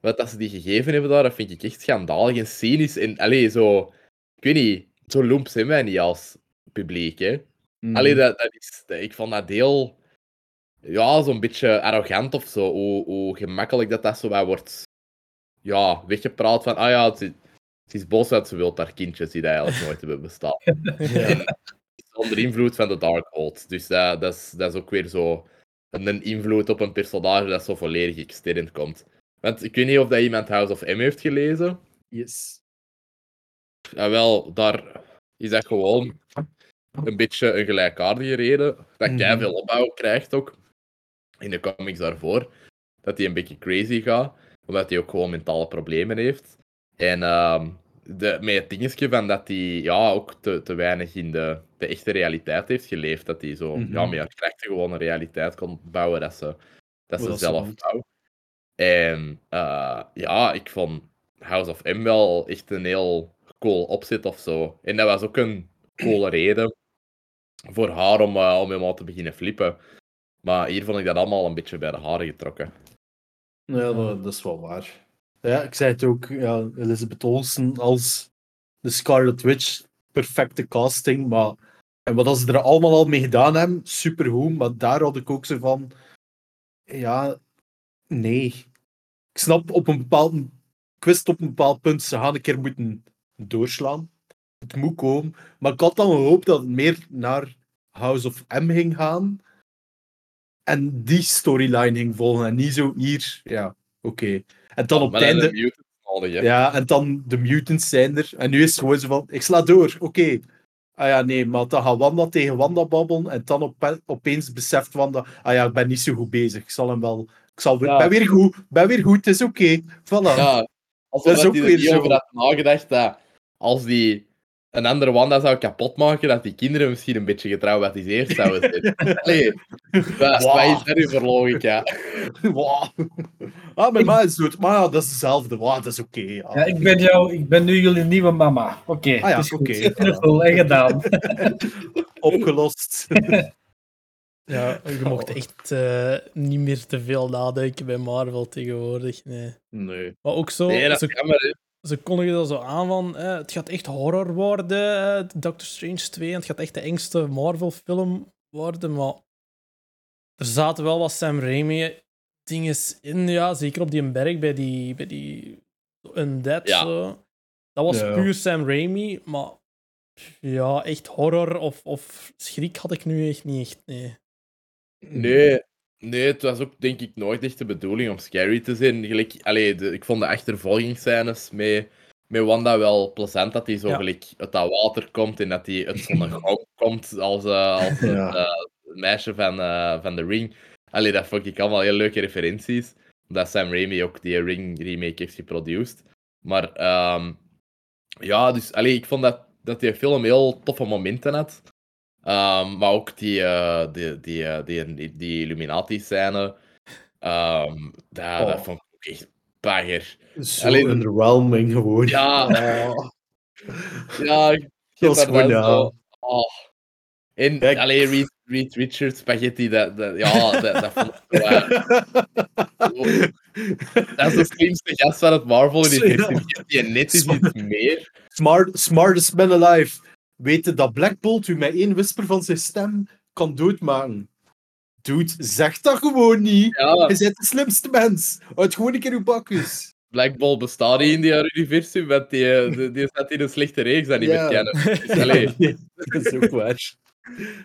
wat dat ze die gegeven hebben daar, dat vind ik echt schandalig en cynisch. En allee, zo, ik weet niet, zo loemp zijn wij niet als publiek, hè. Mhm. Allee, dat, dat is, dat- ik vond dat heel, ja, zo'n beetje arrogant of zo, hoe, hoe gemakkelijk dat dat zo wat wordt, ja, weggepraat van, ah ja, het is, het is boos dat ze wil haar kindjes die dat eigenlijk nooit hebben bestaan. Is onder invloed van de Darkhold. Dus dat, dat, is, dat is ook weer zo een invloed op een personage dat zo volledig extern komt. Want ik weet niet of dat iemand House of M heeft gelezen. Yes. Ja, wel, daar is dat gewoon een beetje een gelijkaardige reden. Dat jij Mhm. veel opbouw krijgt ook. In de comics daarvoor. Dat hij een beetje crazy gaat. Omdat hij ook gewoon mentale problemen heeft. En ehm, de, met het dingetje van dat hij ja, ook te, te weinig in de, de echte realiteit heeft geleefd. Dat hij zo Mhm. ja, met haar krachten gewoon een realiteit kon bouwen dat ze, dat ze dat ze zelf. En eh, ja, ik vond House of M wel echt een heel cool opzet of zo. En dat was ook een coole reden voor haar om, eh, om helemaal te beginnen flippen. Maar hier vond ik dat allemaal een beetje bij de haren getrokken. Ja, dat, dat is wel waar. Ja, ik zei het ook, ja, Elizabeth Olsen als de Scarlet Witch, perfecte casting, maar en wat ze er allemaal al mee gedaan hebben, supergoed, maar daar had ik ook zo van, ja, nee. Ik snap op een bepaald, ik wist op een bepaald punt, ze gaan een keer moeten doorslaan. Het moet komen, maar ik had dan gehoopt dat het meer naar House of M ging gaan, en die storyline ging volgen en niet zo hier. Ja, oké. En dan op het einde. mutants. Ja, en dan de mutants zijn er. En nu is het gewoon zo van: ik sla door, oké. Ah ja, nee, maar dan gaat Wanda tegen Wanda babbelen. En dan op, opeens beseft Wanda: ah ja, ik ben niet zo goed bezig. Ik zal hem wel. Ik zal weer, Ja. ben weer goed, ben weer goed, het is oké. Voilà. Ja, als Dat is dat ook er weer zo. over had nagedacht dat als die een andere Wanda zou kapotmaken, dat die kinderen misschien een beetje getraumatiseerd zouden zijn. Allee, wat, Wow. wat is er nu voor logica? Wow. Ah, mijn ma is dood. Maar ja, dat is hetzelfde. Wow, dat is oké. ja. Ja, ik, ben jou, ik ben nu jullie nieuwe mama. Oké, Ah ja, het is goed. oké. Knuffel en gedaan. Opgelost. Ja, je mocht echt eh, niet meer te veel nadenken bij Marvel tegenwoordig. Nee. Nee. Maar ook zo, Nee, dat ze, is jammer, ze kondigen dat zo aan van eh, het gaat echt horror worden, eh, Doctor Strange 2, en het gaat echt de engste Marvel-film worden. Maar er zaten wel wat Sam Raimi dingen in, ja, zeker op die berg bij die, bij die Undead. Ja. Zo. Dat was Ja. puur Sam Raimi, maar ja, echt horror of, of schrik had ik nu echt niet echt. Nee. Nee, nee, het was ook denk ik nooit echt de bedoeling om scary te zijn. Gelijk, allee, de, ik vond de achtervolgingsscènes met, met Wanda wel plezant, dat hij zo Ja. gelijk uit dat water komt en dat hij uit zo'n gang komt als, eh, als het eh, meisje van, eh, van The Ring. Allee, dat vond ik allemaal heel leuke referenties. Omdat Sam Raimi ook die Ring remake heeft geproduced. Maar ehm, ja, dus allee, ik vond dat, dat die film heel toffe momenten had. Ehm, maar ook die, eh, die, die, eh, die, die, die Illuminati-scène. ehm dat, dat Oh. vond ik ook echt bagger. Zo Alleen- underwhelming gewoon. Ja. Oh. Ja, ik Dat gewoon, dan ja. oh. En Kijk. alleen Reed, Richards, spaghetti, dat, dat, ja, dat, dat vond ik Dat is de slimste gast van het Marvel-universum. Die net is iets meer. Smart, smartest man alive. Weten dat Black Bolt u met één whisper van zijn stem kan doodmaken. Dude, zeg dat gewoon niet. Ja, Je bent de slimste mens. Houd gewoon een keer uw bakjes. Black Ball bestaat niet in die universum, want die, die, die staat in een slechte reeks dat niet Ja. meer kennen. Dus, dat is ook waar.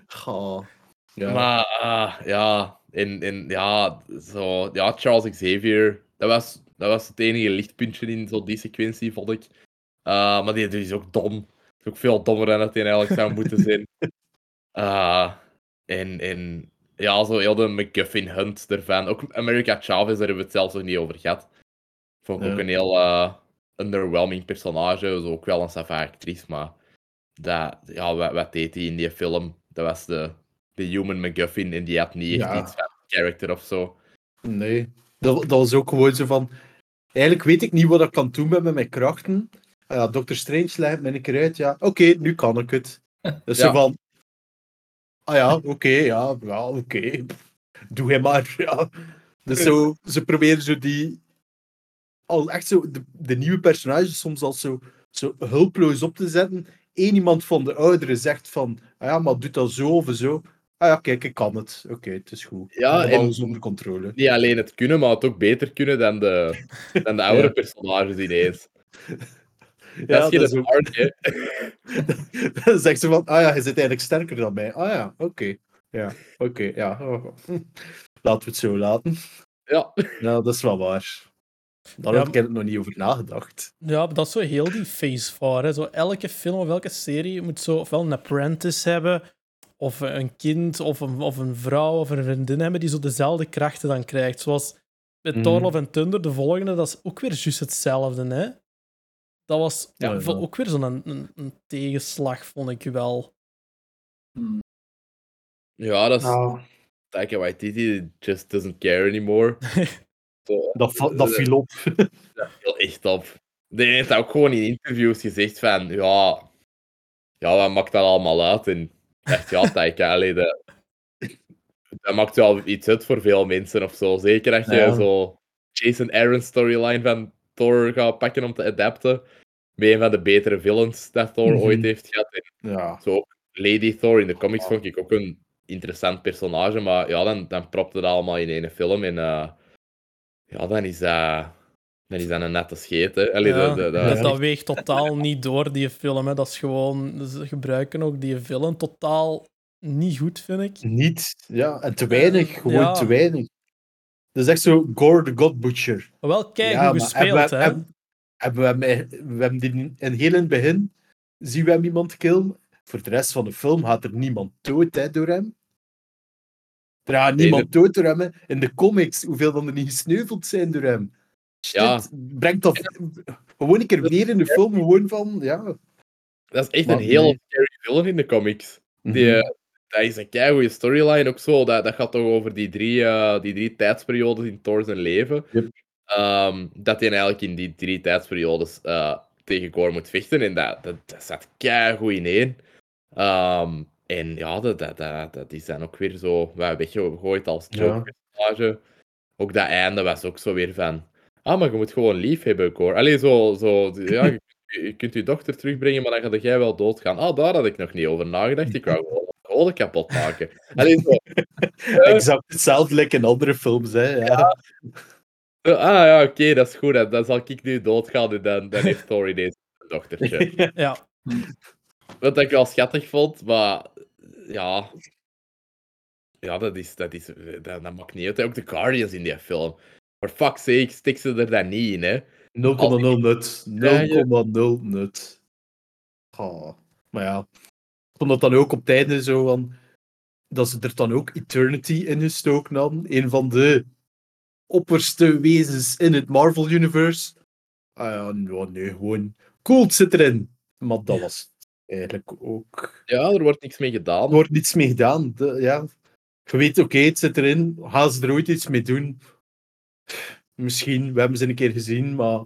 Goh. Ja. Maar ah, ja, en, en ja, zo, ja, Charles Xavier, dat was, dat was het enige lichtpuntje in zo die sequentie, vond ik. Ah, maar die, die is ook dom. Is ook veel dommer dan dat hij eigenlijk zou moeten zijn. Ah, en, en ja, zo heel de McGuffin hunt ervan. Ook America Chavez, daar hebben we het zelfs nog niet over gehad. Vond ik Ja. ook een heel eh, underwhelming personage. Zo ook wel een sava actrice, maar dat, ja, wat, wat deed hij in die film? Dat was de, de human McGuffin en die had niet echt Ja. iets van character of zo. Nee. Dat, dat was ook gewoon zo van... Eigenlijk weet ik niet wat ik kan doen met mijn krachten. Ah ja, Dr. Strange lijkt me een keer uit. Ja, oké, nu kan ik het. Dus Ja. zo van... ah ja, oké, ja, ja oké. Doe hij maar, ja. Dus zo, ze proberen zo die... Al echt zo de, de nieuwe personages soms al zo, zo hulpeloos op te zetten. Eén iemand van de ouderen zegt van, ah ja, maar doe dat zo of zo. Ah ja, kijk, ik kan het. Oké, het is goed. Ja, en alles onder controle. Niet alleen het kunnen, maar het ook beter kunnen dan de, dan de oudere Ja. personages ineens. Ja, dat is dat geen ook- hard, hè. Dan zegt ze van, ah ja, je zit eigenlijk sterker dan mij. Ah ja, oké. Ja, oké, ja. Laten we het zo laten. Ja. Ja, dat is wel waar. Daar Ja, heb ik er nog niet over nagedacht. Ja, maar dat is zo heel die phase voor. Hè. Zo elke film of elke serie moet zo ofwel een apprentice hebben, of een kind, of een, of een vrouw, of een vriendin hebben die zo dezelfde krachten dan krijgt. Zoals met. Thor Love and Thunder, de volgende, dat is ook weer juist hetzelfde. Hè? Dat was Ja, ook weer zo'n een, een, een tegenslag, vond ik wel. Ja, dat is... Nou, Taika Waititi just doesn't care anymore. Zo, dat, viel op. dat viel echt op. Die heeft ook gewoon in interviews gezegd van, ja, ja, wat maakt dat allemaal uit? En dacht, ja, Taika, allee, dat, dat maakt wel iets uit voor veel mensen of zo. Zeker als je Ja. zo Jason Aaron storyline van Thor gaat pakken om te adapten. Met een van de betere villains dat Thor Mhm. ooit heeft gehad. En Ja. zo Lady Thor in de comics vond ik ook een interessant personage, maar ja, dan, dan propte dat allemaal in één film en eh, ja, dan is dat, dan is dat een nette scheet, hè. Allee, Ja, dat, dat, dat, dat- dat weegt totaal niet door, die film. Hè. Dat is gewoon... Ze gebruiken ook die villain totaal niet goed, vind ik. Niet, ja, en te weinig, gewoon Ja. te weinig. Dat is echt zo Gore the God Butcher. Wel kijk Ja, hoe gespeeld, hebben hè. hebben- hebben we, hem- we hebben die in heel in het begin zien we hem iemand killen. Voor de rest van de film gaat er niemand dood hè, door hem. Nee, niemand dood door hem. hè. In de comics, hoeveel dan er niet gesneuveld zijn door hem. Shit, Ja. brengt dat gewoon een keer meer in de film. Gewoon van, ja. dat is echt Maar een heel nee. scary villain in de comics. Die, eh, dat is een keigoede storyline ook zo. Dat, dat gaat toch over die drie, eh, die drie tijdsperiodes in Thor zijn leven. Yep. Ehm, dat hij eigenlijk in die drie tijdsperiodes eh, tegen Gore moet vechten. En dat, dat, dat zat keigoed in één. En ja, dat, dat, dat, dat is dan ook weer zo weggegooid als Ja. joke-personage. Ook dat einde was ook zo weer van... Ah, maar je moet gewoon lief hebben, Gore. Allee, zo... zo ja, je, je kunt je dochter terugbrengen, maar dan ga jij wel doodgaan. Ah, daar had ik nog niet over nagedacht. Ik wou gewoon kapot maken. Allee, zo... Exact hetzelfde like in andere films. Hè, ja. Ah ja, oké, dat is goed. Dan, dan zal ik nu doodgaan en dan, dan heeft ineens een dochtertje. Ja. Wat ik wel schattig vond, maar ja. Ja, dat is. Dat, is, dat, dat maakt niet uit. Ook de Guardians in die film. For fuck's sake, stik ze er dan niet in, hè? 0,0 nut. 0,0 Ja, je- nut. Oh, maar ja. Ik vond dat dan ook op het einde zo van... Dat ze er dan ook Eternity in gestoken hadden. Een van de opperste wezens in het Marvel Universe. Ah ja, nee, gewoon... Cool, zit erin. Maar dat was eigenlijk ook... Ja, er wordt niks mee gedaan. Er wordt niets mee gedaan. De- ja. Je weet, oké, het zit erin. Gaan ze er ooit iets mee doen? Misschien, we hebben ze een keer gezien, maar...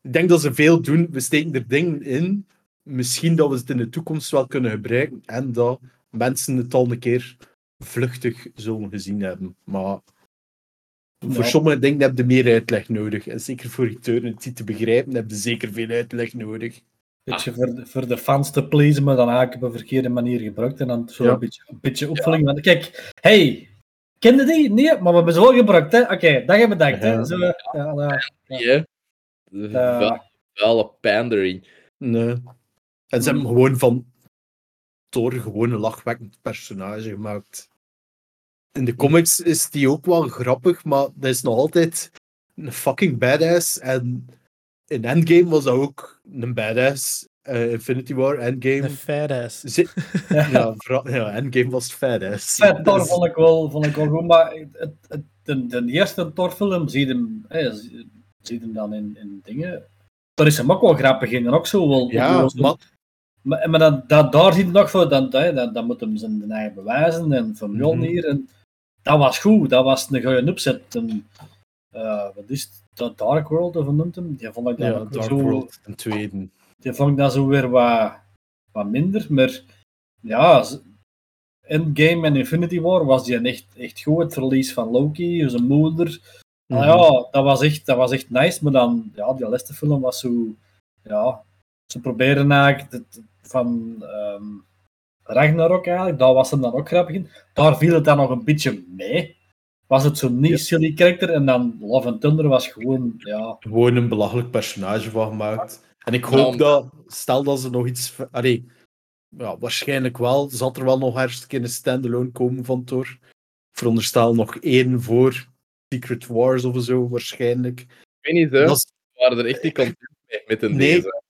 Ik denk dat ze veel doen. We steken er dingen in. Misschien dat we het in de toekomst wel kunnen gebruiken. En dat mensen het al een keer vluchtig zullen gezien hebben. Maar voor Ja. sommige dingen heb je meer uitleg nodig. En zeker voor Eternity te begrijpen heb je zeker veel uitleg nodig. Beetje voor, de, voor de fans te pleasen, maar dan eigenlijk op een verkeerde manier gebruikt. En dan zo Ja. een, beetje, een beetje opvulling. van, Kijk, hey, ken je die? Nee, maar we hebben ze wel gebruikt, hè? Oké, dat hebben we bedankt, hè? Ja. Zo, ja, ja. Ja. Ja. Wel, wel een pandering. Nee. En ze hebben gewoon van Thor gewoon een lachwekkend personage gemaakt. In de comics is die ook wel grappig, maar dat is nog altijd een fucking badass. En in Endgame was dat ook een badass. Eh, Infinity War, Endgame. Een fadass. Zi- ja, vooral- ja, Endgame was badass. Vet Thor vond ik wel, vond ik wel goed, maar het, het, de, de eerste Thor-film zie je hem, hè, zie zie je hem dan in, in dingen. Daar is hem ook wel grappig in en ook zo wel. Ja, maar Maar, maar dan, dat, daar zie je nog voor, dan, dan, dan, dan moet hem zijn eigen bewijzen en van Mjolnir. En dat was goed, dat was een goede opzet. En, eh, wat is het? Dat Dark World, of noemt hem? Die vond ik dan ja, ook Dark zo, World, een tweede. Die vond ik dan zo weer wat, wat minder, maar ja, Endgame en Infinity War was die echt, echt goed. Het verlies van Loki, zijn moeder. Nou ja, dat was, echt, dat was echt nice, maar dan, ja, die laatste film was zo, ja, ze proberen eigenlijk het, van ehm, Ragnarok eigenlijk, daar was hem dan ook grappig in. Daar viel het dan nog een beetje mee. Was het zo'n niet silly character en dan Love and Thunder was gewoon, ja, Gewoon een belachelijk personage van gemaakt. En ik Nou, hoop dat, stel dat ze nog iets. Allee, ja, waarschijnlijk wel. Zal er wel nog ergens een standalone komen van Thor? Veronderstel nog één voor Secret Wars of zo, waarschijnlijk. Ik weet niet, hè. Dat waren er echt niet content mee met een Nee. deze.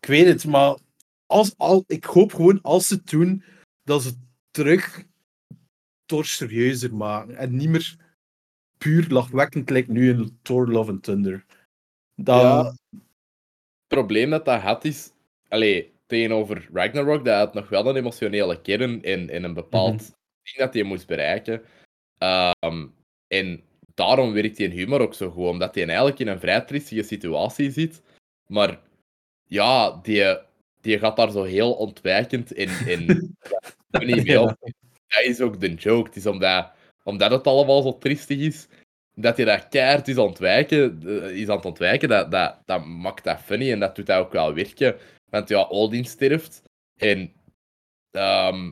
Ik weet het, maar als, al, ik hoop gewoon als ze het doen, dat ze terug Thor serieuzer maken. En niet meer puur lachwekkend lijkt nu in Thor Love and Thunder. Dat, Ja. Het probleem dat dat had is, allee, tegenover Ragnarok, dat had nog wel een emotionele kern in, in een bepaald Mhm. ding dat hij moest bereiken. Ehm, en daarom werkt die humor ook zo goed, omdat hij eigenlijk in een vrij triestige situatie zit. Maar ja, die, die gaat daar zo heel ontwijkend in. in ja, niet mee op. Dat is ook de joke. Het is omdat, omdat het allemaal zo triestig is, dat je dat keihard is, ontwijken, eh, is aan het ontwijken, dat, dat, dat maakt dat funny en dat doet dat ook wel werken. Want ja, Odin sterft en ehm,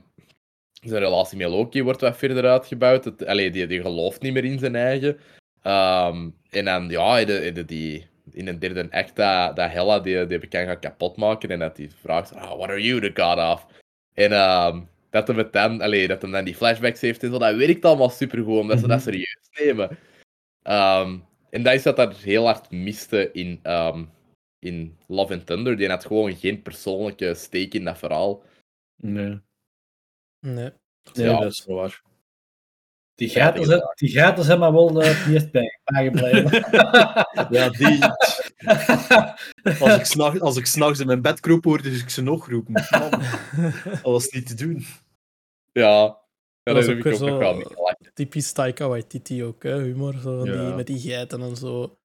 zijn relatie met Loki wordt wat verder uitgebouwd. Het, allee, die, die gelooft niet meer in zijn eigen. Ehm, en dan, ja, de, de, die, in een derde act dat, Hela die, die bekend gaat kapotmaken en dat die vraagt, oh, what are you the god of? En ehm, dat hem het dan, allee, dat hem dan die flashbacks heeft en zo, dat werkt allemaal supergoed, omdat ze dat serieus nemen. Ehm, en dat is wat daar heel hard miste in, ehm, in Love and Thunder. Die had gewoon geen persoonlijke steek in dat verhaal. Nee, Nee. nee Ja. dat is wel waar. die gaten, zijn, die gaten zijn maar wel eh, bij, bijgebleven. Ja, die. Als ik s'nachts als ik 's nachts in mijn bed kroop, hoorde ik ze nog roepen. Man, dat was niet te doen. Ja, ja Dat daar is heb ook ook nog wel mee zo gelachen. typisch Taika Waititi ook, hè, humor. Zo, van die, met die geiten en zo.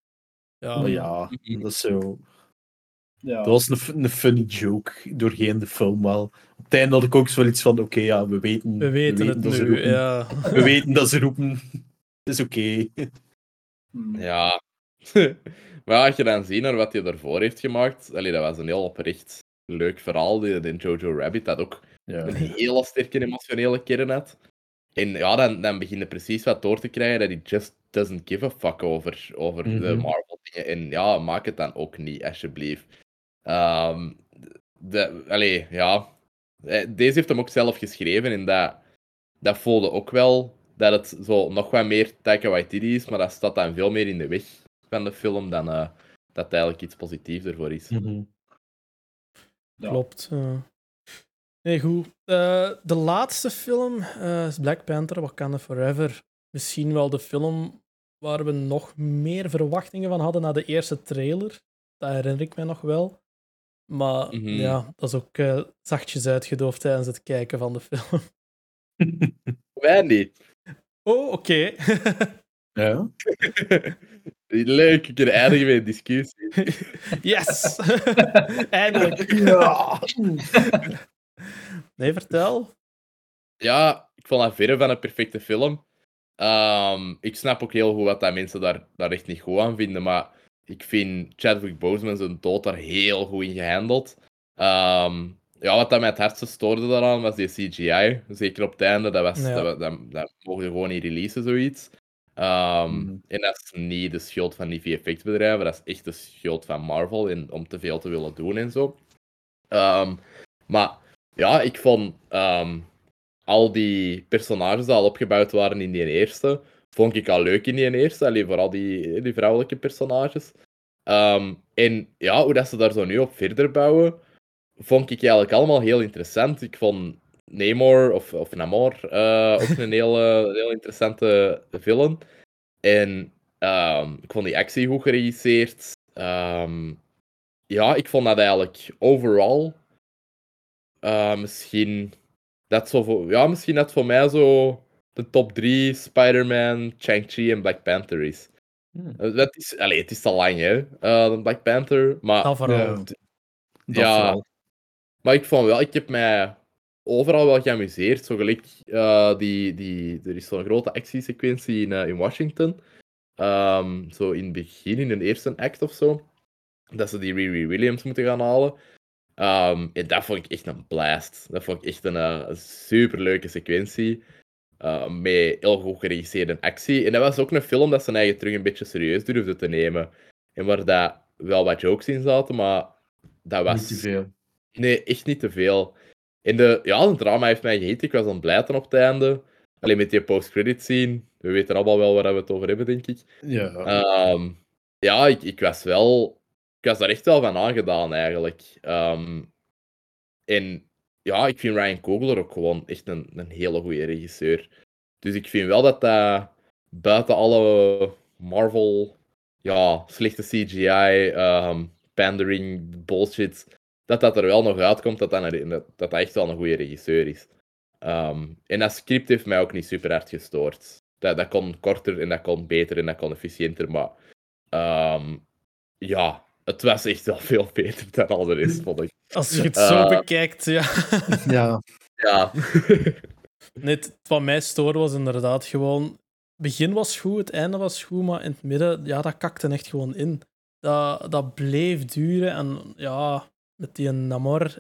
Ja, Maar ja, dat is zo. ja. Dat was een, een funny joke doorheen de film wel. Op het einde had ik ook zoiets van: oké, ja, we weten. we weten het dat ze nu. roepen. Ja. We weten dat ze roepen. Het is oké. Hmm. Ja. Maar als je dan ziet naar wat hij ervoor heeft gemaakt, allee, dat was een heel oprecht leuk verhaal. Die, die Jojo Rabbit dat ook Ja. een hele sterke emotionele kern had. En ja, dan, dan begin je precies wat door te krijgen dat hij just doesn't give a fuck over, over de Mhm. Marvel dingen. En ja, maak het dan ook niet, alsjeblieft. De, allee, ja. Eh, Deze heeft hem ook zelf geschreven en dat, dat voelde ook wel dat het zo nog wat meer Taika Waititi is, maar dat staat dan veel meer in de weg van de film dan eh, dat het eigenlijk iets positiefs ervoor is. Mhm. Ja. Klopt. Nee, goed. Eh, de laatste film eh, is Black Panther, Wakanda Forever. Misschien wel de film waar we nog meer verwachtingen van hadden na de eerste trailer. Dat herinner ik mij nog wel. Maar Mhm. ja, dat is ook eh, zachtjes uitgedoofd tijdens het kijken van de film. Wij niet. Oh, oké. Ja. Leuk, we kunnen eindigen met een discussie. yes! Eindelijk. Ja. Nee, vertel. Ja, ik vond dat verre van een perfecte film. Ehm, ik snap ook heel goed wat dat mensen daar, daar echt niet goed aan vinden, maar ik vind Chadwick Boseman zijn dood daar heel goed in gehandeld. Ehm, ja, wat dat mij het hardste stoorde daaraan was die CGI. Zeker op het einde, dat, was, Ja. dat, dat, dat mogen je gewoon niet releasen, zoiets. Ehm, Mhm. En dat is niet de schuld van die VFX-bedrijven, dat is echt de schuld van Marvel in, om te veel te willen doen en zo. Ehm, maar ja, ik vond ehm, al die personages die al opgebouwd waren in die eerste, vond ik al leuk in die eerste. Alleen vooral die, die vrouwelijke personages. En ja, hoe dat ze daar zo nu op verder bouwen, vond ik eigenlijk allemaal heel interessant. Ik vond Namor, of, of Namor, eh, ook een heel, heel interessante villain. En ehm, ik vond die actie goed geregisseerd. Ehm, ja, ik vond dat eigenlijk overal eh, misschien dat zo voor, ja, misschien dat voor mij zo de top 3 Spider-Man, Shang-Chi en Black Panther is. Hmm. Eh, Dat is allee, het is te lang, hè, eh, de Black Panther. Maar Dat vooral. Ja. Dat Ja. vooral. maar ik vond wel, ik heb mij overal wel geamuseerd. Zo gelijk, eh, die, die, er is zo'n grote actiesequentie in, eh, in Washington. Ehm, zo in het begin, in de eerste act of zo. Dat ze die Riri Williams moeten gaan halen. Ehm, en dat vond ik echt een blast. Dat vond ik echt een, uh, superleuke sequentie. Met heel goed geregisseerde actie. En dat was ook een film dat ze eigen terug een beetje serieus durfde te nemen. En waar dat wel wat jokes in zaten, maar dat was... Niet te veel. Nee, echt niet te veel. En de, ja, de drama heeft mij geheten. Ik was aan het op het einde. Alleen met die post-credit scene. We weten allemaal wel waar we het over hebben, denk ik. Ja. Ehm, ja, ik, ik was wel... Ik was daar echt wel van aangedaan, eigenlijk. Ehm, en ja, ik vind Ryan Coogler ook gewoon echt een, een hele goede regisseur. Dus ik vind wel dat dat buiten alle Marvel, ja, slechte CGI, ehm, pandering, bullshit, dat dat er wel nog uitkomt, dat dat, een- dat, dat echt wel een goede regisseur is. Ehm, en dat script heeft mij ook niet super hard gestoord. Dat, dat kon korter en dat kon beter en dat kon efficiënter, maar ehm, ja, het was echt wel veel beter dan al de rest, vond ik. Als je het zo Eh, bekijkt, ja. Ja. Ja. Net wat mij stoorde was inderdaad gewoon. Het begin was goed, het einde was goed, maar in het midden, ja, dat kakte echt gewoon in. Dat, dat bleef duren en ja, met die Namor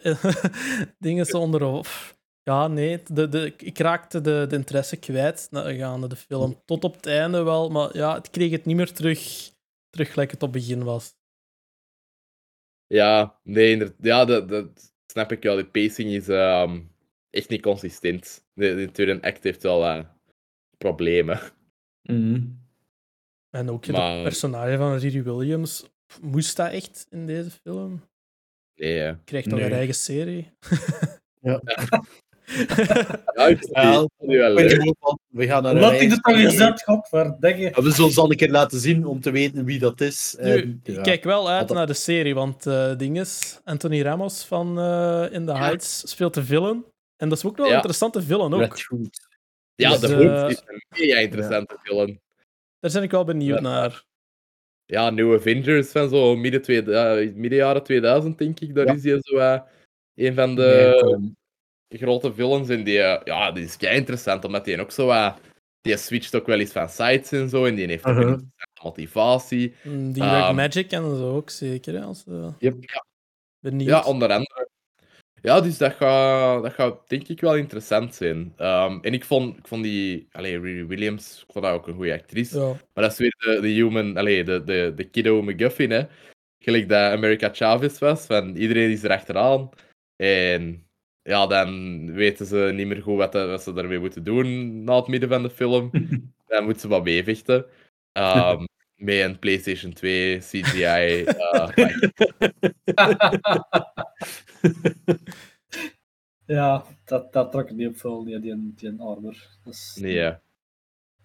dingen zo onder. Ja, nee, de, de, ik raakte de, de interesse kwijt na- gaande de film. Tot op het einde wel, maar ja, het kreeg het niet meer terug, terug gelijk het op het begin was. Ja, nee, ja, dat, dat snap ik wel. De pacing is ehm, echt niet consistent. De, de tweede act heeft wel eh, problemen. En ook Maar- het personage van Riri Williams, moest dat echt in deze film? Nee, hè. Krijgt Nee. een eigen serie? Ja. Ja, ik Ja, wel we gaan naar Wat ik het toch gezet, godverdikke. Ja, We zullen ze al een keer laten zien om te weten wie dat is. Nu, En, ik ja. kijk wel uit naar de serie, want eh dinges, Anthony Ramos van eh, In the Heights speelt de villain. En dat is ook wel een Ja. interessante villain ook. Ja, Dus, de Hood is een mega interessante film. Daar ben ik wel benieuwd Ja. naar. Ja, New Avengers van zo midden, tweede, eh, midden jaren 2000, denk ik. Daar Ja. is hij zo eh, een van Nee, de grote villains. En die, eh, ja, die is kei interessant, omdat die ook zo... eh, die switcht ook wel eens van sites en zo. En die heeft ook Uh-huh. een interessante motivatie. Mm, Die Ehm, Magic en zo ook zeker. Als, Yep. benieuwd. Ja, onder andere. Ja, dus dat gaat, dat gaat denk ik wel interessant zijn. Ehm, en ik vond, ik vond die, allee, Riri Williams, ik vond dat ook een goede actrice. Ja. Maar dat is weer de, de human, allee, de, de, de kiddo McGuffin, hè. Gelijk dat America Chavez was, van iedereen is erachteraan. En ja, dan weten ze niet meer goed wat ze daarmee moeten doen na het midden van de film. dan moeten ze wat meevechten. Ehm, met een PlayStation 2 CGI. eh, Ja, dat, dat trok ik niet op veel, die, die, die armor. Dat, is- nee, ja.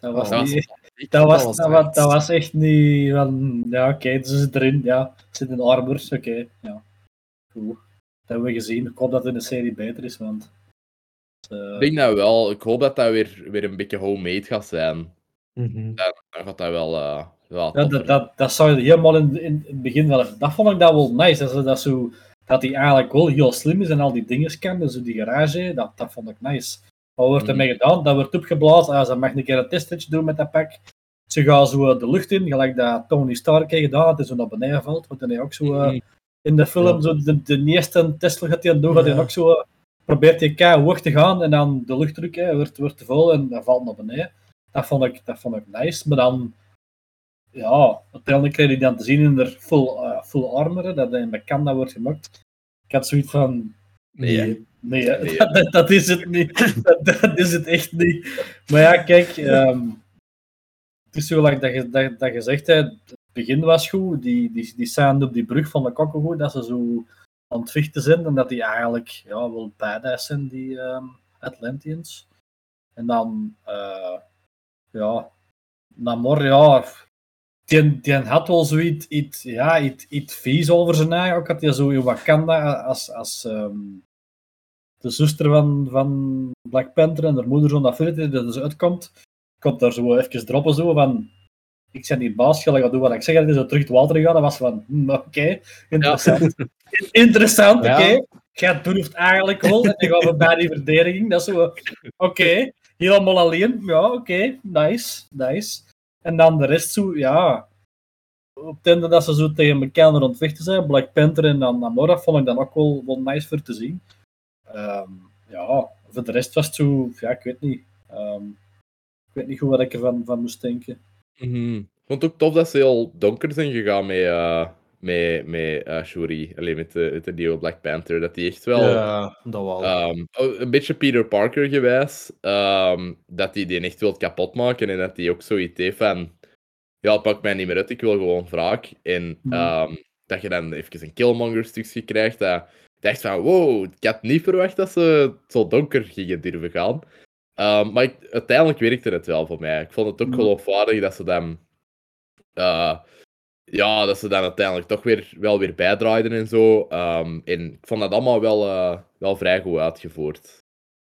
dat was niet... Dat was, dat, was, echt- dat was echt niet van, ja oké, het is erin, ja, het zit in armor, oké, ja. Goed. Dat hebben we gezien, ik hoop dat het in de serie beter is, want... eh, Ik denk dat wel. Ik hoop dat dat weer, weer een beetje homemade gaat zijn. Mhm. Dan, dan gaat dat wel. eh wel ja, dat, dat, dat zou je helemaal in, in het begin wel... Dat vond ik dat wel nice, dat, dat, zo, dat hij eigenlijk wel heel slim is en al die dingen kan, dus die garage, dat, dat vond ik nice. Wat wordt Mhm. ermee gedaan? Dat wordt opgeblazen, ah, ze mag een keer een testetje doen met dat pak. Ze gaan zo de lucht in, gelijk dat Tony Stark heeft gedaan, dat hij zo naar beneden valt, want dan hij ook zo... eh, Mhm. in de film, Ja. zo de, de eerste Tesla gaat hij doen, gaat hij ook zo, eh, probeert hij kei hoog te gaan en dan de luchtdruk hè, wordt, wordt te vol en dan valt naar beneden. Dat vond ik, dat vond ik nice, maar dan, ja, uiteindelijk kreeg hij dan te zien in de full, eh, full armor, hè, dat in Wakanda wordt gemaakt. Ik had zoiets van, Nee. nee, dat, is het niet. dat, dat is het echt niet. Maar ja, kijk, ehm, het is zo like dat, je, dat, dat je zegt, hè, het begin was goed, die, die, die scène op die brug van de kokken goed, dat ze zo aan het vechten zijn en dat die eigenlijk ja, wel badass zijn, die ehm, Atlanteans. En dan, eh, ja, Namor, ja, die, die had wel zoiets, iets, ja, iets, iets vies over zijn eigen. Ook had hij zo in Wakanda als, als ehm, de zuster van, van Black Panther en haar moeder zo'n affinity dat dus uitkomt, komt daar zo even droppen zo van ik ben hier baas, ga ik doen wat ik zeg. En is zo terug het water gegaan. Dat was van, hm, oké, interessant. interessant, Ja. oké. jij durft eigenlijk wel. En dan gaan we bij die verdediging. Dat is zo, oké, helemaal alleen. Ja, oké, nice, nice. En dan de rest zo, ja. Op het einde dat ze zo tegen elkaar aan het vechten zijn, Black Panther en dan Namora, vond ik dan ook wel, wel nice voor te zien. Ehm, ja, voor de rest was het zo, ja, ik weet niet. Ehm, ik weet niet goed wat ik ervan van moest denken. Mhm. Ik vond het ook tof dat ze heel donker zijn gegaan met, eh met, met eh, Shuri. Alleen met de, met de nieuwe Black Panther. Dat die echt wel... Ja, dat wel. ehm, oh, een beetje Peter Parker gewijs. ehm, dat hij die echt wil kapot maken. En dat hij ook zoiets heeft van... Ja, pakt mij niet meer uit. Ik wil gewoon wraak. En Mhm. ehm, dat je dan even een Killmonger-stukje krijgt. Dat ik dacht van... Wow, ik had niet verwacht dat ze zo donker gingen durven gaan. Maar ik- uiteindelijk werkte het wel voor mij. Ik vond het ook Mhm. geloofwaardig dat ze dan... eh, ja, dat ze dan uiteindelijk toch weer, wel weer bijdraaiden en zo. Ehm, en ik vond dat allemaal wel, eh, wel vrij goed uitgevoerd.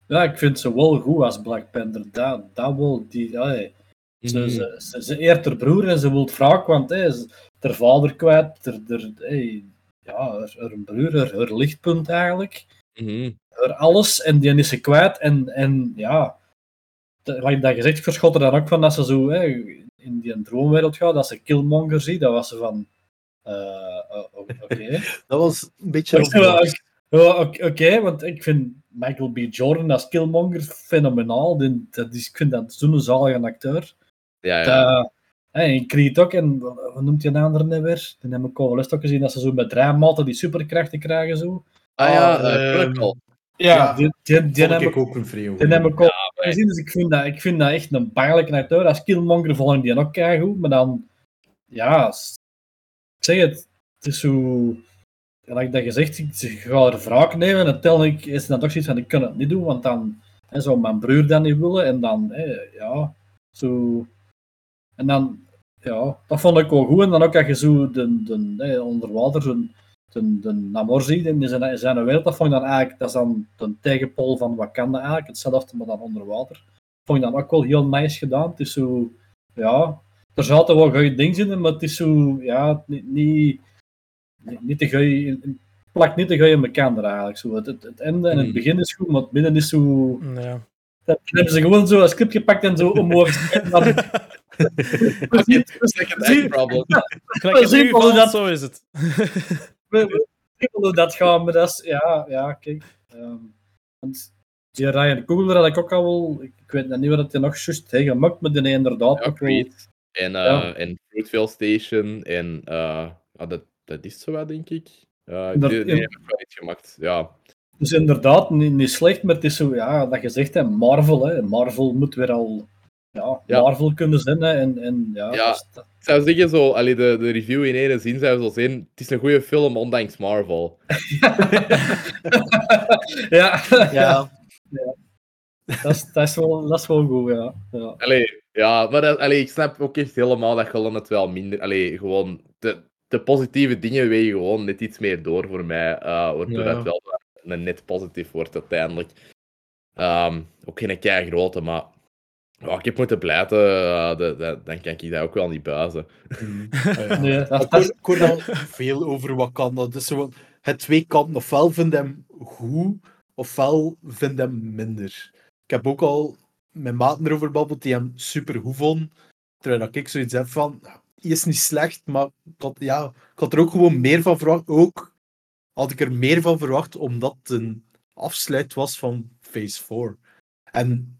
Ja, ik vind ze wel goed als Black Panther. Dat, dat wel, die, allee. Ze, Mhm. ze, ze, ze eert haar broer en ze wil wraak, want hey, ze haar vader kwijt, haar, haar, hey, ja, haar, haar broer, haar, haar lichtpunt eigenlijk. Mhm. Haar alles, en die is ze kwijt. En, en ja, de- wat je dat gezegd, ik verschot er dan ook van dat ze zo hey, in die droomwereld gaat, dat ze Killmonger ziet, dat was ze van... eh, eh, Oké. Dat was een beetje ja, Oké, want ik vind Michael B. Jordan als Killmonger fenomenaal. Dat is, ik vind dat zo'n zalige acteur. Ja, ja. Dat, hè, in Creed ook, en wat noemt die een andere nou weer? Die heb ik al wel eens ook gezien, dat ze zo met rijmaten die superkrachten krijgen. Zo. ah ja, Chronicle. Ja, die, die, die, vond heb ik ik, ook een vrij die heb ik al gezien, dus ik vind, dat, ik vind dat echt een bangelijke acteur. Als Killmonger vond ik die ook keigoed, maar dan, ja, ik zeg het, het is zo, gelijk dat gezegd, ik ze ga er wraak nemen en uiteindelijk is het dan toch zoiets van, ik kan het niet doen, want dan hè, zou mijn broer dat niet willen en dan, hè, ja, zo, en dan, ja, dat vond ik wel goed. En dan ook dat je zo de, de, hè, onder water zo'n de, de Namor ziet in zijn, in zijn wereld, dat vond ik dan eigenlijk, dat is dan de tegenpol van Wakanda eigenlijk, hetzelfde, maar dan onder water. Vond ik dan ook wel heel nice gedaan. Het is zo, ja, er zaten wel goede dingen in, maar het is zo, ja, niet, niet, niet, te goeie, plakt niet te goeie in elkaar eigenlijk. Zo. Het, het, het einde en het Hmm. begin is goed, maar het midden is zo, Ja. dan hebben ze gewoon zo een script gepakt en zo omhoog gezet. en dan- Second act problem. Zo is het. we, dat gaat, maar dat is, ja, ja, kijk. want die Ryan Coogler had ik ook al wel, ik, weet niet wat hij nog juist heeft gemaakt, maar die inderdaad ook wel. En, eh Ja. en Fruitvale Station. En uh, dat, dat is zo wat, denk ik. Uh, Dat- die, die heb ik wel iets gemaakt. Ja. dus inderdaad niet, niet slecht, maar het is zo, ja, dat je zegt, hè, Marvel, hè, Marvel moet weer al, ja, Ja. Marvel kunnen zijn, hè, en, en ja, Ja. dus dat- Ik zou zeggen, zo, allee, de, de review in één zin zou zo zijn: het is een goede film, ondanks Marvel. ja, Ja, dat, is, dat, is wel, dat is wel goed, ja. ja. Allee, ja, maar dat, allee, ik snap ook echt helemaal dat Golan het wel minder. Allee, gewoon. De, de positieve dingen wegen gewoon net iets meer door voor mij. eh waardoor Ja. dat wel een net positief wordt uiteindelijk. Ehm, ook geen kei grote, maar. Ja, ik heb moeten blijten, eh, de- de- dan kan ik dat ook wel niet buizen. Nee, Maar dat, ik dat hoor, is- ik hoor al veel over Wakanda. Zo, van, het twee kanten. Ofwel vind hem goed, ofwel vind hem minder. Ik heb ook al met maten erover gebabbeld die hem super goed vonden. Terwijl dat ik zoiets heb van, nou, hij is niet slecht, maar ik had, ja, ik had er ook gewoon meer van verwacht. Ook had ik er meer van verwacht, omdat het een afsluit was van Phase 4. En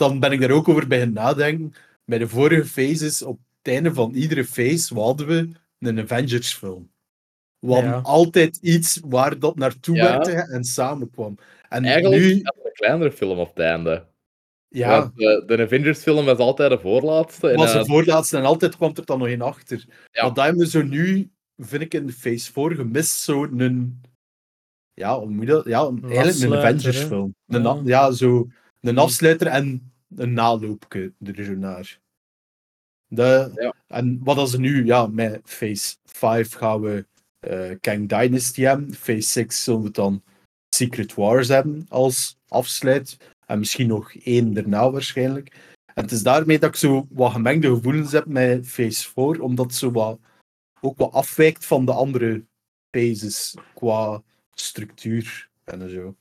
dan ben ik daar ook over beginnen nadenken. Bij de vorige phases, op het einde van iedere phase, wat hadden we een Avengers film. We hadden Ja. altijd iets waar dat naartoe Ja. werkte en samenkwam. En Eigenlijk nu, een kleinere film op het einde. ja, Want de, de Avengers-film was altijd de voorlaatste. En, was eh, de voorlaatste en altijd kwam er dan nog één achter. Ja. Maar dat hebben we zo nu, vind ik in de phase 4 gemist, zo'n ja, hoe moet je dat? Ja, een- eigenlijk een afsluiter, Avengers hè? film. Een, Ja. na- ja, zo een afsluiter en een naloopje er zo naar. De, Ja. En wat als nu, ja, met Phase 5 gaan we eh Kang Dynasty hebben. Phase 6 zullen we dan Secret Wars hebben als afsluit. En misschien nog één daarna waarschijnlijk. En het is daarmee dat ik zo wat gemengde gevoelens heb met Phase 4, omdat het zo wat, ook wat afwijkt van de andere phases qua structuur en zo.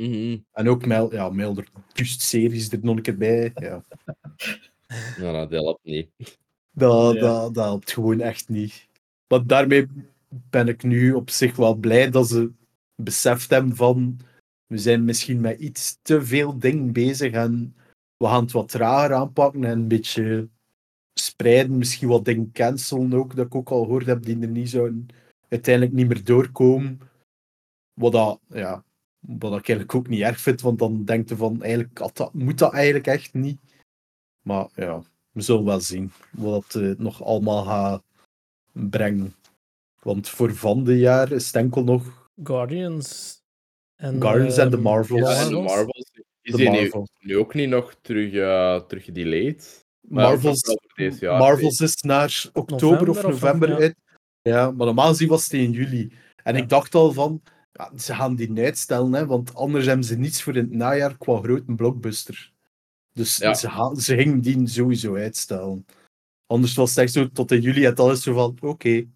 Mhm. En ook Mel, ja, Melder series er nog een keer bij. Ja. Nou, dat helpt niet. Dat, Ja. dat, dat helpt gewoon echt niet. Maar daarmee ben ik nu op zich wel blij dat ze beseft hebben van we zijn misschien met iets te veel dingen bezig en we gaan het wat trager aanpakken en een beetje spreiden, misschien wat dingen cancelen ook, dat ik ook al gehoord heb, die er niet zouden uiteindelijk niet meer doorkomen. Wat, dat, ja, wat ik eigenlijk ook niet erg vind, want dan denk je van eigenlijk dat, moet dat eigenlijk echt niet. Maar ja, we zullen wel zien wat het eh, nog allemaal gaat brengen. Want voor van de jaar is het enkel nog Guardians. En, Guardians en de ehm, Marvels. Ja, en de Marvels. Is de nu, ook niet nog terug, eh terug gedelayed? Marvels, jaar, Marvels is naar oktober of November of- november ja. uit. Ja, maar normaal gezien was het in juli. En Ja. ik dacht al van, ja, ze gaan die niet uitstellen, hè, want anders hebben ze niets voor in het najaar qua grote blockbuster. Dus Ja. ze, gaan, ze gingen die sowieso uitstellen. Anders was het echt zo, tot in juli het alles zo van, oké.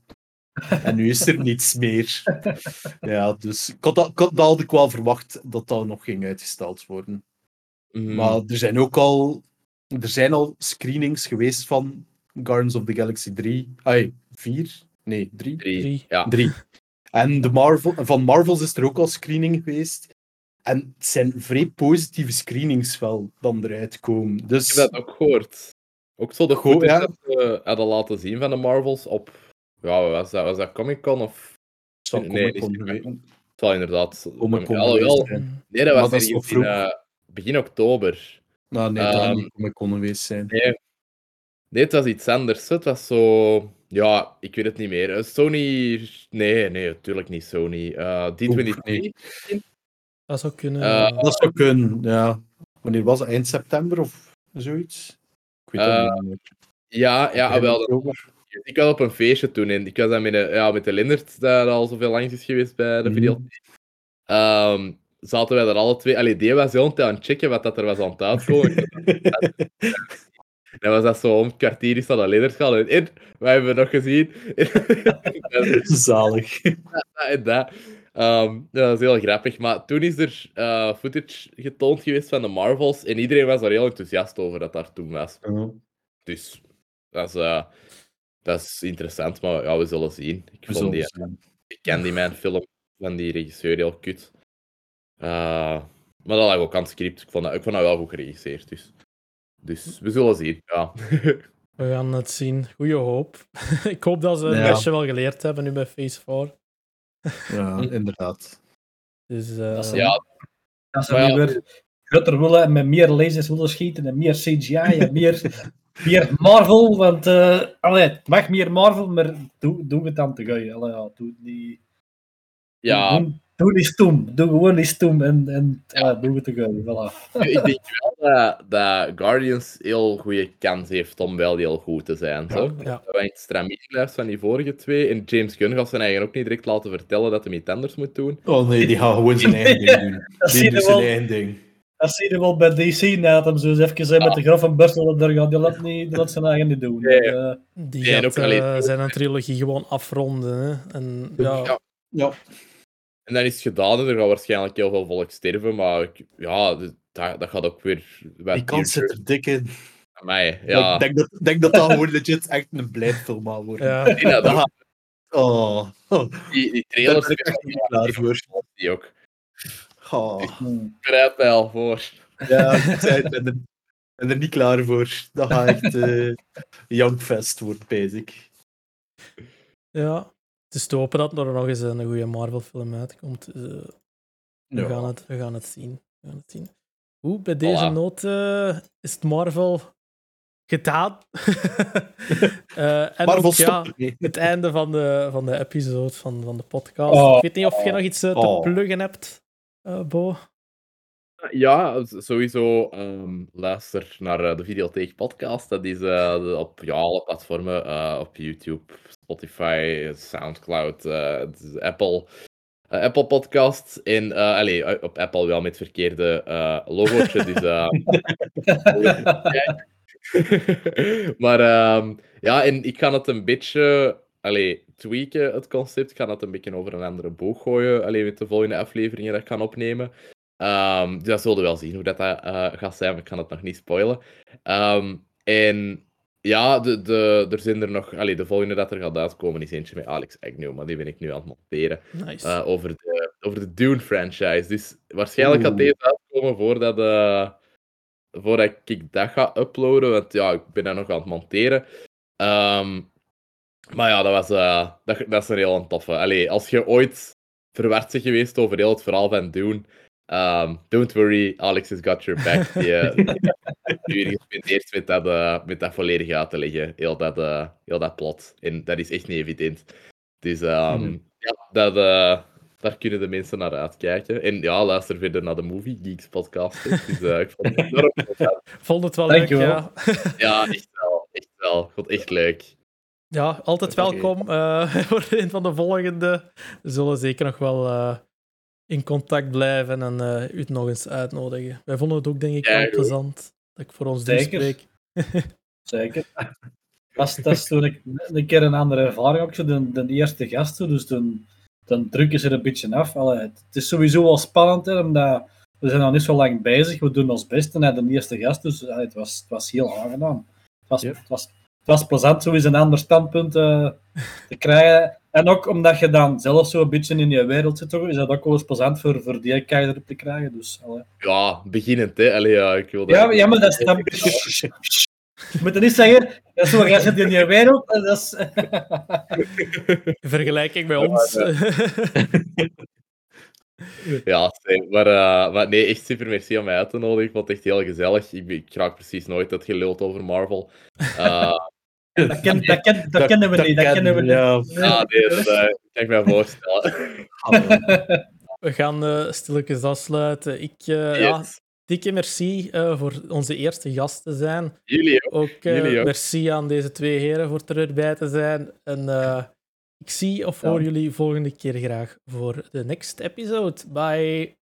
En nu is er niets meer. Ja, dus ik had, dat, ik had, dat had ik wel verwacht, dat dat nog ging uitgesteld worden. Mhm. Maar er zijn ook al, er zijn al screenings geweest van Guardians of the Galaxy 3. Ai, 4? Nee, 3. Drie. Drie. Ja. 3. En de Marvel, van Marvels is er ook al screening geweest. En het zijn vrij positieve screenings wel dan eruit komen. Dus Ik heb dat ook gehoord. Ook zo de Goed, ja. dat hadden laten zien van de Marvels op... Ja, was dat? Was dat Comic Con of... zal nee, Comic niet Con Comic-Con. weten. Het zal inderdaad... Comic Con zijn. Nee, dat was dat ergens in, eh, begin oktober. Nou, nee, dat Ehm, niet Comic Con geweest zijn. Nee. Nee, het was iets anders. Het was zo... Ja, ik weet het niet meer. Eh, Sony... Nee, nee, natuurlijk niet Sony. Eh D23. nee. Dat zou kunnen. Eh, Dat zou kunnen, ja. Wanneer was het? Eind september of zoiets? Ik weet het niet meer. Ja, ja wel. Ik was op een feestje toen en ik was dan met, de, ja, met de Lindert, dat al zoveel langs is geweest bij de Mhm. video. Ehm, zaten wij er alle twee. Allee, die was heel aan het checken wat dat er was aan het uitkomen. Dan was dat zo om het kwartier is dat Lindert gaan. En, en, wij hebben nog gezien. Zalig. dat en dat. Ehm, ja, dat is heel grappig. Maar toen is er eh, footage getoond geweest van de Marvels. En iedereen was daar heel enthousiast over dat daar toen was. Dus dat is, eh, dat is interessant. Maar ja, we zullen zien. Ik We vond die zullen zien. de Candyman film van die regisseur heel kut. Eh, maar dat lag ook aan het script. Ik vond dat, ik vond dat wel goed geregisseerd. Dus, dus we zullen zien. Ja. We gaan het zien. Goeie hoop. ik hoop dat ze een Ja. lesje wel geleerd hebben nu bij Phase 4. Ja, inderdaad. Dus, eh, Dat is- ja, Als ze ja, nu weer groter willen en met meer lasers willen schieten en meer CGI en meer, meer Marvel, want eh allee, het mag meer Marvel, maar doe, doe het dan te gauw. Allee, ja, doe die, ja, doe, doe die stoem, doe gewoon die stoem en, en allee, doe het te gauw. Voilà. ik denk wel dat, dat Guardians heel goede kans heeft om wel heel goed te zijn. Zo. Ja. Dat wij iets stramieringlijst van die vorige twee. En James Gunn gaat zijn eigen ook niet direct laten vertellen dat hij iets anders moet doen. Oh nee, die gaat gewoon zijn eigen ding doen. Dat Die je doet zijn wel. eigen ding. Dat zie je wel bij DC net, hem zo eens even zijn met de graf en burstel er gaat. Die laat, niet, die laat zijn eigen niet doen. Nee. Eh, die Ja, gaat ook alleen- eh, zijn een trilogie gewoon afronden. Hè. En, ja, Ja. En dan is het gedaan en er gaat waarschijnlijk heel veel volk sterven. Maar ik- ja, dat, dat gaat ook weer... die kans zit er dik in. aan mij. Ja. Ik denk dat, denk dat dat gewoon legit echt een blijfilm gaat worden. ja. Ja, dat- Dat- Oh, die, die daar trailers... ben ik echt niet klaar voor. Die ook. Oh. Ik bereid mij al voor. Ja, ik ben er, ben er niet klaar voor. Dat gaat echt eh Young Fest worden, basic. ja. Te hopen dat er nog eens een goede Marvel-film uitkomt. Eh, we, Ja. gaan het, we gaan het zien. We gaan het zien. Hoe, bij deze Voilà. noot eh, is het Marvel gedaan. Eh, en Marvel ook, ja, het einde van de, van de episode van, van de podcast. Oh. Ik weet niet of je nog iets te Oh. pluggen hebt, Bo. Ja, sowieso ehm, luister naar eh, de Videotheek podcast. Dat is eh, de- op ja, alle platformen. eh, op YouTube, Spotify, Soundcloud, het Apple. Apple Podcast. En eh, op Apple wel met verkeerde eh. Dus, maar ehm, ja, en ik ga het een beetje. Allee, tweaken, het concept. Ik ga dat een beetje over een andere boog gooien. Alleen met de volgende afleveringen dat ik ga opnemen. Ehm, dus dat zullen we wel zien hoe dat, dat eh, gaat zijn. maar Ik kan het nog niet spoilen. Ehm, en ja, de, de, er zijn er nog... Allee, de volgende dat er gaat uitkomen is eentje met Alex Agnew. Maar die ben ik nu aan het monteren. Nice. Eh, over, de, over de Dune-franchise. Dus waarschijnlijk gaat deze uitkomen voordat, eh, voordat ik dat ga uploaden. Want ja, ik ben dat nog aan het monteren. Ehm, maar ja, dat, was, eh, dat, dat is een heel toffe. Allee, als je ooit verward bent geweest over heel het verhaal van Dune... ehm, don't worry, Alex has got your back. Die, eh, gespendeerd met dat, eh, met dat volledig uit te leggen. Heel dat, eh, heel dat plot. En dat is echt niet evident. Dus ehm, Mhm. ja, dat, daar kunnen de mensen naar uitkijken. En ja, luister verder naar de Movie Geeks podcast. Dus eh, ik vond het enorm leuk. Vond het wel leuk, ja. Ja, echt wel. Echt wel. Ik vond het echt leuk. Ja, altijd welkom eh, voor een van de volgende. We zullen zeker nog wel eh, in contact blijven en eh, u het nog eens uitnodigen. Wij vonden het ook, denk ik, Ja, wel goed. plezant dat ik voor ons Zeker. spreek. Zeker. Dat is, dat is toen ik een keer een andere ervaring ook zo, de, de eerste gast, zo, dus toen, toen drukken ze er een beetje af. Allee, het is sowieso wel spannend, hè, omdat we zijn nog niet zo lang bezig, we doen ons best naar de eerste gast, dus allee, het, was, het was heel aangenaam. Het was, Ja. het was, het was plezant eens een ander standpunt eh, te krijgen. En ook omdat je dan zelf zo een beetje in je wereld zit, toch, is dat ook wel eens plezant voor, voor die kijker te krijgen. Dus, allee. Ja, beginnend, hè. Allee, ja, ik wil dat... Ja, ja, maar dat is... Dat... Je moet niet zeggen, dat is zo, jij zit in je wereld, en dat is... In vergelijking met ons. Ja, maar, eh, maar nee, echt super merci om mij uit te nodigen. Ik vond het echt heel gezellig. Ik, ik raak precies nooit dat geluld over Marvel. Eh, Dat, ken, dat, ken, dat, kennen we niet, dat kennen we niet. Ja. ja, nee, dat kan ik me voorstellen. We gaan eh stilletjes afsluiten. Ik, eh, ja, dikke merci eh, voor onze eerste gast te zijn. Jullie ook. Ook, eh, Jullie ook. merci aan deze twee heren voor er erbij te zijn. En eh, ik zie of Ja. hoor jullie volgende keer graag voor de next episode. Bye.